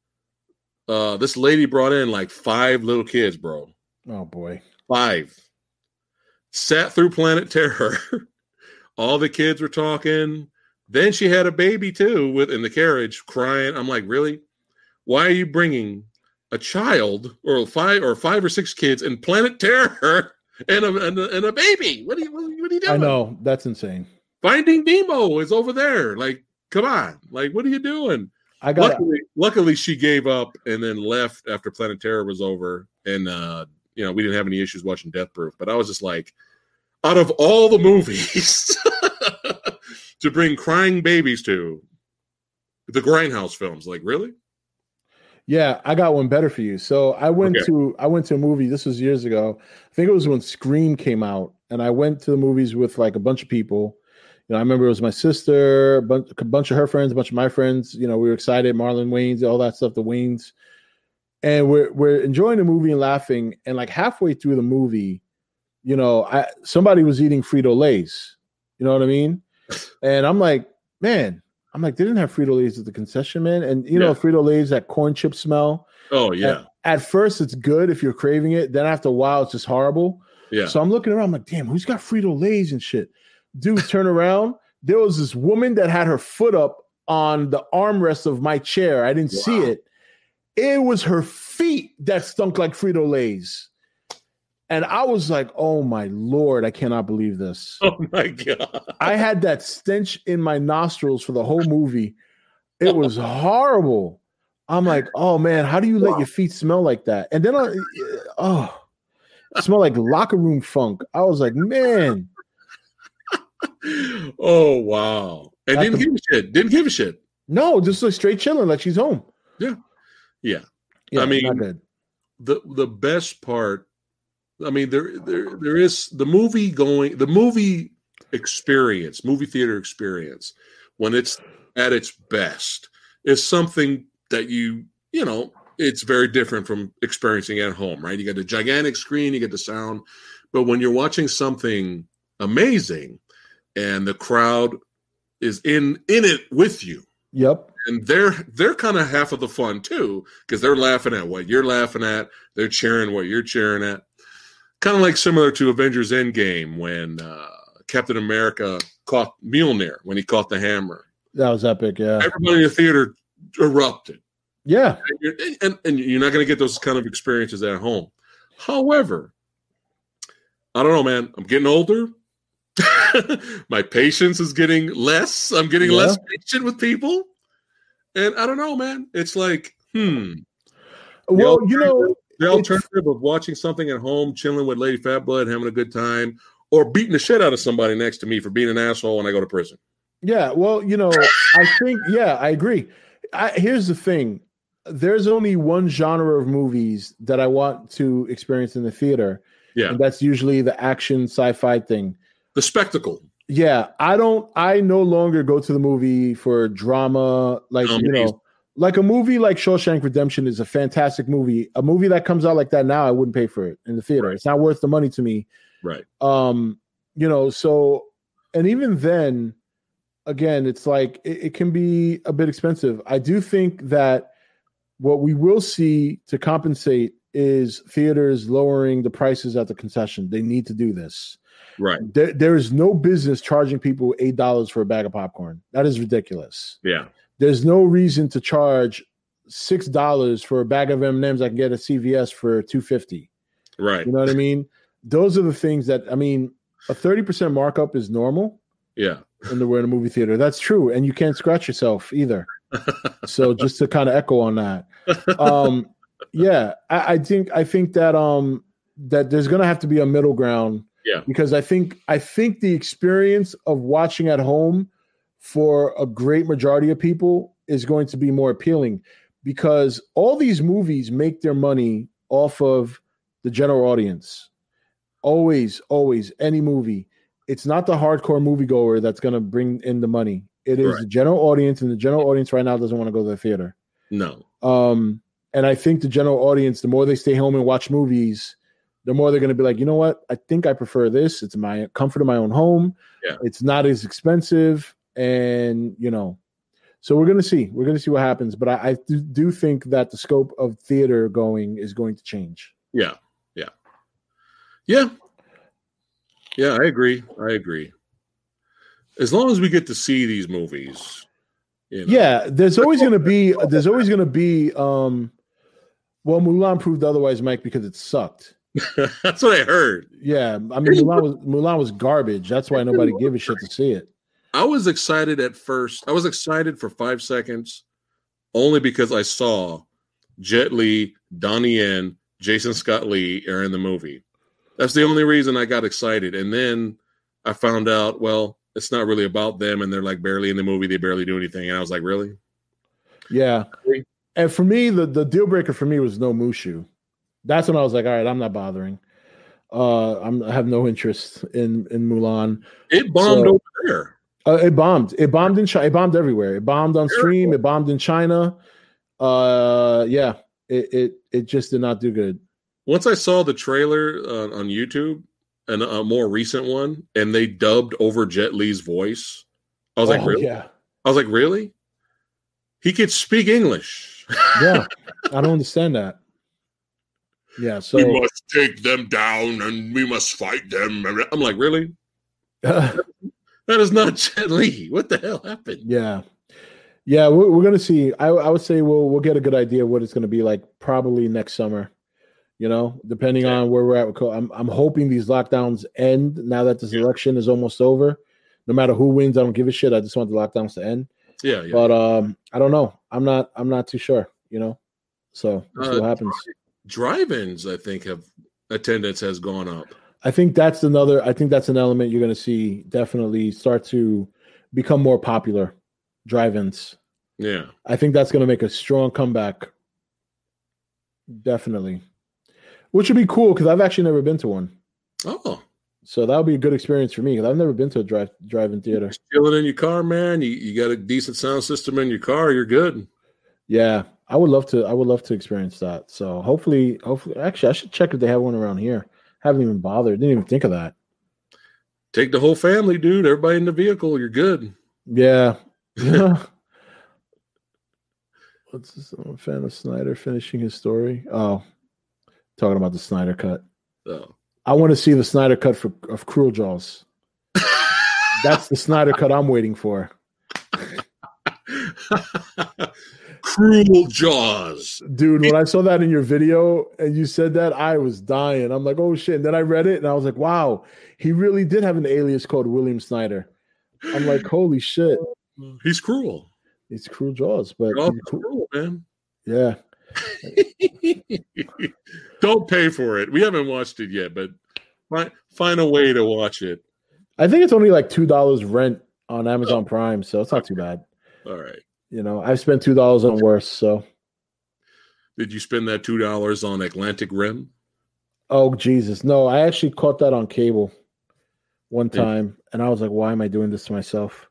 Uh, this lady brought in like five little kids, bro. oh boy Five. Sat through Planet Terror. All the kids were talking. Then she had a baby too with in the carriage crying. I'm like, really? Why are you bringing a child or five or five or six kids in Planet Terror and a, and a, and a baby? What are you what are you what are you doing? i know that's insane Finding Nemo is over there. Like, come on. Like, what are you doing? i got Luckily, luckily she gave up and then left after Planet Terror was over. And uh, you know, we didn't have any issues watching Death Proof. But I was just like, out of all the movies to bring crying babies to, the Grindhouse films, like, really? Yeah i got one better for you. So i went Okay. to i went to a movie this was years ago. I think it was when scream came out and i went to the movies with like a bunch of people. You know i remember it was my sister a bunch, a bunch of her friends a bunch of my friends. You know we were excited marlon wayans all that stuff the wayans and we're we're enjoying the movie and laughing and like halfway through the movie you know i somebody was eating frito lays you know what i mean? And i'm like man i'm like they didn't have frito lays at the concession man. And you know frito lays that corn chip smell? Oh, yeah. at first it's good if you're craving it. Then after a while it's just horrible. Yeah. so i'm looking around I'm like damn who's got frito lays and shit? Dude turn around. There was this woman that had her foot up on the armrest of my chair. I didn't see it. It was her feet that stunk like frito lays and i was like oh my lord i cannot believe this Oh, my God. I had that stench in my nostrils for the whole movie. It was horrible. I'm like, oh man, how do you let your feet smell like that? And then I, oh, smell like locker room funk. I was like, man, oh, wow. And didn't the- give a shit. Didn't give a shit. no, just like straight chilling, like she's home. Yeah. Yeah. yeah I mean, the the best part i mean there there there is the movie going the movie experience movie theater experience when it's at its best is something that you you know it's very different from experiencing at home right? You got the gigantic screen you get the sound but when you're watching something amazing and the crowd is in in it with you. Yep. and they're they're kind of half of the fun too because they're laughing at what you're laughing at they're cheering what you're cheering at kind of like similar to avengers endgame when uh, captain america caught mjolnir when he caught the hammer That was epic. Yeah. everybody in the theater erupted Yeah. and you're, and, and you're not going to get those kind of experiences at home however i don't know man i'm getting older my patience is getting less i'm getting Yeah. less patient with people and i don't know man it's like hmm Well, you know, the alternative of watching something at home chilling with lady fat blood having a good time or beating the shit out of somebody next to me for being an asshole when i go to prison Yeah, well, you know, I think yeah, I agree. I, here's the thing: there's only one genre of movies that I want to experience in the theater, Yeah. and that's usually the action sci-fi thing. The spectacle. Yeah, I don't. I no longer go to the movie for drama, like you Comedies. know, like a movie like Shawshank Redemption is a fantastic movie. A movie that comes out like that now, I wouldn't pay for it in the theater. Right. It's not worth the money to me. Right. Um, you know, so and even then, again, it's like it, it can be a bit expensive. I do think that what we will see to compensate is theaters lowering the prices at the concession. They need to do this Right. there, there is no business charging people eight dollars for a bag of popcorn. That is ridiculous. Yeah. There's no reason to charge six dollars for a bag of M and M's I can get at CVS for two fifty. Right. You know what I mean? Those are the things that I mean. A thirty percent markup is normal Yeah. the we're in a movie theater. That's true, and you can't scratch yourself either. so just to kind of echo on that, um, yeah, I, I think I think that um that there's gonna have to be a middle ground. Yeah. because I think I think the experience of watching at home for a great majority of people is going to be more appealing because all these movies make their money off of the general audience. Always, always, any movie. It's not the hardcore moviegoer that's going to bring in the money. It is Right. the general audience, and the general audience right now doesn't want to go to the theater. No. Um, and I think the general audience, the more they stay home and watch movies, the more they're going to be like, you know what? I think I prefer this. It's my comfort of my own home. Yeah. It's not as expensive, and you know, so we're going to see. We're going to see what happens. But I, I do, do think that the scope of theater going is going to change. Yeah. Yeah. Yeah. Yeah, I agree. I agree. As long as we get to see these movies. You know. Yeah, there's always going to be. There's always going to be. Um, well, Mulan proved otherwise, Mike, because it sucked. That's what I heard. Yeah, I mean Mulan was Mulan was garbage. That's why nobody gave a shit to see it. I was excited at first. I was excited for five seconds only because I saw Jet Li, Donnie Yen, Jason Scott Lee are in the movie. That's the only reason I got excited. And then I found out, well, it's not really about them and they're like barely in the movie. They barely do anything. And I was like, really? Yeah. And for me, the, the deal breaker for me was no Mushu. That's when I was like, all right, I'm not bothering. Uh, I'm, I have no interest in in Mulan. It bombed So- over there. Uh, it bombed. It bombed in China. It bombed everywhere. It bombed on stream. It bombed in China. Uh, yeah. It it it just did not do good. Once I saw the trailer uh, on YouTube and a more recent one, and they dubbed over Jet Li's voice, I was like, Oh, really? Yeah. I was like, really? He could speak English. Yeah. I don't understand that. Yeah. So we must take them down and we must fight them. I'm like, really? That is not Jet Li. What the hell happened? Yeah, yeah, we're, we're gonna see. I, I would say we'll we'll get a good idea of what it's gonna be like probably next summer. You know, depending Yeah. on where we're at. with co- I'm I'm hoping these lockdowns end now that this Yeah. election is almost over. No matter who wins, I don't give a shit. I just want the lockdowns to end. Yeah, yeah. But um, I don't know. I'm not. I'm not too sure. You know, so Uh, what happens. Drive-ins, I think, have attendance has gone up. I think that's another. I think that's an element you're going to see definitely start to become more popular. Drive-ins. Yeah. I think that's going to make a strong comeback. Definitely, which would be cool because I've actually never been to one, Oh, so that would be a good experience for me because I've never been to a drive drive-in theater. chilling in your car, man. You, you got a decent sound system in your car. You're good. Yeah, I would love to. I would love to experience that. So hopefully, hopefully, actually, I should check if they have one around here. Haven't even bothered. Didn't even think of that. Take the whole family, dude. Everybody in the vehicle. You're good. Yeah. What's this? I'm a fan of Snyder finishing his story. Oh, talking about the Snyder cut. So. I want to see the Snyder cut for of Cruel Jaws. That's the Snyder cut I'm waiting for. Cruel Jaws. Dude, when I saw that in your video and you said that, I was dying. I'm like, oh shit. And then I read it and I was like, wow, he really did have an alias called William Snyder. I'm like, holy shit. He's cruel. He's Cruel Jaws, but Jaws he's is cool. cruel, man. yeah. Don't pay for it. We haven't watched it yet, but find, find a way to watch it. I think it's only like two dollars rent on Amazon oh. Prime, so it's not too bad. All right. You know, I've spent two dollars on worse, so Did you spend that two dollars on Atlantic Rim? Oh Jesus, no! I actually caught that on cable one time, yeah. and I was like, "Why am I doing this to myself?"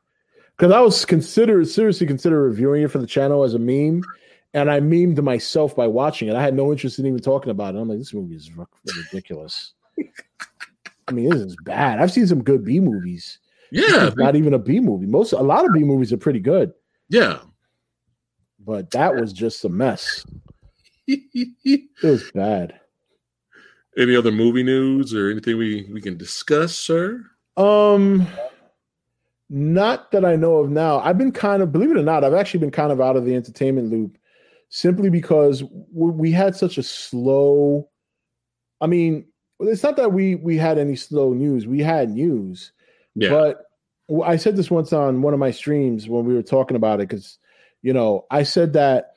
Because I was consider seriously consider reviewing it for the channel as a meme, and I memed myself by watching it. I had no interest in even talking about it. I'm like, this movie is ridiculous. I mean, this is bad. I've seen some good B movies. Yeah, not even a B movie. Most a lot of B movies are pretty good. Yeah, but that was just a mess. it was bad. Any other movie news or anything we we can discuss, sir? Um, not that I know of now. I've been kind of, believe it or not, I've actually been kind of out of the entertainment loop simply because we had such a slow. I mean, it's not that we we had any slow news. We had news, yeah. but I said this once on one of my streams when we were talking about it because, you know, I said that,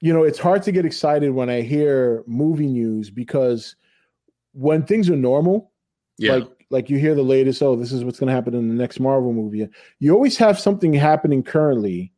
you know, it's hard to get excited when I hear movie news because when things are normal, yeah. like like you hear the latest, oh, this is what's going to happen in the next Marvel movie. You always have something happening currently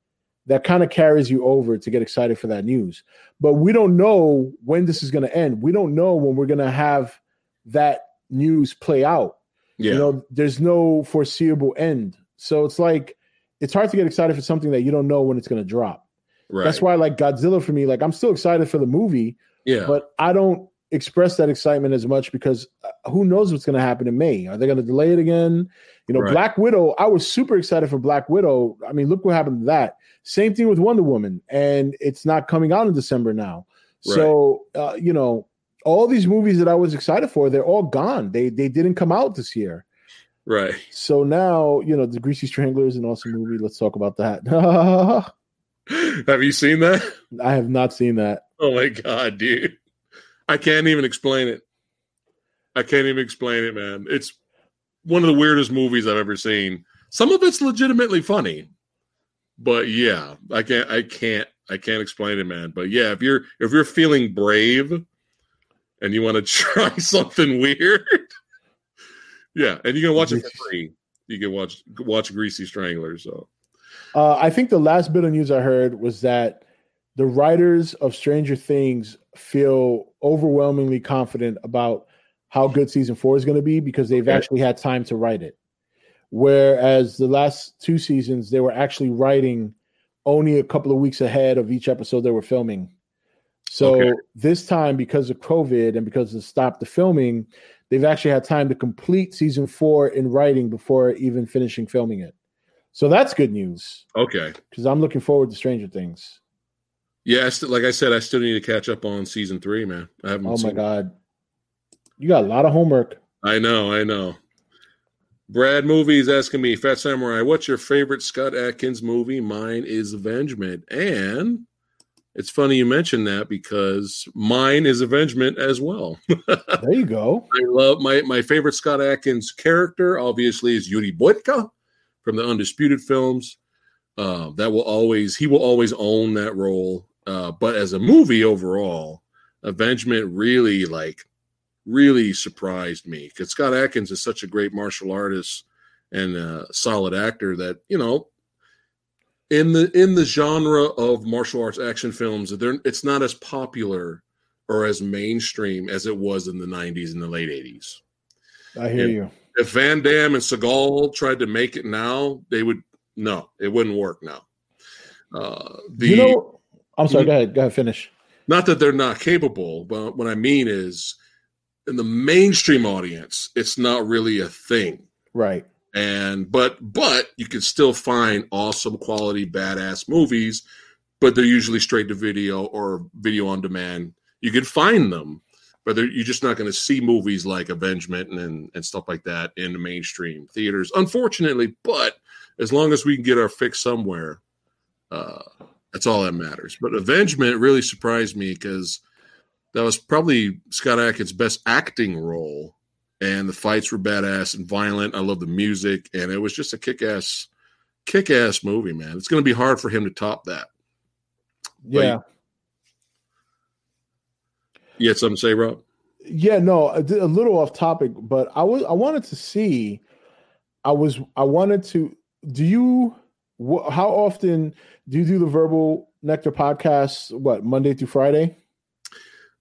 that kind of carries you over to get excited for that news. But we don't know when this is going to end. We don't know when we're going to have that news play out. Yeah. You know, there's no foreseeable end. So it's like it's hard to get excited for something that you don't know when it's going to drop. Right. That's why like Godzilla for me, like I'm still excited for the movie. Yeah. But I don't express that excitement as much because uh, who knows what's going to happen in May? Are they going to delay it again? You know, right. Black Widow. I was super excited for Black Widow. I mean, look what happened to that. Same thing with Wonder Woman, and it's not coming out in December now. Right. So, uh, you know, all these movies that I was excited for, they're all gone. They they didn't come out this year. Right. So now, you know, the Greasy Strangler is an awesome movie. Let's talk about that. have you seen that? I have not seen that. Oh my god, dude. I can't even explain it. I can't even explain it, man. It's one of the weirdest movies I've ever seen. Some of it's legitimately funny, but yeah, I can't, I can't, I can't explain it, man. But yeah, if you're if you're feeling brave and you want to try something weird, yeah, and you can watch it for free. You can watch watch Greasy Strangler. So, uh, I think the last bit of news I heard was that the writers of Stranger Things feel overwhelmingly confident about how good season four is going to be because they've okay. actually had time to write it. Whereas the last two seasons, they were actually writing only a couple of weeks ahead of each episode they were filming. So okay. this time, because of COVID and because of stop the filming, they've actually had time to complete season four in writing before even finishing filming it. So that's good news. Okay. Because I'm looking forward to Stranger Things. Yeah, I like I said, I still need to catch up on season three, man. I haven't. Oh my god, you got a lot of homework. I know, I know. Brad movies asking me, Phat Samurai, what's your favorite Scott Adkins movie? Mine is Avengement, and it's funny you mentioned that because mine is Avengement as well. there you go. I love my my favorite Scott Adkins character. Obviously, is Yuri Boyka from the Undisputed films. Uh, that will always he will always own that role. Uh, but as a movie overall, Avengement really like really surprised me because Scott Adkins is such a great martial artist and a solid actor that you know in the in the genre of martial arts action films, it's not as popular or as mainstream as it was in the 90s and the late 80s. I hear and you. If Van Damme and Seagal tried to make it now, they would no, it wouldn't work now. Uh, the, you know, I'm sorry. Go ahead. Go ahead. Finish. Not that they're not capable, but what I mean is, in the mainstream audience, it's not really a thing. Right. And but but you can still find awesome quality badass movies, but they're usually straight to video or video on demand. You can find them, but you're just not going to see movies like Avengement and, and stuff like that in the mainstream theaters, unfortunately. But as long as we can get our fix somewhere, uh, that's all that matters. But Avengement really surprised me because that was probably Scott Adkins' best acting role, and the fights were badass and violent. I love the music, and it was just a kick-ass, kick-ass movie, man. It's going to be hard for him to top that. Yeah. But, you had something to say, Rob? Yeah, no, a, a little off topic, but I was I wanted to see. I was I wanted to. Do you? Wh- how often do you do the verbal nectar podcasts? What Monday through Friday?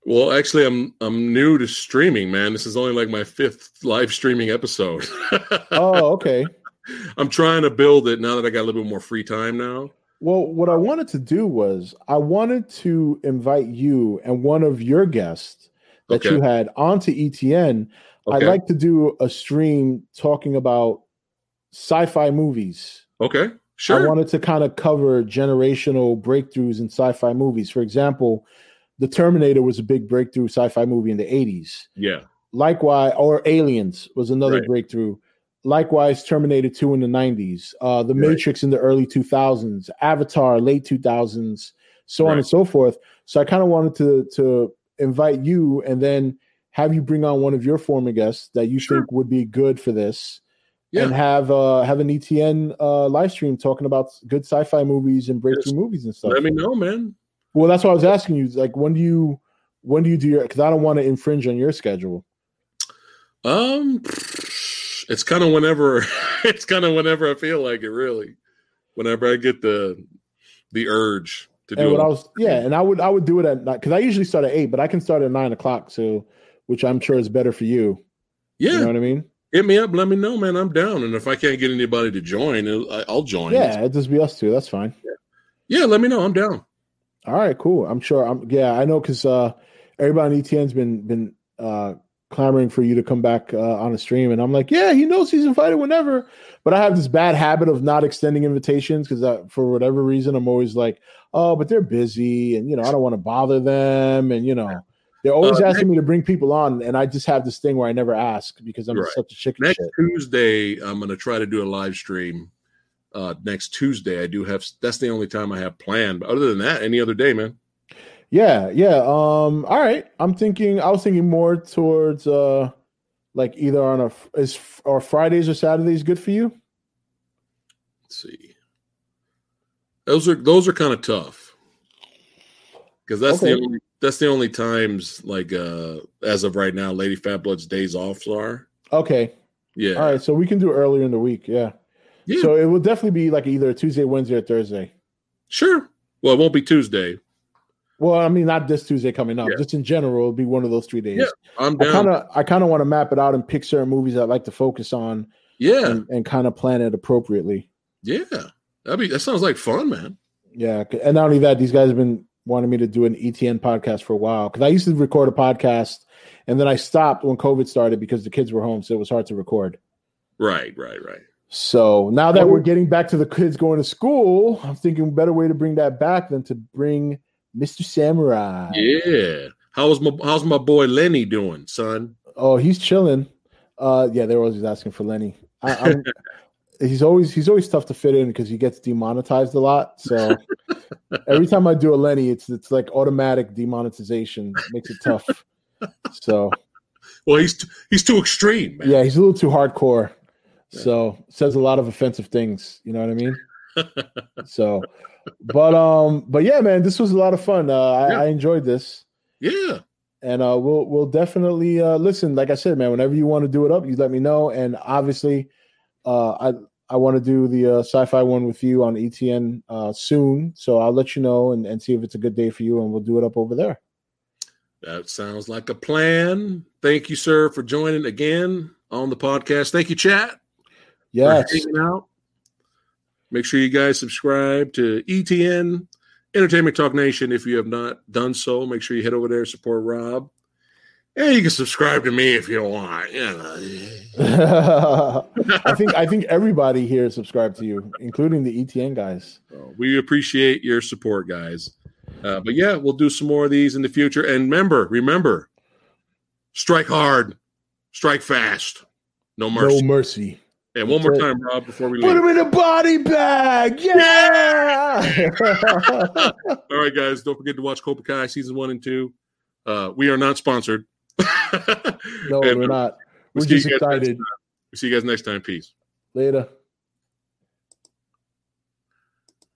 Well, actually, I'm I'm new to streaming, man. This is only like my fifth live streaming episode. oh, okay. I'm trying to build it now that I got a little bit more free time now. Well, what I wanted to do was I wanted to invite you and one of your guests that Okay. you had onto ETN. I'd like to do a stream talking about sci-fi movies. Okay. Sure. I wanted to kind of cover generational breakthroughs in sci-fi movies. For example, The Terminator was a big breakthrough sci-fi movie in the 80s. yeah. Likewise, or Aliens was another Right. breakthrough. Likewise, Terminator 2 in the 90s, uh, The Right. Matrix in the early 2000s, Avatar late 2000s, so on and so forth. So I kind of wanted to to invite you and then have you bring on one of your former guests that you Sure. think would be good for this Yeah. and have uh, have an ETN uh, live stream talking about good sci-fi movies and breakthrough movies and stuff. Let me know, man. Well, that's why I was asking you. Like, when do you when do you do your? Because I don't want to infringe on your schedule. Um, it's kind of whenever it's kind of whenever I feel like it. Really, whenever I get the the urge to And do what I it. was, yeah, and I would I would do it at night because I usually start at eight, but I can start at nine o'clock. So, which I'm sure is better for you. yeah, You know what I mean? hit me up. Let me know, man. I'm down. And if I can't get anybody to join, I'll- I- I'll join. Yeah, it just be us two. That's fine. yeah. Let me know. I'm down. All right, cool. I'm sure. I'm yeah. I know because uh, everybody on ETN's been been uh, clamoring for you to come back uh, on a stream, and I'm like, yeah, he knows he's invited whenever. But I have this bad habit of not extending invitations because for whatever reason, I'm always like, oh, but they're busy, and you know, I don't want to bother them, and you know, they're always Uh, asking me to bring people on, and I just have this thing where I never ask because I'm Right. such a chicken Next shit. Tuesday, I'm going to try to do a live stream. Uh, next Tuesday, I do have. That's the only time I have planned. But other than that, any other day, man. Yeah, yeah. Um, all right. I'm thinking. I was thinking more towards uh, like either on a is or Fridays or Saturdays good for you. Let's see. Those are those are kind of tough because that's Okay. the only that's the only times like uh as of right now, Lady Fat Blood's days off are. Okay. Yeah, All right. So we can do earlier in the week. Yeah. Yeah, So it will definitely be like either Tuesday, Wednesday, or Thursday. sure. Well, it won't be Tuesday. Well, I mean, not this Tuesday coming up. Yeah. Just in general, it'll be one of those three days. Yeah, I'm I down. kind of, I kind of want to map it out and pick certain movies I'd like to focus on yeah, and, and kind of plan it appropriately. yeah. That be that sounds like fun, man. Yeah, and not only that, these guys have been wanting me to do an ETN podcast for a while because I used to record a podcast, and then I stopped when COVID started because the kids were home, so it was hard to record. Right, right, right. So now that we're getting back to the kids going to school, I'm thinking a better way to bring that back than to bring Mr. Samurai. Yeah. How's my how's my boy Lenny doing, son? Oh, he's chilling. Uh, yeah, they're always asking for Lenny. I, he's always he's always tough to fit in because he gets demonetized a lot. So every time I do a Lenny, it's it's like automatic demonetization. Makes it tough. So Well, he's t- he's too extreme, man. yeah, he's a little too hardcore. So says a lot of offensive things. You know what I mean? So, but um, but yeah, man, this was a lot of fun. Uh, I, Yeah. I enjoyed this. Yeah. and uh, we'll we'll definitely uh, listen. Like I said, man, whenever you want to do it up, you let me know. And obviously, uh, I I want to do the uh, sci-fi one with you on ETN uh, soon, so I'll let you know and, and see if it's a good day for you, and we'll do it up over there. That sounds like a plan. Thank you, sir, for joining again on the podcast. Thank you, chat. Yes, hanging out. Make sure you guys subscribe to ETN Entertainment Talk Nation if you have not done so. Make sure you head over there support Rob. And you can subscribe to me if you want. Know. I think I think everybody here subscribed to you, including the ETN guys. We appreciate your support, guys. Uh, but yeah, we'll do some more of these in the future. And remember, remember, strike hard, strike fast, no mercy. No mercy. And one more time, Rob, before we Put leave. him in a body bag. Yeah. All right, guys, don't forget to watch Cobra season one and two. Uh, we are not sponsored. no, And we're not. We're we'll just you guys next excited. We'll see you guys next time. Peace. Later.